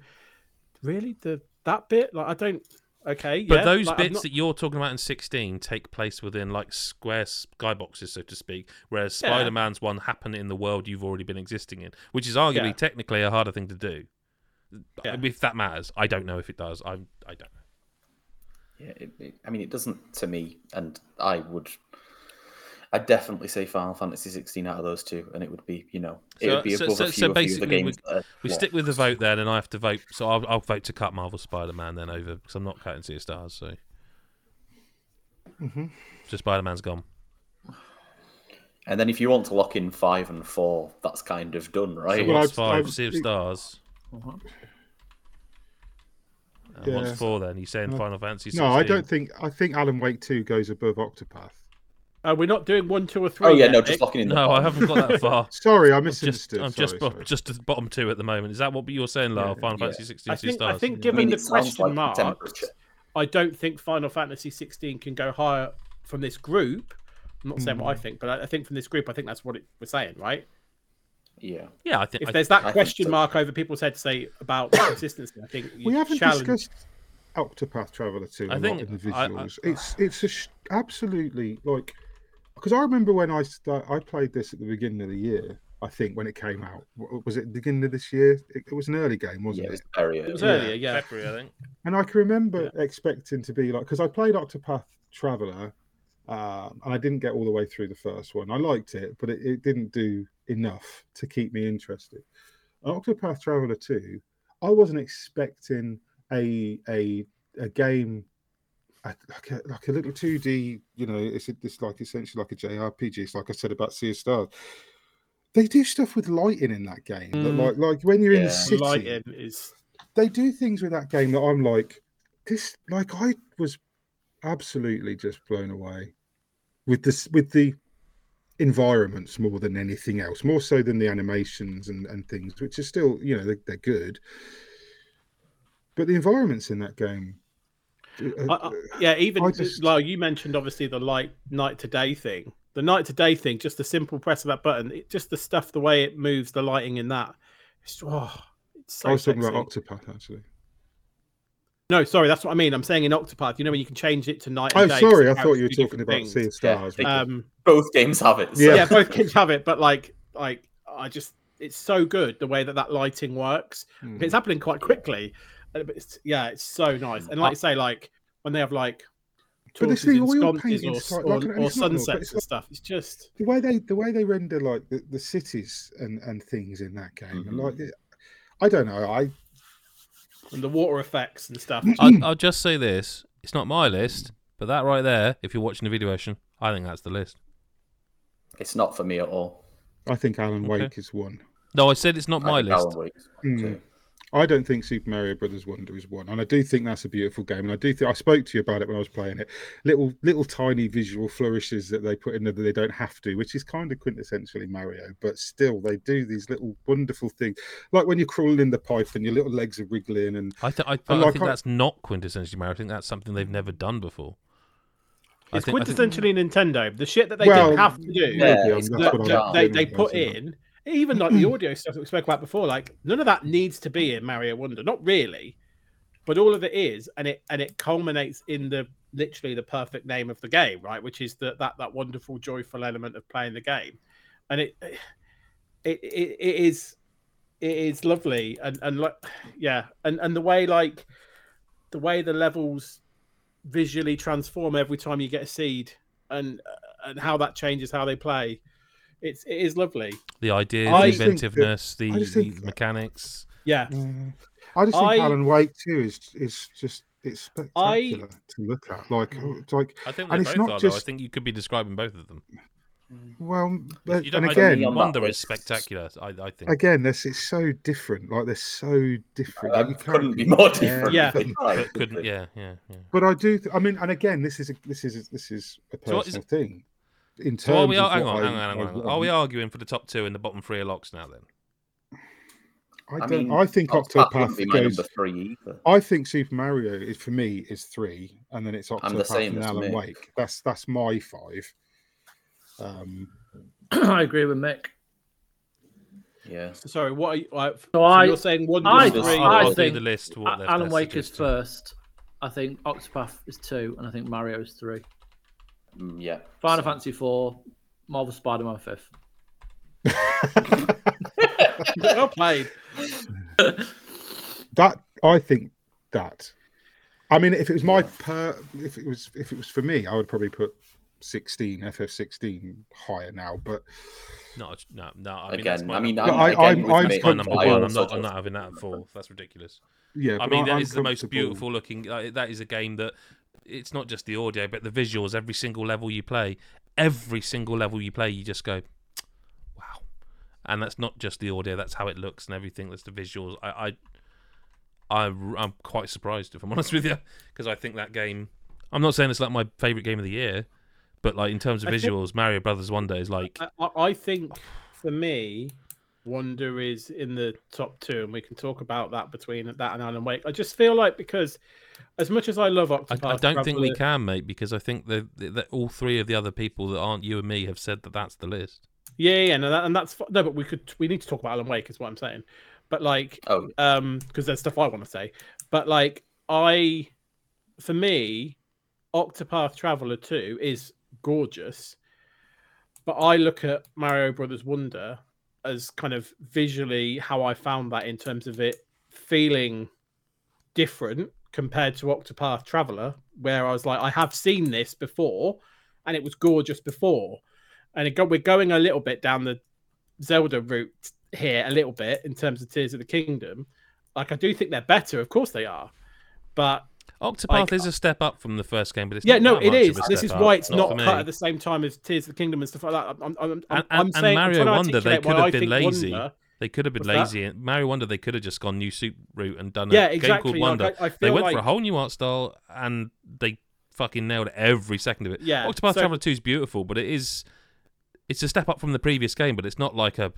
really the that bit? Like I don't. Okay, But yeah, those like, bits not- that you're talking about in 16 take place within like square skyboxes, so to speak, whereas Yeah. Spider Man's one happened in the world you've already been existing in, which is arguably Yeah. technically a harder thing to do. Yeah. If that matters, I don't know if it does. I I don't know. Yeah, it, it, I mean, it doesn't to me, and I would, I'd definitely say Final Fantasy 16 out of those two, and it would be, you know, it would be so- above so- a so few, a few of the basically we- games. that We yeah. stick with the vote then, and I have to vote. So I'll, I'll vote to cut Marvel Spider Man then over because I'm not cutting Sea of Stars. So, Mhm. so Spider Man's gone. And then if you want to lock in five and four, that's kind of done, right? So Well, what's I've- 5 I've- Sea of Stars. And Yeah. What's four then? You saying No. Final Fantasy? 16? No, I don't think. I think Alan Wake Two goes above Octopath. Uh, we're not doing one, two, or three. oh yeah, yet, no, just locking in. The No, I haven't got that far. Sorry, I I'm just, misunderstood. I'm just, sorry, bo- sorry. just the bottom two at the moment. Is that what you're saying, Lyle? Yeah. Final Yeah. Fantasy 16 I Sea think, I Stars. think I given mean, the question like the marks. I don't think Final Fantasy 16 can go higher from this group. I'm not saying what I Hmm. think, but I I think from this group, I think that's what it, we're saying, right? Yeah, yeah, I think. If I, there's that I question so. mark over people's head to say about consistency, I think you we haven't challenge. discussed Octopath Traveler 2 a I lot think- in the I- I- visuals. it's it's a sh- absolutely like because I remember when I start, I played this at the beginning of the year. I think when it came out, was it the beginning of this year? It, it was an early game, wasn't yeah, it it? was very It was early. earlier, yeah. February, I think. And I can remember expecting to be like because I played Octopath Traveler, um, and I didn't get all the way through the first one. I liked it, but it, it didn't do enough to keep me interested. Octopath Traveler Two, I wasn't expecting a a a game a- like a, like a little two D. You know, it's it's like essentially like a JRPG. It's like I said about Sea of Stars. They do stuff with lighting in that game. that, Mm. like like when you're in the city, Lighting is they do things with that game that I'm like, this like I was absolutely just blown away with this with the environments more than anything else, more so than the animations and, and things, which are still, you know, they're, they're good. But the environments in that game. Uh, I, I, yeah, even I just- like you mentioned, obviously the light night to day thing. The night to day thing, just the simple press of that button, it, just the stuff, the way it moves, the lighting in that. It's, oh, it's so I was talking about Octopath actually. No, sorry, that's what I mean. I'm saying in Octopath, you know, when you can change it to night. Oh, and day, sorry, I thought you were talking about things. Sea of Stars. they- Um, Both games have it. so- Yeah. yeah, both games have it, but like, like I just, it's so good the way that that lighting works. Mm. It's happening quite quickly, uh, but it's yeah, it's so nice. And like you say, like when they have like But this torches thing, in oil sconces or, is like- or, like- or it's not oil, but sunsets it's and like- stuff, it's just the way they the way they render like the, the cities and and things in that game, and Mhm. like I don't know, I and the water effects and stuff. I'll, I'll just say this: it's not my list, but that right there, if you're watching the video version, I think that's the list. It's not for me at all. I think Alan Okay. Wake is one. No, I said it's not I my think list. Alan Wake's Mm. Two. I don't think Super Mario Brothers Wonder is one, and I do think that's a beautiful game. And I do think I spoke to you about it when I was playing it. Little little tiny visual flourishes that they put in there that they don't have to, which is kind of quintessentially Mario, but still they do these little wonderful things, like when you're crawling in the pipe and your little legs are wriggling. And I, th- I, And I like think I- that's not quintessentially Mario. I think that's something they've never done before. It's think- I think- quintessentially Nintendo. The shit that they Well, didn't have to do, Yeah, maybe I'm- it's that's that, what I'm that they, they put those, in, even like the hmm. audio stuff that we spoke about before, like none of that needs to be in Mario Wonder. Not really. But all of it is, and it and it culminates in the literally the perfect name of the game, right? Which is the, that that wonderful, joyful element of playing the game. And it it it, it is it is lovely and and like yeah, and and the way like the way the levels visually transform every time you get a seed and and how that changes how they play. It's it is lovely. the idea, I the just that- inventiveness, the, the think- mechanics. Yeah. I just think I- Alan Wake too is is just it's spectacular to look at. Like it's like I think And they it's both not are. Though. I think you could be describing both of them. well, but, You don't, and again, on that Wonder is spectacular. I, I think. again, this is so different. Like they're so different. Uh, like, you can't couldn't be more different. Yeah. But couldn't, yeah, yeah, yeah. But I do. Th- I mean, and again, this is a, this is this is a So what is personal thing. In terms So are we? of hang on, I- hang on, hang I on. Are we arguing for the top two and the bottom three are locks now? Then I I don't. mean, I think Octopath wouldn't be my goes. number three either. I think Super Mario is for me is three, and then it's I'm the Octopath same and Alan Mick. Wake. That's that's my five. Um, I agree with Mick. Yeah. Sorry, what are you, uh, So so I- you're saying one, I- two, I- three? I'll, I'll do think the list. What Alan they've Wake is first. I think Octopath is two, and I think Mario is three. Mm, yeah. Final Fantasy four, Marvel Spider-Man fifth. well played. that I think that. I mean, if it was my per, if it was if it was for me, I would probably put 16 FF16 higher now. But No, no, no. I mean, that's Again, my I mean, number- I'm, I- again, I'm- I'm me, that's my comfortable. one. I I'm not. I'm not having that at fourth. That's ridiculous. yeah, I mean, that I'm is the most beautiful looking. Uh, that is a game that it's not just the audio, but the visuals. Every single level you play, every single level you play, you just go, wow. And that's not just the audio. That's how it looks and everything. That's the visuals. I, I, I am quite surprised if I'm honest with you, because I think that game. I'm not saying it's like my favorite game of the year, but like in terms of I think- visuals, Mario Brothers Wonder is like. I- I think for me, Wonder is in the top two, and we can talk about that between that and Alan Wake. I just feel like because as much as I love I, Octopath, I don't think we can, mate, because I think that that all three of the other people that aren't you and me have said that that's the list. Yeah, yeah, no, that, and that's no, but we could we need to talk about Alan Wake, is what I'm saying. But like, Oh, um, because there's stuff I want to say. But like, I, for me, Octopath Traveler Two is gorgeous, but I look at Mario Brothers Wonder as kind of visually how I found that in terms of it feeling different compared to Octopath Traveler, where I was like, I have seen this before, and it was gorgeous before, and it go, we're going a little bit down the Zelda route here, a little bit in terms of Tears of the Kingdom. Like I do think they're better, of course they are, but Octopath Like- is a step up from the first game, but it's yeah, not no, it is. This is up, why it's not for cut at the same time as Tears of the Kingdom and stuff like that. I'm, I'm, I'm, And, I'm and, saying, and Mario Wonder, they could have been lazy. Wonder- They could have been What's that? lazy. Mario Wonder, they could have just gone new soup route and done a yeah, game exactly. called like, Wonder. I, I they went like, for a whole new art style and they fucking nailed every second of it. Yeah, Octopath so- Traveler 2 is beautiful, but it is it's a step up from the previous game, but it's not like a,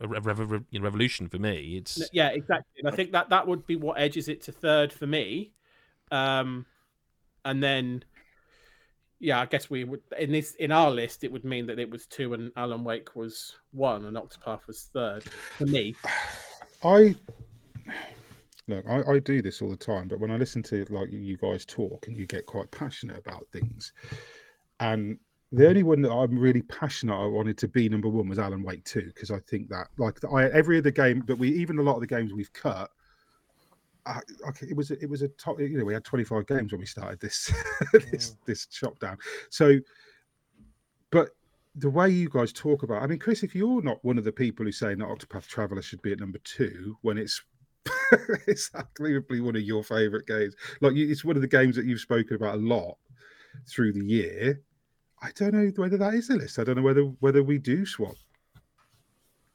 a, rev- rev- rev- revolution for me. It's Yeah, exactly. And I think that that would be what edges it to third for me. Um, and then, yeah, I guess we would in this in our list it would mean that it was two and Alan Wake was one and Octopath was third for me. I look, I, I do this all the time, but when I listen to like you guys talk and you get quite passionate about things, and the only one that I'm really passionate I wanted to be number one was Alan Wake 2 because I think that like I every other game that we even a lot of the games we've cut. I, it was a- it was a top you know we had 25 games when we started this this this shop down so but the way you guys talk about I mean Chris if you're not one of the people who say that Octopath Traveler should be at number 2 when it's it's arguably one of your favorite games like you, it's one of the games that you've spoken about a lot through the year. I don't know whether that is the list. I don't know whether whether we do swap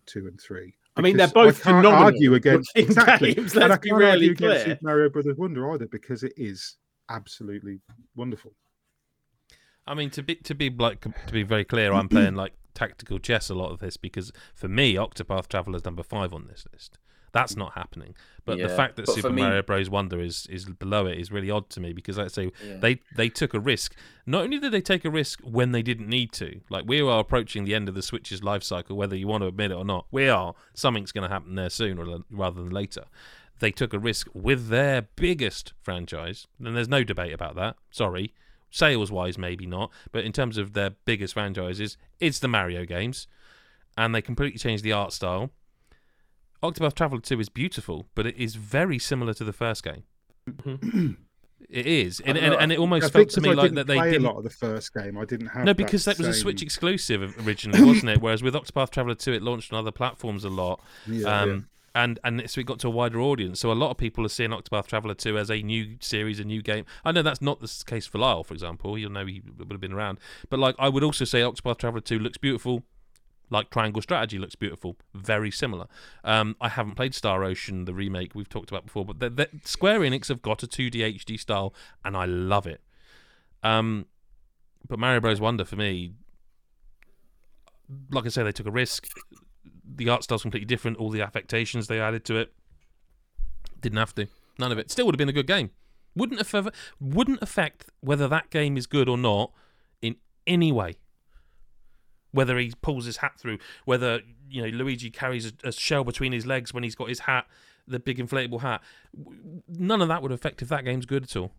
2 and 3 I mean, they're both I can't phenomenal argue against exactly games, and I let's be can't really argue against. Super Mario Brothers Wonder either because it is absolutely wonderful I mean, to be to be like to be very clear, I'm playing like tactical chess a lot of this because for me, Octopath Traveler is number five on this list. That's not happening. But the fact that but Super me- Mario Bros. Wonder is is below it is really odd to me because, like I say, Yeah. they they took a risk. Not only did they take a risk when they didn't need to, like we are approaching the end of the Switch's life cycle, whether you want to admit it or not. We are. Something's going to happen there sooner than- rather than later. They took a risk with their biggest franchise, and there's no debate about that. Sorry, sales wise, maybe not, but in terms of their biggest franchises, it's the Mario games, and they completely changed the art style. Octopath Traveler 2 is beautiful, but it is very similar to the first game. it is, and, and, and it almost felt to me I like that they didn't. a lot of the first game. I didn't have No, because that, was a Switch exclusive originally, wasn't it? Whereas with Octopath Traveler 2, it launched on other platforms a lot. Yeah, um, And and so it got to a wider audience. So a lot of people are seeing Octopath Traveler 2 as a new series, a new game. I know that's not the case for Lyle, for example. You'll know he would have been around. But like I would also say Octopath Traveler 2 looks beautiful. Like Triangle Strategy looks beautiful, very similar. Um, I haven't played Star Ocean, the remake we've talked about before, but the, the, Square Enix have got a 2D HD style, and I love it. Um, but Mario Bros. Wonder for me, like I say, they took a risk. The art style's completely different. All the affectations they added to it didn't have to. None of it. Still would have been a good game. Wouldn't have wouldn't affect whether that game is good or not in any way. Whether he pulls his hat through, whether you know Luigi carries a, a shell between his legs when he's got his hat, the big inflatable hat. None of that would affect if that game's good at all.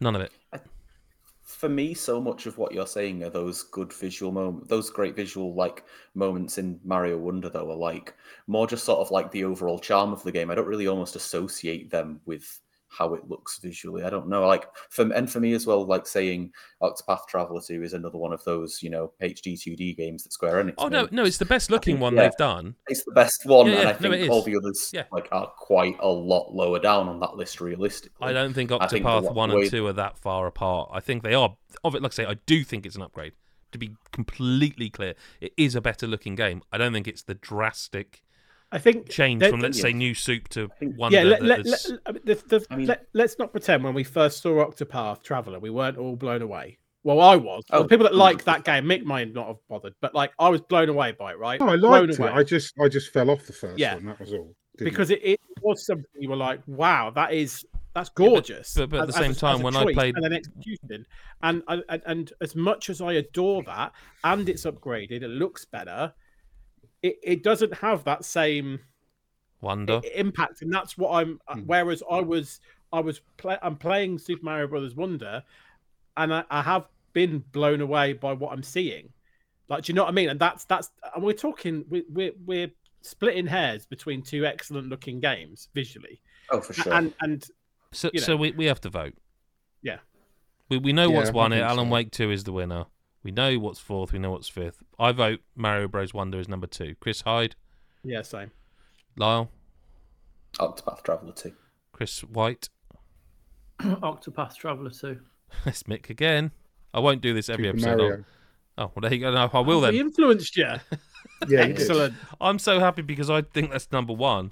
None of it. for me, so much of what you're saying are those good visual moments, those great visual like moments in Mario Wonder, though, are like more just sort of like the overall charm of the game. I don't really almost associate them with how it looks visually. I don't know. Like for and for me as well, like saying Octopath Traveler 2 is another one of those, you know, HD 2D games that Square Enix. Oh no, made. no, it's the best looking think, one yeah. they've done. It's the best one, Yeah, and I no, think all the others Yeah. like are quite a lot lower down on that list realistically. I don't think I think Octopath one way- and two are that far apart. I think they are. Of it, like I say, I do think it's an upgrade. To be completely clear, it is a better looking game. I don't think it's the drastic I think change from let's say new soup to one. wonder. yeah, let, let, let, I mean, the, the, I mean, let, let's not pretend when we first saw Octopath Traveler, we weren't all blown away. Well, I was. Oh, well, Oh, people that like that game, Mick might not have bothered, but like I was blown away by it, right? No, I blown it. away. I just I just fell off the first Yeah. one. That was all. Because it, it was something you were like, wow, that is that's gorgeous. but- but at the same as time, as when I played- and then execution, and, and and- and as much as I adore that, and it's upgraded, it looks better. It, it doesn't have that same wonder. impact, and that's what I'm. uh, Mm. Whereas I was, I was, play, I'm playing Super Mario Brothers Wonder, and I, I have been blown away by what I'm seeing. Like, do you know what I mean? And that's that's, and we're talking, we, we're we're splitting hairs between two excellent looking games visually, Oh, for sure. and and So, you so we, we have to vote. Yeah. We we know Yeah, what's I won it. think Alan. Wake two is the winner. We know what's fourth. We know what's fifth. I vote Mario Bros. Wonder is number two. Chris Hyde, yeah, same. Lyle, Octopath Traveler 2. Chris White. Octopath Traveler 2. It's Mick again. I won't do this every Super episode. Mario. Oh, well, there you go. No, I will He then. influenced you. Yeah, you did. Excellent. I'm so happy because I think that's number one.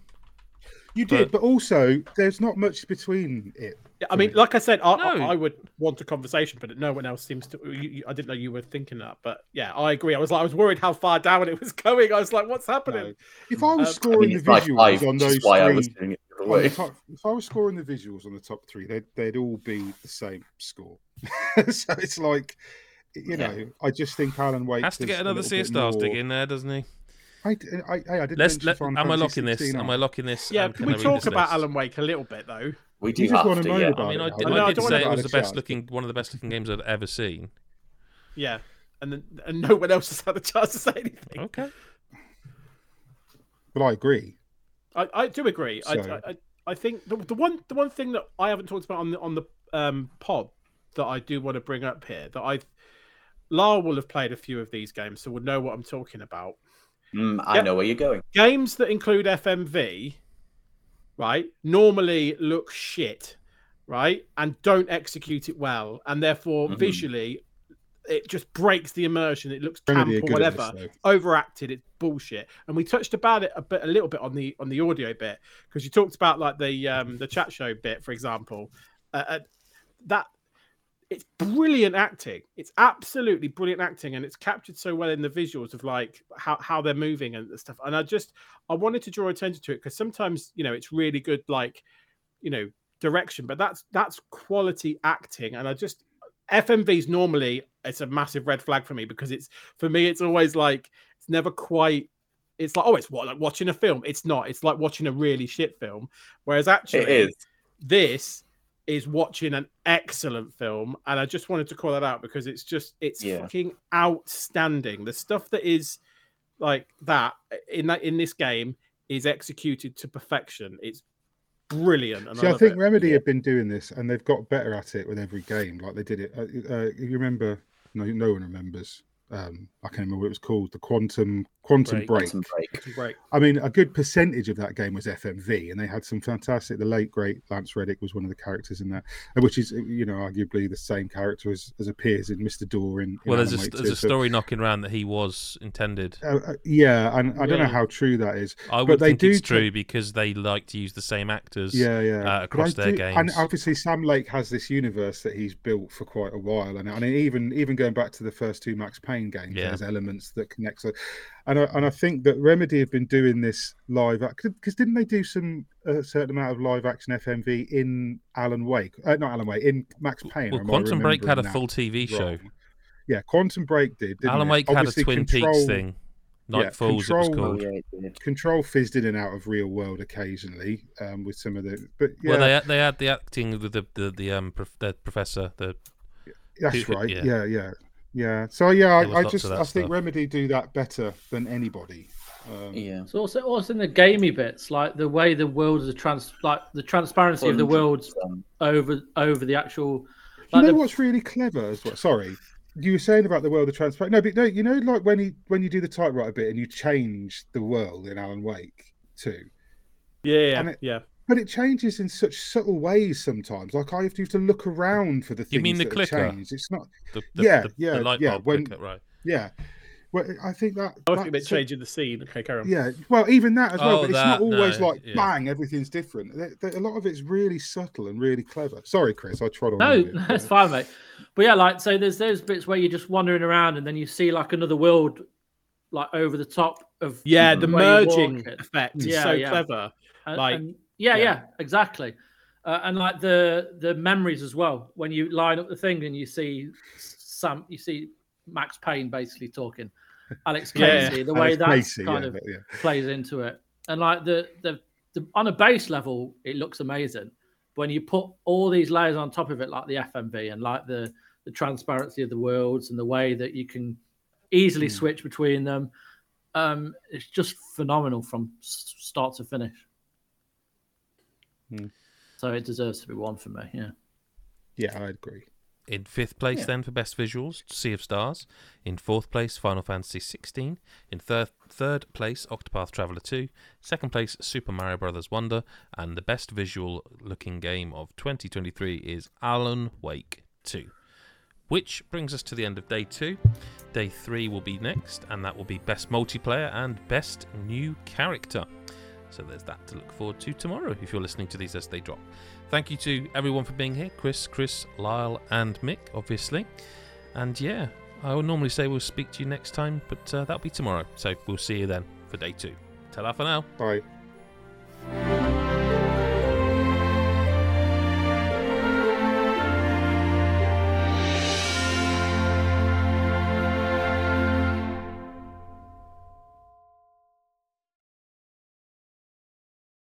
You did, but also there's not much between it. Yeah, I mean, like I said, I, I, No. I would want a conversation, but no one else seems to. You, you, I didn't know you were thinking that, but yeah, I agree. I was like, I was worried how far down it was going. I was like, what's happening? No. If I was Um, I I scoring mean, the it's like visuals five, on those why I was three, doing it the on the top, if I was scoring the visuals on the top three, they'd they'd all be the same score. so it's like, you Yeah. know, I just think Alan Wake Has to get another little sea bit star stick more- in there, doesn't he? I, I, I, I did Let's let. Final Am I locking this? Am. I locking this? Yeah, can we talk about list? Alan Wake a little bit though? We do You just have wanna to, moan yeah. about I mean, I did, Alan. No, I I did don't say it was the best chance. looking, one of the best looking games I've ever seen. Yeah, and then and no one else has had the chance to say anything. Okay. But I agree. I, I do agree. I, So- I I think the, the one the one thing that I haven't talked about on the on the um, pod that I do want to bring up here that I Lara will have played a few of these games, so would know what I'm talking about. Mm, I Yep. know where you're going. Games that include FMV, right, normally look shit, right, and don't execute it well, and therefore Mhm. visually it just breaks the immersion. It looks camp or whatever. this, overacted it's bullshit. And we touched about it a bit a little bit on the on the audio bit because you talked about like the um the chat show bit for example. Uh, uh, that it's brilliant acting. It's absolutely brilliant acting and it's captured so well in the visuals of like how, how they're moving and stuff. And i just i wanted to draw attention to it because sometimes you know it's really good like you know direction but that's that's quality acting. And i just fmvs normally it's a massive red flag for me because it's for me it's always like it's never quite it's like oh it's what like watching a film. It's not. It's like watching a really shit film. Whereas actually It is. this is watching an excellent film and i just wanted to call that out because it's just it's Yeah. fucking outstanding the stuff that is like that in that in this game is executed to perfection it's brilliant and See, I, love think it. Remedy Yeah. have been doing this, and they've got better at it with every game. Like they did it. Uh, uh, you remember? No, no one remembers. Um, I can't remember what it was called. The Quantum Quantum Break. Break. Quantum Break. great I mean, a good percentage of that game was FMV, and they had some fantastic. The late great Lance Reddick was one of the characters in that, uh, which is you know arguably the same character as, as appears in Mister Door in. in Well, there's a, Alan there's 2. a So, story knocking around that he was intended. uh, uh, yeah, and I don't know how true that is. I would they think do it's ta- true because they like to use the same actors. Yeah, yeah. uh, across their do- And obviously, Sam Lake has this universe that he's built for quite a while, and I mean, even even going back to the first two Max Payne games, Yeah. there's elements that connect. So, and I, and I think that Remedy have been doing this live because didn't they do some a certain amount of live action FMV in Alan Wake? Uh, not Alan Wake in Max Payne. Well, or am I Quantum Break had a full that TV show. wrong? Yeah, Quantum Break did. Didn't Alan it? Wake had a Twin Control- Peaks thing. Nightfalls, it was Control- Oh, called. yeah, it did. Control fizzed in and out of real world occasionally um, with some of the, but yeah, Well, they had, they had the acting with the the, the um prof, the professor. The that's who- right. yeah. Yeah, yeah, yeah. So yeah, I, I just of that I think stuff. Remedy do that better than anybody. Um, Yeah. So also, also in the gamey bits, like the way the worlds are trans, like the transparency of the worlds over over the actual. Do you know the, what's really clever as well? Sorry, you were saying about the world of transparent. No, but no, you know, like when you when you do the typewriter bit and you change the world in Alan Wake too, Yeah, yeah, And it- yeah. But it changes in such subtle ways sometimes. Like I have to, have to look around for the things You mean the that have clicker? changed. It's not. the, the Yeah, the, yeah, the light yeah, bulb when- clicker, right? Yeah. Well, I think that. I was thinking about that's changing the scene. Okay, carry on. Yeah, well, even that as well. Oh, but it's that, not always no, like yeah. bang, everything's different. There- there- a lot of it's really subtle and really clever. Sorry, Chris, I trod on. no, you bit, that's but- fine, mate. But yeah, like so, there's those bits where you're just wandering around and then you see like another world, like over the top of Yeah, the merging effect is Yeah, so yeah. clever. And- Like, and- yeah, yeah. yeah, exactly. Uh, and like the the memories as well. When you line up the thing and you see Sam, you see Max Payne basically talking, Alex Yeah. Casey. The way Alex that Casey, kind yeah, of yeah. plays into it, and like the, the the on a base level, it looks amazing. When you put all these layers on top of it, like the FMV and like the the transparency of the worlds and the way that you can easily Hmm. switch between them, um, it's just phenomenal from start to finish. Hmm. So it deserves to be one for me. Yeah. Yeah, I agree. In fifth place, Yeah. then for best visuals, Sea of Stars. In fourth place, Final Fantasy 16. In third third place, Octopath Traveler 2. Second place, Super Mario Brothers Wonder. And the best visual looking game of 2023 is Alan Wake 2. Which brings us to the end of day two. Day three will be next, and that will be best multiplayer and best new character. So there's that to look forward to tomorrow if you're listening to these as they drop. Thank you to everyone for being here Chris, Chris, Lyle, and Mick, obviously. And yeah, I would normally say we'll speak to you next time, but uh, that'll be tomorrow. So we'll see you then for day two. Ta for now. Bye.